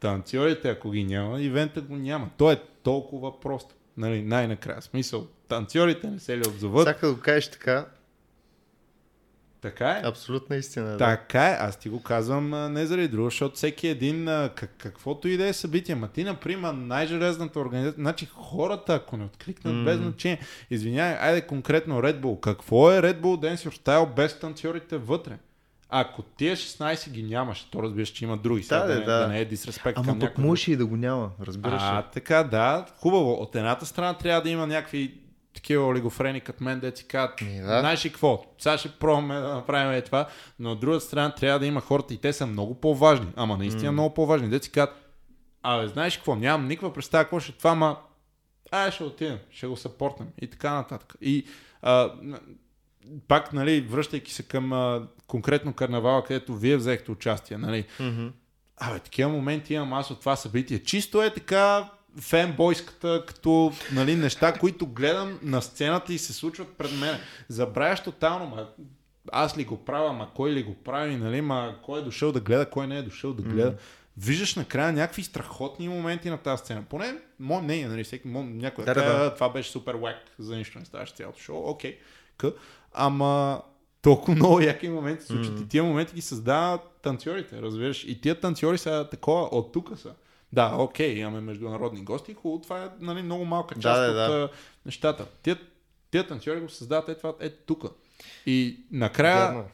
танцорите, ако ги няма, ивента го няма. То е толкова просто. Нали, най-накрая. Смисъл, танцорите не се ли отзоват. Сега го кажеш така, Така е. абсолютна истина. Да. Така е, аз ти го казвам не заради друго, защото всеки един, как, каквото и да е събитие, ма ти, например, най-железната организация, значи хората, ако не откликнат М. без значение, извинявай, айде конкретно Red Bull, какво е Red Bull Dance Your Style без танцорите вътре? Ако тия 16 ги нямаш, то разбираш, че има други, сега Да, да, да, не, да. да не е дисреспект Ама към пък можеше и да го няма, разбираш А, така, да, хубаво. От едната страна трябва да има някакви такива олигофрени като мен, де си казват, да. знаеш ли какво, сега ще пробваме да направим е това, но от другата страна трябва да има хората и те са много по-важни, ама наистина много по-важни, де си казват, абе, знаеш какво, нямам никаква представа какво ще е това, ма, ай ще отидем, ще го съпортнем и така нататък. И а, пак, нали, връщайки се към а, конкретно карнавала, където вие взехте участие, нали, Мгм. Абе, такива моменти имам аз от това събитие. Чисто е така фенбойската, като нали, неща, които гледам на сцената и се случват пред мен. Забравяш тотално, ма, аз ли го правя, ма кой ли го прави, нали, ма кой е дошъл да гледа, кой не е дошъл да гледа. Виждаш накрая някакви страхотни моменти на тази сцена. Поне мое мнение, нали, всеки, мо, някой да, Да, да, да. това беше супер лек, за нищо не ставаше цялото шоу, окей, къ. ама толкова много яки моменти се случват. И тия моменти ги създават танцорите, разбираш. И тия танцори са такова, от тук са. Да, окей, имаме международни гости, хубаво, това е нали, много малка част Да, да, от да. нещата. Тия, тия танцори го създават е това, е тук. И накрая Вярно е.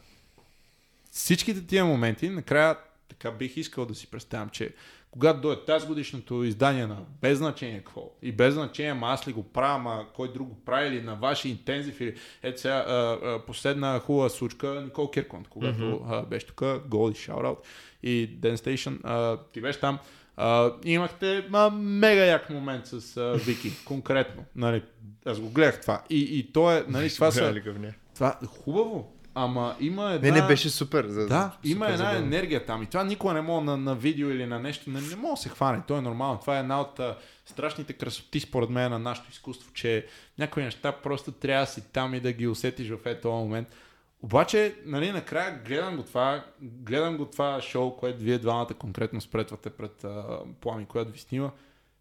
всичките тия моменти, накрая така бих искал да си представям, че когато дойде тази годишното издание на без значение какво и без значение, ама аз ли го правя, ама кой друг го прави или на ваши интензив или ето сега а, а, последна хубава случка Никол Кирконт, когато mm-hmm. а, беше тук, Голди Shoutout и Station, а, ти беше там, а, имахте а, мега як момент с а, Вики, конкретно, нали, аз го гледах това и, и то е, нали, това са, това е хубаво, ама има една... Не, не, беше супер. За, Да, супер има една забавно. енергия там и това никога не мога на, на видео или на нещо, не, не мога да се хване, то е нормално. Това е една от а, страшните красоти според мен на нашето изкуство, че някои неща просто трябва да си там и да ги усетиш в ето този момент. Обаче, нали, накрая гледам го това, гледам го това шоу, което вие двамата конкретно спретвате пред а, Плами, която ви снима.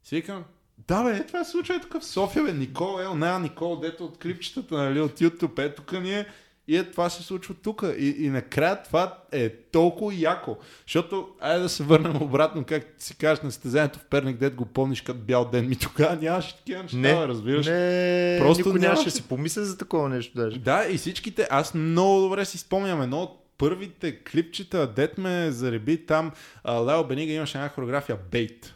Си викам, да бе, е, това се случва е тук в София, бе, Никол, е, оная Никол, дето от клипчетата, нали, от YouTube, е, тук ние и е, това се случва тук. И, и накрая това е толкова яко. Защото, айде да се върнем обратно, как си кажеш на състезанието в Перник, дед го помниш като бял ден. Ми тогава нямаше такива неща, Не, разбираш. не, Просто никой нямаше да си помисля за такова нещо даже. Да, и всичките, аз много добре си спомням едно от първите клипчета, дет ме зареби там, Лео Бенига имаше една хореография Бейт.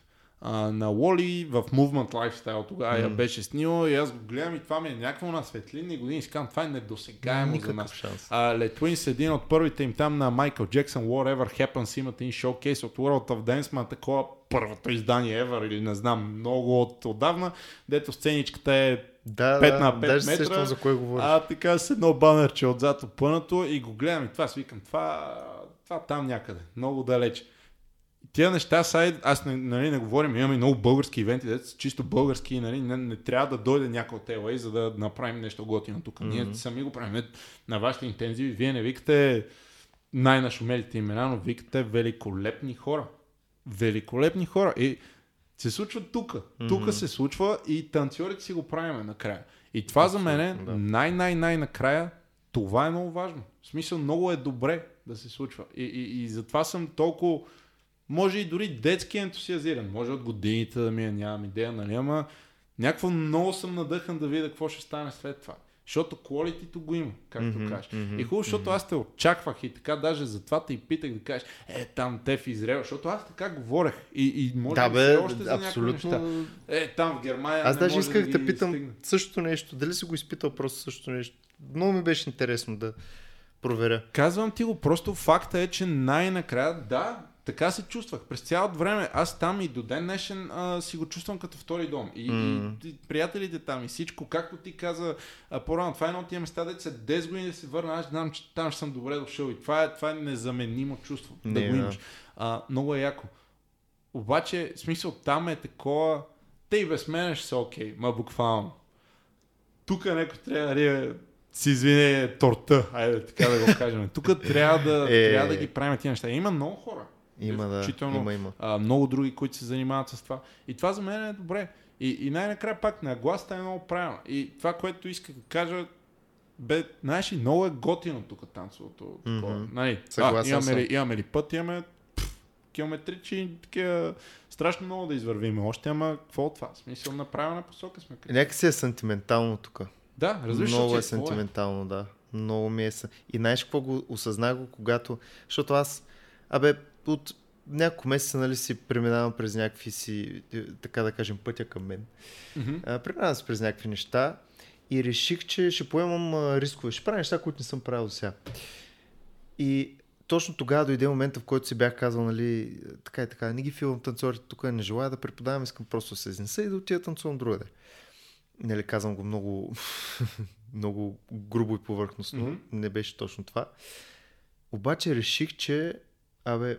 А, на Уоли в Movement Lifestyle тогава я беше снимал и аз го гледам и това ми е някакво на светлинни години казвам, това е недосегаемо за Никакъв нас. шанс. А, Let Twins, един от първите им там на Майкъл Джексън, Whatever Happens, имат един шоукейс от World of Dance, ма такова първото издание ever или не знам, много от отдавна, дето сценичката е Да, 5 да, на 5 даже метра. сещам за кой говориш. а така с едно банерче отзад опънато и го гледам и това си викам, това, това там някъде, много далеч. Тия неща са, аз не, нали, не говорим, имаме много български ивенти, дето са чисто български, нали, не, не, трябва да дойде някой от LA, за да направим нещо готино тук. Mm-hmm. Ние сами го правим. На вашите интензиви, вие не викате най-нашумелите имена, но викате великолепни хора. Великолепни хора. И се случва тук. Mm-hmm. Тук се случва и танцорите си го правиме накрая. И това за мен е да. най-най-най накрая това е много важно. В смисъл много е добре да се случва. И, и, и затова съм толкова, може и дори детски ентусиазиран. Може от годините да ми я нямам идея, нали, ама някакво много съм надъхан да видя какво ще стане след това. Защото quality го има, както Мгм, кажеш. мгм, И хубаво, защото аз те очаквах и така, даже затова те и питах да кажеш, е, там те в Израел, защото аз така говорех. И, и може Да, бе, все още за абсолютно. неща. Е, там в Германия. Аз даже исках да, да питам стигне. същото нещо. Дали си го изпитал просто същото нещо? Много ми беше интересно да проверя. Казвам ти го, просто факта е, че най-накрая, да, така се чувствах. През цялото време аз там и до ден днешен а, си го чувствам като втори дом. И, М. и, и приятелите там и всичко, както ти каза а, по-рано, това е едно от тия места, дето са 10 години да се върна, аз знам, че там ще съм добре дошъл. И това е, това е незаменимо чувство, да Не, го да. имаш. А, много е яко. Обаче, смисъл, там е такова, те и без мен ще са окей, ма буквално. Тук някой трябва да рие си извине, торта, айде така да го кажем. Тук трябва да, Е. трябва да ги правим тия неща. Има много хора. Има, да. Има, има. А, много други, които се занимават с това. И това за мен е добре. И, и най-накрая пак нагласата е много правилна. И това, което исках да кажа, бе, знаеш ли, много е готино тук танцовото. Mm-hmm. Нали, а, имаме, ли, имаме ли път, имаме километричи, такива, страшно много да извървиме още, ама какво от това? Смисъл, направена посока сме. Някакси е сантиментално тук. Да, разбираш. Много е, е сантиментално, да. Много ми е. И знаеш какво го осъзнах го, когато... Защото аз, абе, от няколко месеца нали, си преминавам през някакви си, така да кажем, пътя към мен. Mm-hmm. преминавам се през някакви неща и реших, че ще поемам а, рискове. Ще правя неща, които не съм правил сега. И точно тогава дойде момента, в който си бях казал, нали, така и така, не ги филмам танцорите, тук не желая да преподавам, искам просто да се изнеса и да отида танцувам другаде. Нали, казвам го много, много грубо и повърхностно. Mm-hmm. Не беше точно това. Обаче реших, че, абе,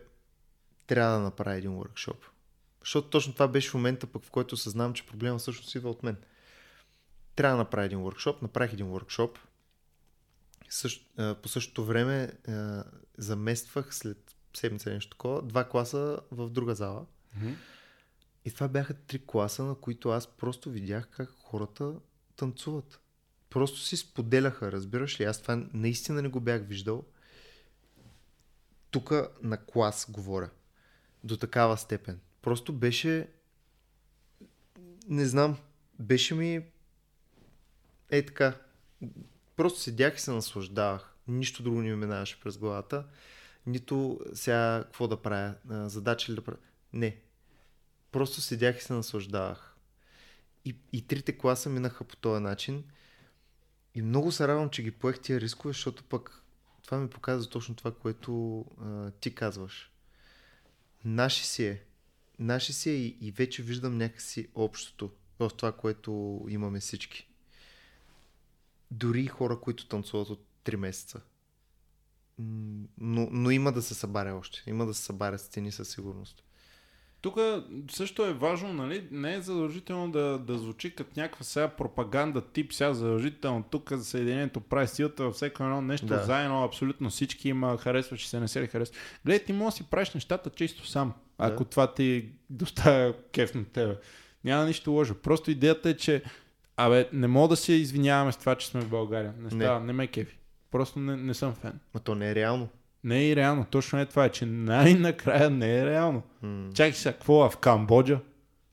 трябва да направя един workshop. Защото точно това беше в момента, пък, в който съзнавам, че проблема всъщност идва от мен. Трябва да направя един workshop. Направих един workshop. Също, по същото време замествах след седмица нещо такова, два класа в друга зала. Mm-hmm. И това бяха три класа, на които аз просто видях как хората танцуват. Просто си споделяха, разбираш ли? Аз това наистина не го бях виждал. Тук на клас говоря до такава степен. Просто беше, не знам, беше ми е така. Просто седях и се наслаждавах. Нищо друго не ми минаваше през главата. Нито сега какво да правя, задача ли да правя. Не. Просто седях и се наслаждавах. И, и трите класа минаха по този начин. И много се радвам, че ги поех тия рискове, защото пък това ми показва точно това, което а, ти казваш. Наши си е. Наши си е и, и вече виждам някакси общото в това, което имаме всички. Дори и хора, които танцуват от 3 месеца. Но, но има да се събаря още. Има да се събаря стени със сигурност. Тук също е важно, нали? Не е задължително да, да звучи като някаква сега пропаганда тип, сега задължително тук за Съединението прави силата във всеки едно нещо да. заедно, абсолютно всички има, харесва, че се не се ли харесва. Гледай, ти можеш да си правиш нещата чисто сам, да. ако това ти доставя кеф на тебе. Няма нищо лошо. Просто идеята е, че Абе, не мога да се извиняваме с това, че сме в България. Не става, не, не ме кефи. Просто не, не съм фен. Но то не е реално. Не е реално. Точно е това, е, че най-накрая не е реално. Mm. Чакай сега, какво в Камбоджа?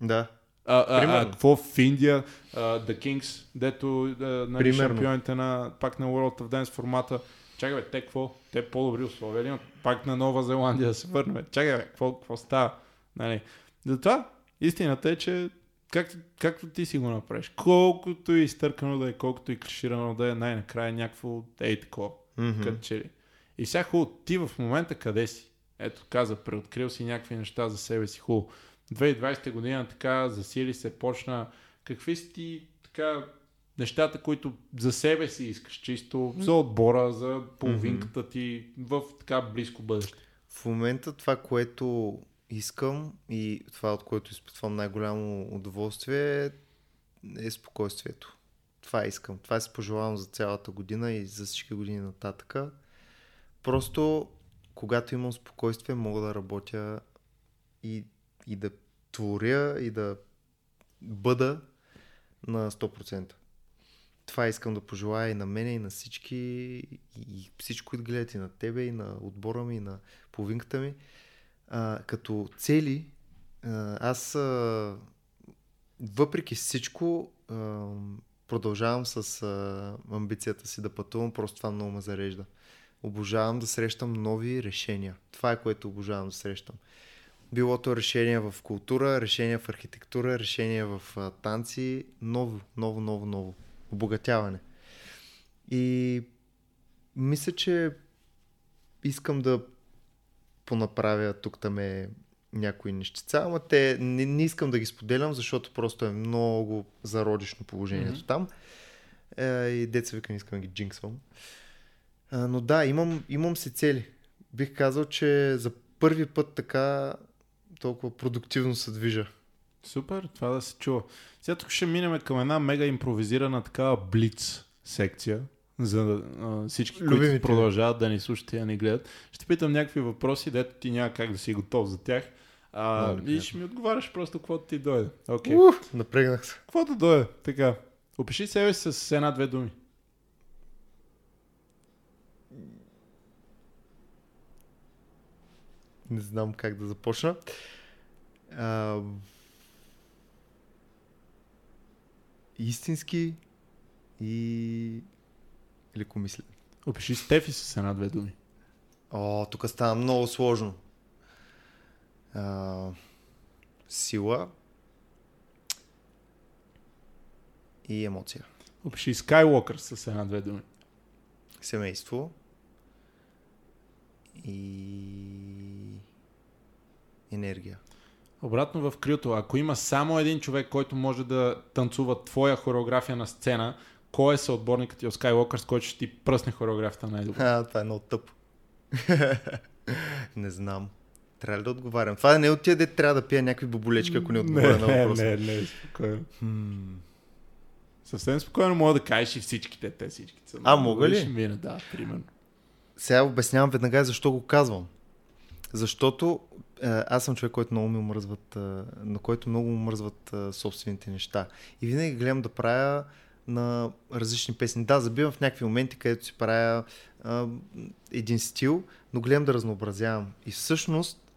Да. А, а, а, какво в Индия? Uh, The Kings, дето uh, нали, шампионите на, пак на World of Dance формата. Чакай, бе, те какво? Те по-добри условия имат. Пак на Нова Зеландия да се върнем. Чакай, бе, какво, какво става? Нали. Затова истината е, че както, както ти си го направиш, колкото и изтъркано да е, колкото и клиширано да е, най-накрая някакво ей такова. Mm-hmm. Като че ли. И сега хубаво, ти в момента къде си? Ето, каза, преоткрил си някакви неща за себе си. Хубаво. 2020 година така засили се, почна. Какви си ти така нещата, които за себе си искаш, чисто за отбора, за половинката ти в така близко бъдеще? В момента това, което искам и това, от което изпитвам най-голямо удоволствие е спокойствието. Това искам. Това си пожелавам за цялата година и за всички години нататъка. Просто, когато имам спокойствие, мога да работя и, и да творя и да бъда на 100%. Това искам да пожелая и на мене, и на всички, и всичко, които гледат и на тебе, и на отбора ми, и на половинката ми. А, като цели, аз а, въпреки всичко а, продължавам с а, амбицията си да пътувам, просто това много ме зарежда. Обожавам да срещам нови решения. Това е което обожавам да срещам. Било то решение в култура, решение в архитектура, решение в а, танци, ново, ново, ново, ново. Обогатяване. И мисля, че искам да понаправя тук там е някои нещица, ама те не, не искам да ги споделям, защото просто е много зародишно положението mm-hmm. там. Е, и деца вика не искам да ги джинксвам. А, но да, имам, имам си цели. Бих казал, че за първи път така толкова продуктивно се движа. Супер, това да се чува. Сега тук ще минем към една мега импровизирана такава блиц секция за а, всички, Любимите. които продължават да ни слушат и да ни гледат. Ще питам някакви въпроси, дето ти няма как да си готов за тях. А, Много и ще ми отговаряш просто каквото ти дойде. Окей. Уф, напрегнах се. Каквото дойде. Така. Опиши себе си с една-две думи. Не знам как да започна. А, истински и лекомислен. Опиши Стефи с една-две думи. О, тук става много сложно. А, сила и емоция. Опиши Skywalker с една-две думи. Семейство и енергия. Обратно в крилото, ако има само един човек, който може да танцува твоя хореография на сцена, кой е съотборникът ти от Skywalker, който ще ти пръсне хореографията най-добре? А, това е много тъпо. не знам. Трябва ли да отговарям? Това не е от тия, де трябва да пия някакви боболечки, ако не отговоря на въпроса. не, не, спокойно. Хм. Съвсем спокойно мога да кажеш и всичките, те всичките са. А, мога ли? Ще мине, да, примерно. Сега обяснявам веднага защо го казвам. Защото е, аз съм човек, който много ми омръзват, е, на който много му е, собствените неща. И винаги гледам да правя на различни песни. Да, забивам в някакви моменти, където си правя а, един стил, но гледам да разнообразявам. И всъщност,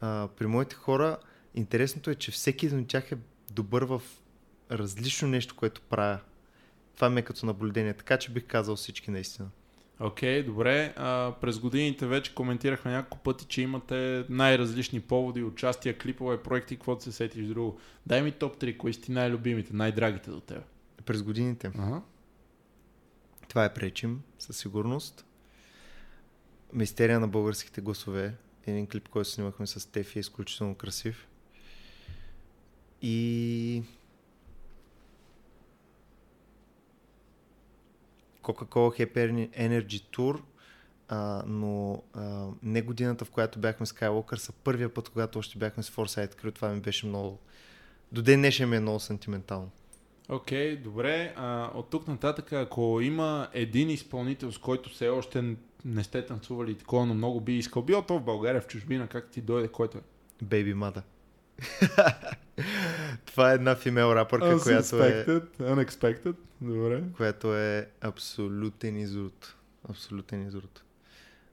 а, при моите хора, интересното е, че всеки един от тях е добър в различно нещо, което правя. Това ми е като наблюдение, така че бих казал всички наистина. Окей, добре. А, през годините вече коментирахме няколко пъти, че имате най-различни поводи, участия, клипове, проекти, каквото се сетиш друго. Дай ми топ 3, кои са ти най-любимите, най-драгите до теб. През годините. Ага. Това е Пречим, със сигурност. Мистерия на българските гласове. Един клип, който снимахме с Тефи, е изключително красив. И... Coca-Cola Happy Energy Tour, а, но а, не годината, в която бяхме Skywalker, са първия път, когато още бяхме с Foresight Crew. Това ми беше много... До ден днешен ми е много сантиментално. Окей, добре. А, от тук нататък, ако има един изпълнител, с който все още не сте танцували такова, но много би искал, било то в България, в чужбина, как ти дойде, който е? Baby Mada. Това е една фимел рапърка, която е, Unexpected, unexpected, добре. която е абсолютен изрод. Абсолютен изрод.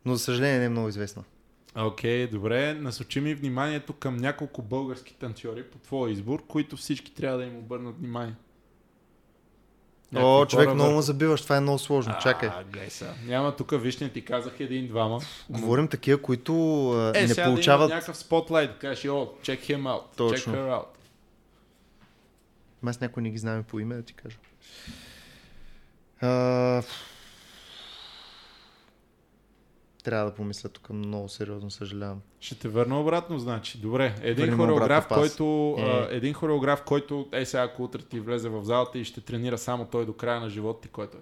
Но за съжаление не е много известна. Окей, добре. Насочи ми вниманието към няколко български танцори по твой избор, които всички трябва да им обърнат внимание. О, Някакви човек, хора много му забиваш, това е много сложно. Чакай. А, гледай сега. Няма тук, виж, не ти казах един-двама. Говорим такива, които Е, не сега получават... има някакъв спотлайт, кажеш, о, check him out, Точно. check her out. Аз някой не ги знаме по име, да ти кажа. А... Трябва да помисля тук много сериозно, съжалявам. Ще те върна обратно, значи. Добре, един Върни ме хореограф, който, Е. а, един хореограф, който, е сега, ако утре ти влезе в залата и ще тренира само той до края на живота ти, който е.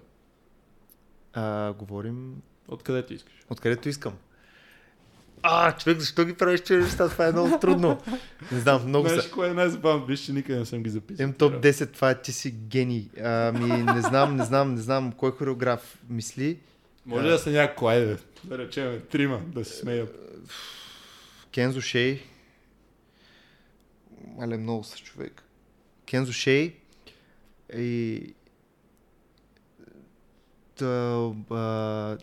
А, говорим Откъдето искаш. Откъдето искам. А, човек, защо ги правиш тези неща? Това е много трудно. Не знам, много Знаеш са. кое е най-забавно? Виж, че никъде не съм ги записал. Имам топ 10, това е ти си гений. Ами, не знам, не знам, не знам кой хореограф мисли. Може да са някой, айде, да речем, трима, да се смеят. Кензо Шей. Але много са човек. Кензо Шей и Та, а...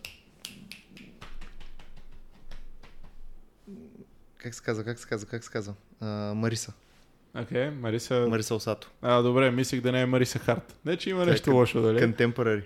Как се казва, как се казва, как се казва? А, Мариса. Окей, okay, Мариса... Мариса Осато. А, добре, мислих да не е Мариса Харт. Не, че има е нещо кън- лошо, дали? Contemporary.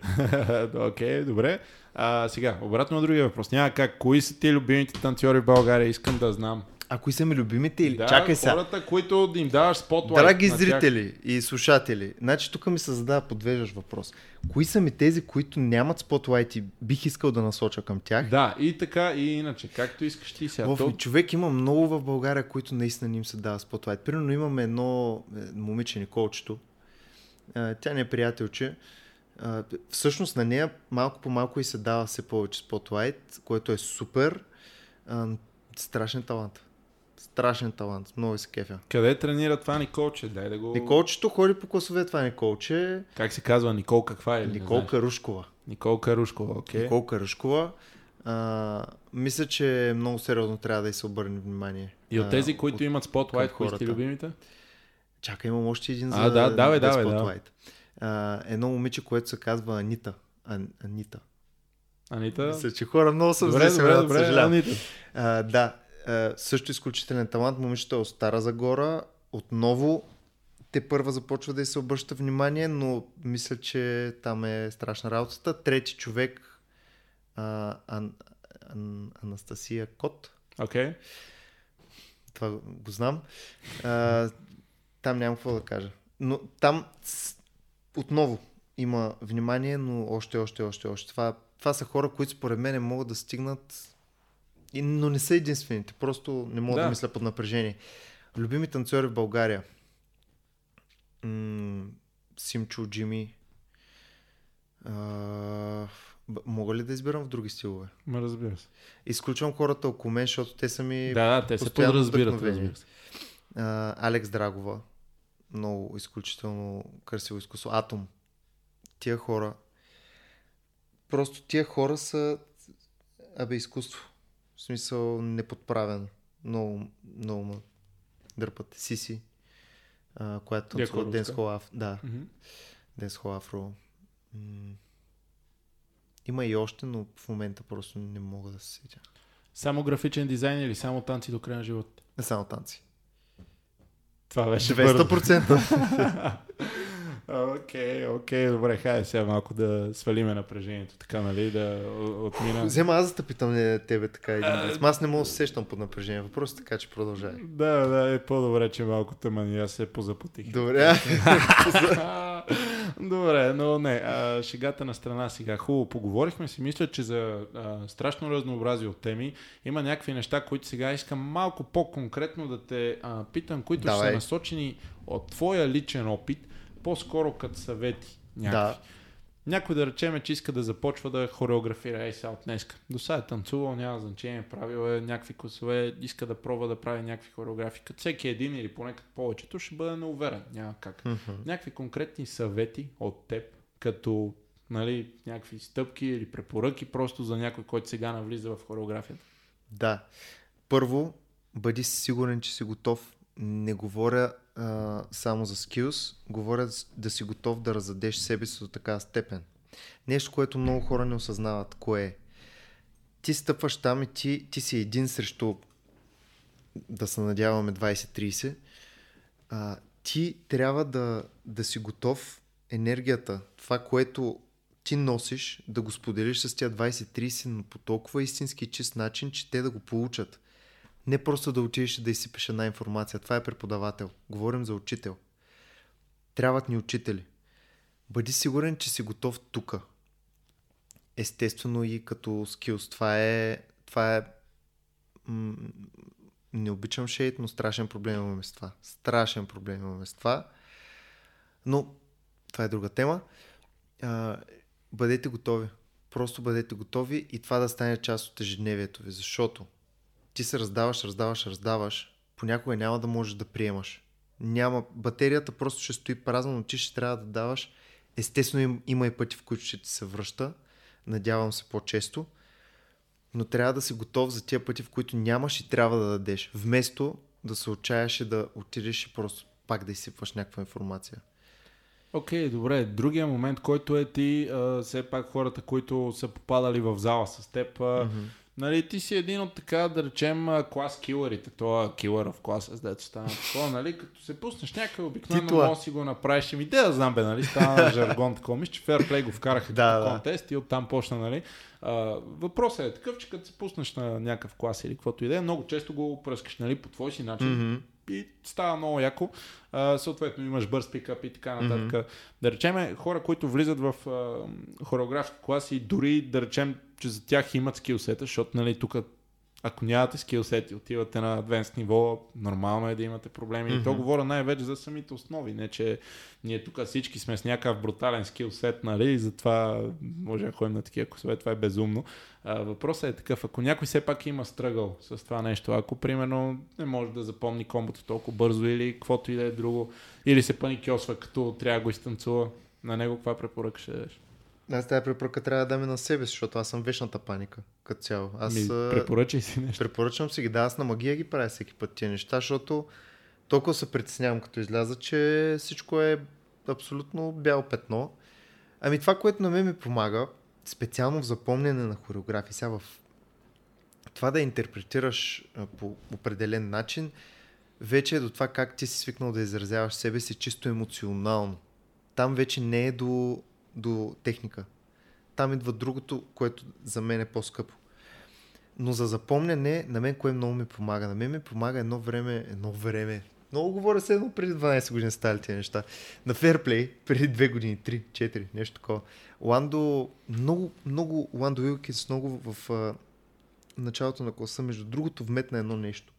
Окей, добре. А, сега, обратно на другия въпрос. Няма как. Кои са ти любимите танцори в България? Искам да знам. А кои са ми любимите или? Да, Чакай сега. хората, които им даваш спотлайт. Драги на тях. зрители и слушатели, значи тук ми се задава подвеждащ въпрос. Кои са ми тези, които нямат спотлайт и бих искал да насоча към тях? Да, и така, и иначе. Както искаш ти сега. В, То... човек има много в България, които наистина не им се дава спотлайт. Примерно имаме едно е, момиче Николчето. Тя не е приятелче. Всъщност на нея малко по малко и се дава все повече спотлайт, което е супер. Страшен талант. Страшен талант. Много се кефя. Къде тренира това Николче? Дай да го... Николчето ходи по класове, това е Николче. Как се казва? Никол каква е? или не Николка знаеш? Рушкова. Никол Карушкова, окей. Николка Ръшкова. А, мисля, че много сериозно трябва да й се обърне внимание. И от а, тези, които имат спотлайт, кои са хората. любимите? Чакай, имам още един за А, да, давай, давай, давай. Spotlight. А, едно момиче, което се казва Анита. А, Анита. Анита? Мисля, че хора много съм Добре, добре, добре. Анита. А, да, а, също изключителен талант. Момичето е от Стара Загора. Отново те първа започва да й се обръща внимание, но мисля, че там е страшна работата. Трети човек, а, ан, ан, Анастасия Кот. Окей. Това го знам. А, там нямам какво да кажа. Но там отново има внимание, но още, още, още, още. Това, това са хора, които според мен могат да стигнат, и- но не са единствените. Просто не мога да, Да. мисля под напрежение. Любими танцори в България. М- Симчо, Джими. А, мога ли да избирам в други стилове? Ма разбира се. Изключвам хората около мен, защото те са ми Да, те се подразбират, разбира се. а, Алекс Драгова. Много изключително красиво изкуство. Атом. Тия хора. Просто тия хора са абе изкуство. В смисъл неподправено. Много, много ме дърпат. Сиси. А, която танцува Hall Af- Да, Afro. М. Има и още, но в момента просто не мога да се сетя. Само графичен дизайн или само танци до края на живота? Не само танци. Това беше бързо. 200%. Окей, окей, добре, хайде сега малко да свалиме напрежението, така, нали, да отмина. Взема аз да те питам не, тебе така един вид. Аз не мога да се сещам под напрежение. Въпросът е така, че продължай. Да, да, е по-добре, че малко тъмън и аз се позапотих. Добре. Добре, но не, а, шегата на страна сега. Хубаво, поговорихме си. Мисля, че за а, страшно разнообразие от теми има някакви неща, които сега искам малко по-конкретно да те а, питам, които ще са Давай. насочени от твоя личен опит, по-скоро като съвети. Някакви. Да. Някой да речеме, че иска да започва да хореографира ей сега от днеска. До сега е танцувал, няма значение, правил е някакви косове, иска да пробва да прави някакви хореографии. Като всеки един или поне като повечето ще бъде неуверен. Няма как. Мгм. Някакви конкретни съвети от теб, като нали, някакви стъпки или препоръки просто за някой, който сега навлиза в хореографията. Да. Първо, бъди си сигурен, че си готов. Не говоря само за skills, говоря да си готов да разадеш себе си до такава степен. Нещо, което много хора не осъзнават. Кое е? Ти стъпваш там и ти, ти си един срещу да се надяваме 20-30. А, ти трябва да, да си готов енергията, това, което ти носиш, да го споделиш с тя 20-30, но по толкова истински чист начин, че те да го получат. Не просто да отидеш да изсипеш една информация. Това е преподавател. Говорим за учител. Трябват ни учители. Бъди сигурен, че си готов тука. Естествено и като скилс. Това е, това е м- не обичам шейт, но страшен проблем имаме с това. Страшен проблем имаме с това. Но това е друга тема. А, бъдете готови. Просто бъдете готови и това да стане част от ежедневието ви, защото ти се раздаваш, раздаваш, раздаваш, понякога няма да можеш да приемаш. Няма, батерията просто ще стои празна, но ти ще трябва да даваш. Естествено им, има и пъти, в които ще ти се връща. Надявам се по-често. Но трябва да си готов за тия пъти, в които нямаш и трябва да дадеш. Вместо да се отчаяш и да отидеш и просто пак да изсипваш някаква информация. Окей, okay, добре. Другия момент, който е ти, а, все пак хората, които са попадали в зала с теб, а, Mm-hmm. Нали, ти си един от така, да речем, клас килърите. Това килър в класа, с дето стана такова, нали? Като се пуснеш някакъв обикновено, може си го направиш. Ами, де да знам, бе, нали? Стана жаргон такова. Мисля, че Fairplay го вкараха Да, да. контест и оттам почна, нали? А, въпросът е такъв, че като се пуснеш на някакъв клас или каквото и да е, много често го пръскаш, нали? По твой си начин Mm-hmm. И става много яко. А, съответно имаш бърз пикъп и така нататък. Mm-hmm. Да речем, хора, които влизат в а, хореографски класи, дори да речем, че за тях имат скилсета, защото нали, тук ако нямате скилсети, отивате на адвенс ниво, нормално е да имате проблеми. Mm-hmm. И то говоря най-вече за самите основи, не че ние тук всички сме с някакъв брутален скилсет, нали, и затова може да ходим на такива косове, това е безумно. Въпросът е такъв, ако някой все пак има стръгъл с това нещо, ако примерно не може да запомни комбото толкова бързо или каквото и да е друго, или се паникьосва, като трябва да го изтанцува, на него каква препоръка ще дадеш? Аз тази препоръка трябва да даме на себе си, защото аз съм вечната паника като цяло. Аз Ми, препоръчай си нещо. препоръчвам си ги. Да, аз на магия ги правя всеки път тия неща, защото толкова се притеснявам като изляза, че всичко е абсолютно бяло петно. Ами това, което на мен ми помага, специално в запомняне на хореографии, сега в това да интерпретираш по определен начин, вече е до това как ти си свикнал да изразяваш себе си чисто емоционално. Там вече не е до, до техника. Там идва другото, което за мен е по-скъпо. Но за запомняне, на мен кое много ми помага? На мен ми помага едно време, едно време. Много говоря се едно преди 12 години стали тези неща. На Fairplay, преди 2 години, 3, 4, нещо такова. Ландо, много, много, Ландо Уилкинс много в а, началото на класа, между другото, вметна едно нещо.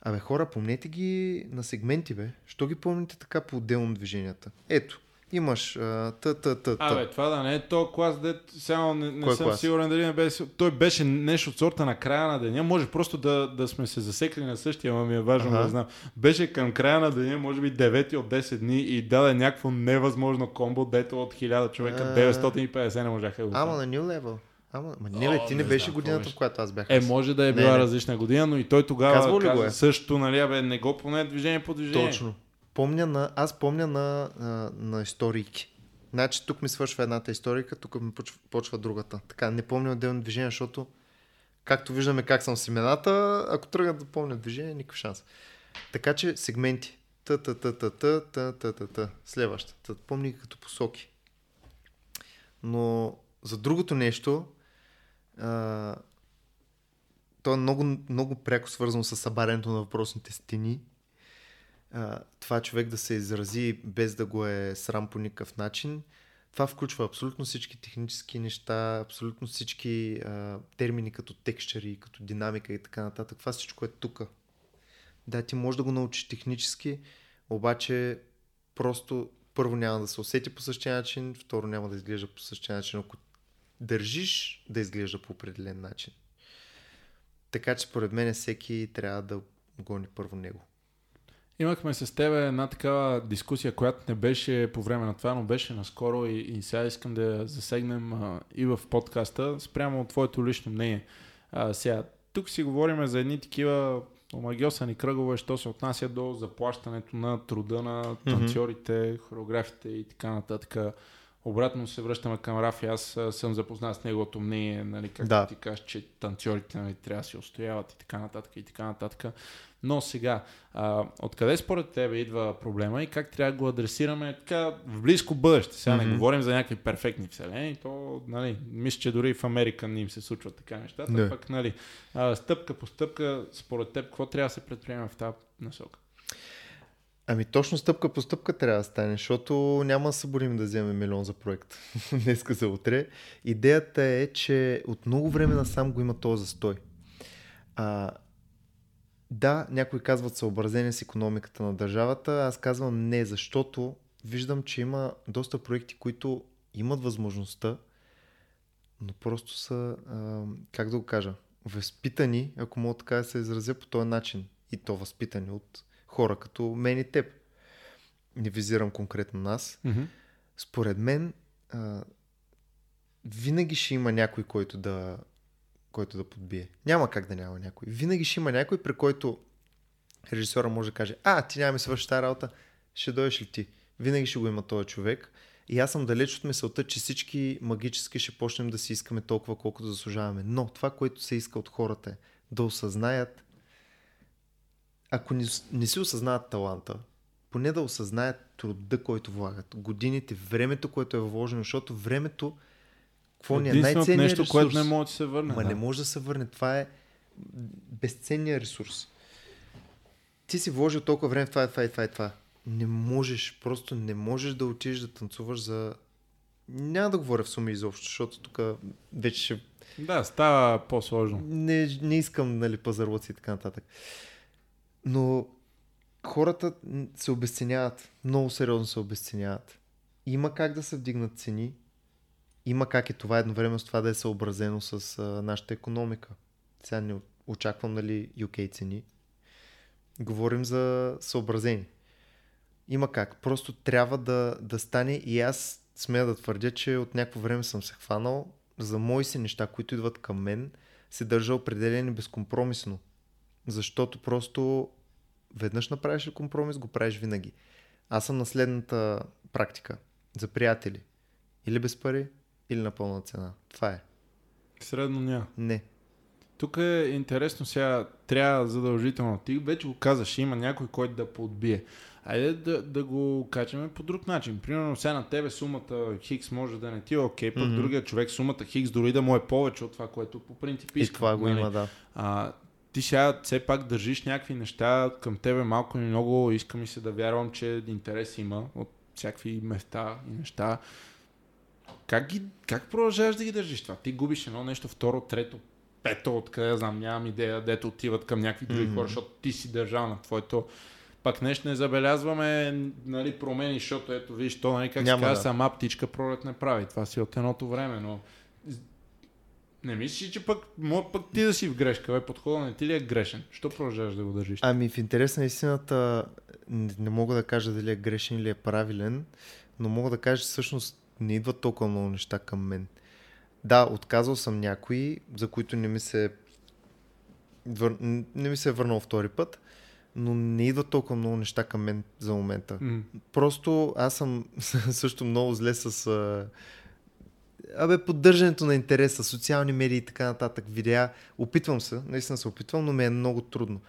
Абе, хора, помнете ги на сегменти, бе. Що ги помните така по-отделно движенията? Ето, имаш а, та, та, та, та. Абе, това да не е то клас, де само не, не Кой съм клас? сигурен дали не беше. Той беше нещо от сорта на края на деня. Може просто да, да сме се засекли на същия, ама ми е важно Аха. да знам. Беше към края на деня, може би 9 от 10 дни и даде някакво невъзможно комбо, дето от 1000 човека, А. 950 не можаха да го Ама на New Level. Ама, ма, не, бе, ти не, не беше знам, годината, в която аз бях. Е, може да е Не, била не. различна година, но и той тогава каза е? също, нали, абе, не го поне движение по движение. Точно. Помня на, аз помня на, на, на историки. Значи тук ми свършва едната историка, тук ми почва, почва другата. Така, не помня отделно движение, защото както виждаме как съм с имената, ако тръгна да помня движение, никакъв шанс. Така че сегменти. Та, та, та, та, та, та, та, та, та. Следващата. Помни като посоки. Но за другото нещо, а, то е много, много пряко свързано с събарянето на въпросните стени. А, това човек да се изрази без да го е срам по никакъв начин. Това включва абсолютно всички технически неща, абсолютно всички а, термини като текстчери, като динамика и така нататък. Това всичко е тук. Да, ти можеш да го научиш технически, обаче просто първо няма да се усети по същия начин, второ няма да изглежда по същия начин, ако държиш да изглежда по определен начин. Така че според мен всеки трябва да гони първо него. Имахме с тебе една такава дискусия, която не беше по време на това, но беше наскоро и, и сега искам да я засегнем а, и в подкаста, спрямо от твоето лично мнение. А, сега, тук си говорим за едни такива омагиосани кръгове, що се отнася до заплащането на труда на танцорите, хореографите и така нататък. Обратно се връщаме към Рафи. Аз съм запознат с неговото мнение, нали, както Да. ти кажеш, че танцорите нали, трябва да си устояват и така нататък и така нататък. Но сега, а, откъде според тебе идва проблема и как трябва да го адресираме така в близко бъдеще? Сега не Мгм. говорим за някакви перфектни вселени, то, нали, мисля, че дори в Америка не им се случват така нещата, Не. пък, нали, а, стъпка по стъпка, според теб, какво трябва да се предприема в тази насока? Ами точно стъпка по стъпка трябва да стане, защото няма да съборим да вземем милион за проект днеска за утре. Идеята е, че от много време насам го има този застой. А, да, някои казват съобразение с економиката на държавата, аз казвам не, защото виждам, че има доста проекти, които имат възможността, но просто са, а, как да го кажа, възпитани, ако мога така да се изразя по този начин. И то възпитани от хора като мен и теб. Не визирам конкретно нас. Mm-hmm. Според мен, а, винаги ще има някой, който да, който да подбие. Няма как да няма някой. Винаги ще има някой, при който режисьора може да каже, а, ти няма ми свърши тази работа, ще дойдеш ли ти? Винаги ще го има този човек. И аз съм далеч от мисълта, че всички магически ще почнем да си искаме толкова, колкото заслужаваме. Но това, което се иска от хората е да осъзнаят, ако не, не си осъзнаят таланта, поне да осъзнаят труда, който влагат, годините, времето, което е вложено, защото времето, какво ни е най-ценният нещо, ресурс. което не може да се върне. Ма да. не може да се върне. Това е безценният ресурс. Ти си вложил толкова време в това, това и това и това. Не можеш, просто не можеш да отидеш да танцуваш за... Няма да говоря в суми изобщо, защото тук вече ще... Да, става по-сложно. Не, не искам, нали, пазарлъци и така нататък. Но хората се обесценяват. Много сериозно се обесценяват. Има как да се вдигнат цени. Има как и това едновременно с това да е съобразено с а, нашата економика. Сега не очаквам, нали, UK цени. Говорим за съобразени. Има как. Просто трябва да, да стане и аз смея да твърдя, че от някакво време съм се хванал за мои си неща, които идват към мен, се държа определени безкомпромисно. Защото просто веднъж направиш ли компромис, го правиш винаги. Аз съм на следната практика. За приятели. Или без пари, или на пълна цена. Това е. Средно няма. Не. Тук е интересно сега, трябва задължително. Ти вече го казаш, има някой, който да подбие. Айде да, да го качаме по друг начин. Примерно сега на тебе сумата Хикс може да не ти е окей, пък mm-hmm. другия човек сумата Хикс дори да му е повече от това, което по принцип иска. И това го нали? има, да. А, ти сега все пак държиш някакви неща към тебе малко и много. Иска ми се да вярвам, че интерес има от всякакви места и неща. Как, ги, как продължаваш да ги държиш това? Ти губиш едно нещо, второ, трето, пето, откъде знам, нямам идея, дето отиват към някакви други Мгм. хора, защото ти си държал на твоето. Пак нещо не забелязваме нали, промени, защото ето виж, то, нали, как Няма, се казва, да. сама птичка пролет не прави. Това си от едното време, но не мислиш, че пък, може пък ти да си в грешка, бе, подхода не ти ли е грешен? Що продължаваш да го държиш? Ами в интерес на истината не, не мога да кажа дали е грешен или е правилен, но мога да кажа, че всъщност не идват толкова много неща към мен. Да, отказал съм някои, за които не ми се вър... не ми се е върнал втори път, но не идват толкова много неща към мен за момента. М. Просто аз съм също много зле с а... Абе, поддържането на интереса, социални медии и така нататък, видеа. Опитвам се, наистина се опитвам, но ми е много трудно.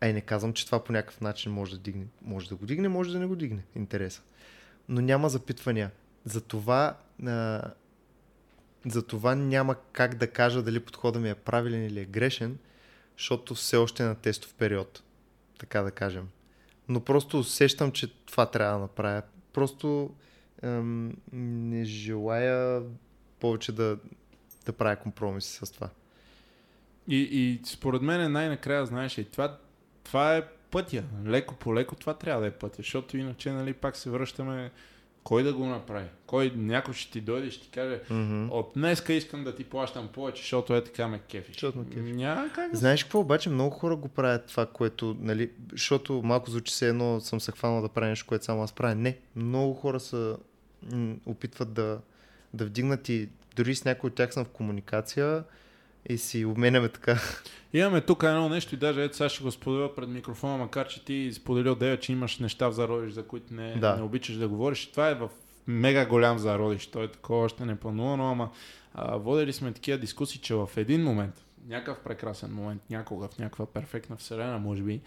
А и не казвам, че това по някакъв начин може да дигне. Може да го дигне, може да не го дигне интереса. Но няма запитвания. Затова, а... Затова няма как да кажа дали подхода ми е правилен или е грешен, защото все още е на тестов период. Така да кажем. Но просто усещам, че това трябва да направя. Просто ем, не желая повече да, да правя компромиси с това. И, и според мен най-накрая, знаеш, и това, това е пътя. Леко по леко това трябва да е пътя, защото иначе нали, пак се връщаме кой да го направи. Кой, някой ще ти дойде и ще ти каже, Mm-hmm. от днеска искам да ти плащам повече, защото е така ме кефиш. Защото ме кефиш. Няма как да Знаеш какво обаче? Много хора го правят това, което, нали, защото малко звучи се едно, съм се хванал да правя нещо, което само аз правя. Не, много хора са, м- опитват да, да вдигнат и дори с някой от тях съм в комуникация и си обменяме така. Имаме тук едно нещо и даже ето сега ще го споделя пред микрофона, макар че ти сподели от че имаш неща в зародиш, за които не, Да. не обичаш да говориш. Това е в мега голям зародиш. Той е такова още не планувано, ама а, водили сме такива дискусии, че в един момент, някакъв прекрасен момент, някога в някаква перфектна вселена, може би,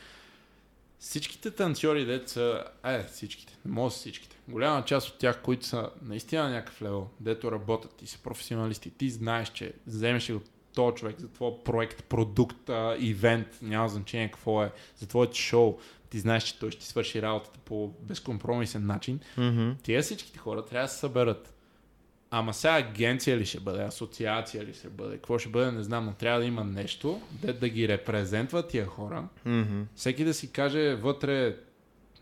всичките танцори, деца, е, всичките, не може всичките, голяма част от тях, които са наистина на някакъв левел, дето работят и са професионалисти, ти знаеш, че вземеш от този човек за твой проект, продукт, а, ивент, няма значение какво е, за твоето шоу, ти знаеш, че той ще ти свърши работата по безкомпромисен начин, Mm-hmm. тия всичките хора трябва да се съберат. Ама сега агенция ли ще бъде, асоциация ли ще бъде, какво ще бъде, не знам, но трябва да има нещо, де да ги репрезентва тия хора. Mm-hmm. Всеки да си каже вътре,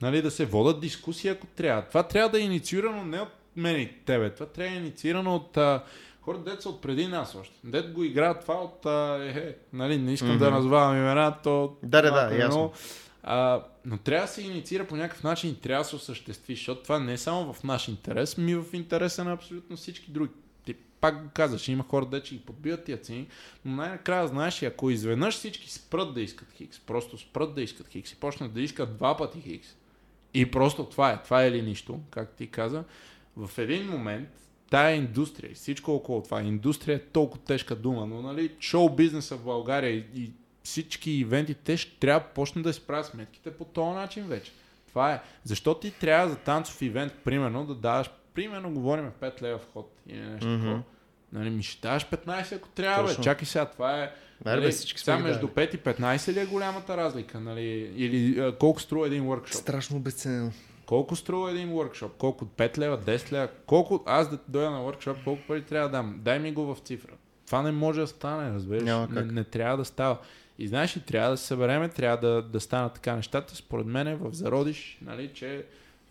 нали, да се водат дискусии, ако трябва. Това трябва да е инициирано не от мен и тебе, това трябва да е инициирано от а, хора, дет са от преди нас още. Дет го играят това от, а, е, е, нали, не искам Мгм. да назвавам имена, то... Да, да, да, е ясно. А, но трябва да се инициира по някакъв начин и трябва да се осъществи, защото това не е само в наш интерес, ми в интереса на абсолютно всички други. Ти пак го казваш, има хора, де че ги подбиват тия цени, но най-накрая знаеш, ако изведнъж всички спрат да искат хикс, просто спрат да искат хикс и почнат да искат два пъти хикс, и просто това е, това е ли нищо, как ти каза, в един момент тая индустрия и всичко около това, индустрия е толкова тежка дума, но нали, шоу бизнеса в България и, и всички ивенти, те ще трябва да почнат да си правят сметките по този начин вече. Това е. Защо ти трябва за танцов ивент, примерно, да даваш, примерно, говорим 5 лева вход или нещо Мгм. такова. Нали, ми ще даваш 15, ако трябва, бе. Чакай сега, това е... Бе, нали, всички сега между дали. 5 и 15 ли е голямата разлика? Нали? Или а, колко струва един workshop? Страшно обесценено. Колко струва един workshop? Колко? 5 лева, 10 лева? Колко? Аз да дойда на workshop, колко пари трябва да дам? Дай ми го в цифра. Това не може да стане, разбираш? Няма Не, как. не, трябва да става. И знаеш ли, трябва да се събереме, трябва да, да станат така нещата. Според мен е в зародиш, нали, че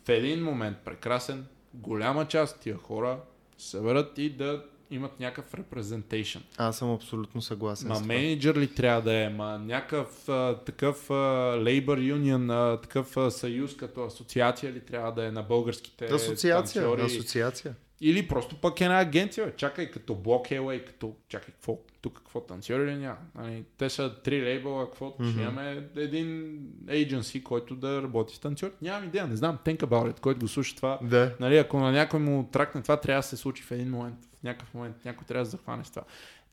в един момент прекрасен, голяма част от тия хора се съберат и да имат някакъв representation. Аз съм абсолютно съгласен Ма менеджер ли трябва да е? Ма някакъв а, такъв а, labor union, а, такъв а, съюз като асоциация ли трябва да е на българските Асоциация, танцори? асоциация. Или просто пък една агенция, бе. чакай като Block LA, като чакай какво, тук какво танцори ли няма? Нали, те са три лейбъла, какво mm-hmm. ще имаме един agency, който да работи с танцори. Нямам идея, не знам, think about it, който го слуша това. Да. Нали, ако на някой му тракне това, трябва да се случи в един момент, в някакъв момент, някой трябва да захване с това.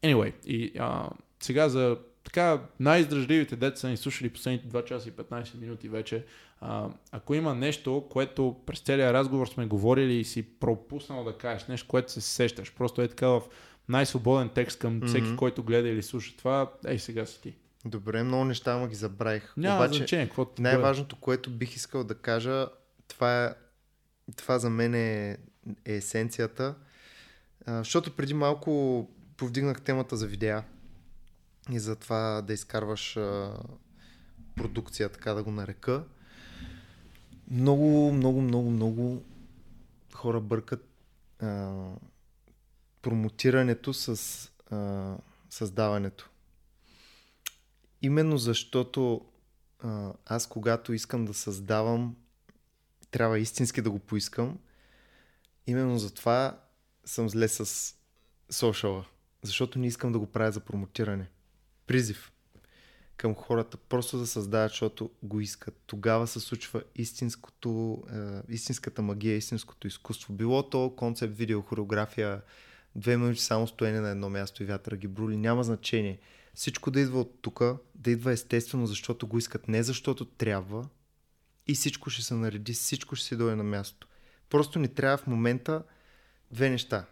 Anyway, и а, сега за така най-издръжливите деца са ни слушали последните 2 часа и 15 минути вече. А, ако има нещо, което през целия разговор сме говорили и си пропуснал да кажеш, нещо, което се сещаш, просто е така в най-свободен текст към всеки, mm-hmm. който гледа или слуша това, ей сега си ти. Добре, много неща, ама ги забравих. Няма Обаче, значение, какво най-важното, което бих искал да кажа, това, е, това за мен е, е есенцията. А, защото преди малко повдигнах темата за видеа и за това да изкарваш а, продукция, така да го нарека. Много, много, много, много хора бъркат а, промотирането с а, създаването. Именно защото а, аз когато искам да създавам, трябва истински да го поискам. Именно затова съм зле с сошала. Защото не искам да го правя за промотиране. Призив към хората просто да създават, защото го искат. Тогава се случва истинското, е, истинската магия, истинското изкуство. Било то концепт, видео, хореография, две минути само стоене на едно място и вятъра ги брули, няма значение. Всичко да идва от тук, да идва естествено, защото го искат, не защото трябва и всичко ще се нареди, всичко ще се дойде на място. Просто ни трябва в момента две неща.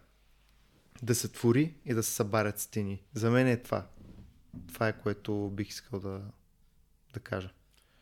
Да се твори и да се събарят стени. За мен е това. Това е което бих искал да, да кажа.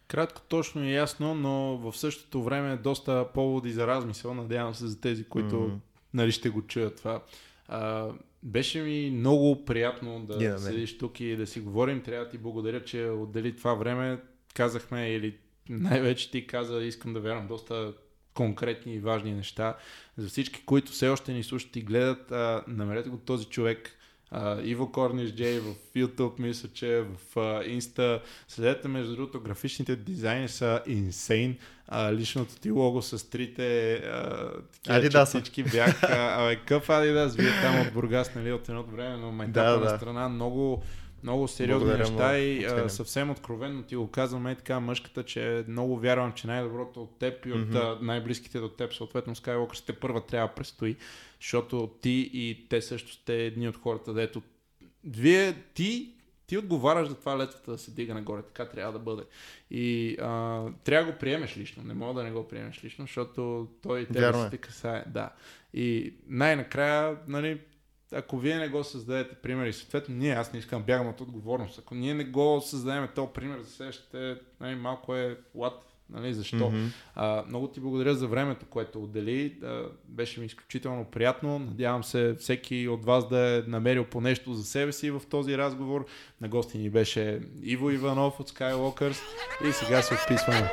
Кратко, точно и ясно, но в същото време доста поводи за размисъл. Надявам се за тези, които mm-hmm. нали, ще го чуят това. А, беше ми много приятно да yeah, седиш тук и да си говорим. Трябва да ти благодаря, че отдели това време. Казахме или най-вече ти каза, искам да вярвам доста конкретни и важни неща. За всички, които все още ни слушат и гледат, а, намерете го този човек Uh, Иво Корниш Джей в YouTube, мисля, че в uh, Insta. Следете, между другото, графичните дизайни са инсейн. Uh, личното ти лого с трите uh, всички бяха. Абе, къв Адидас, вие там от Бургас, нали, от едното време, но майтапа да, да. страна много много сериозни Благодаря неща му, и а, съвсем откровенно ти го казвам и така мъжката, че много вярвам, че най-доброто от теб и от mm-hmm. най-близките до теб, съответно Skywalker, сте първа трябва да предстои, защото ти и те също сте едни от хората, дето вие, ти ти отговаряш за това летвата да се дига нагоре. Така трябва да бъде. И а, трябва да го приемеш лично. Не мога да не го приемеш лично, защото той те се те касае. Да. И най-накрая, нали, ако вие не го създадете пример и съответно ние, аз не искам бягам от отговорност, ако ние не го създадем този пример за следващите, нали, малко е what, нали, защо. Mm-hmm. А, много ти благодаря за времето, което отдели, да, беше ми изключително приятно, надявам се всеки от вас да е намерил по нещо за себе си в този разговор. На гости ни беше Иво Иванов от Skywalkers и сега се отписваме.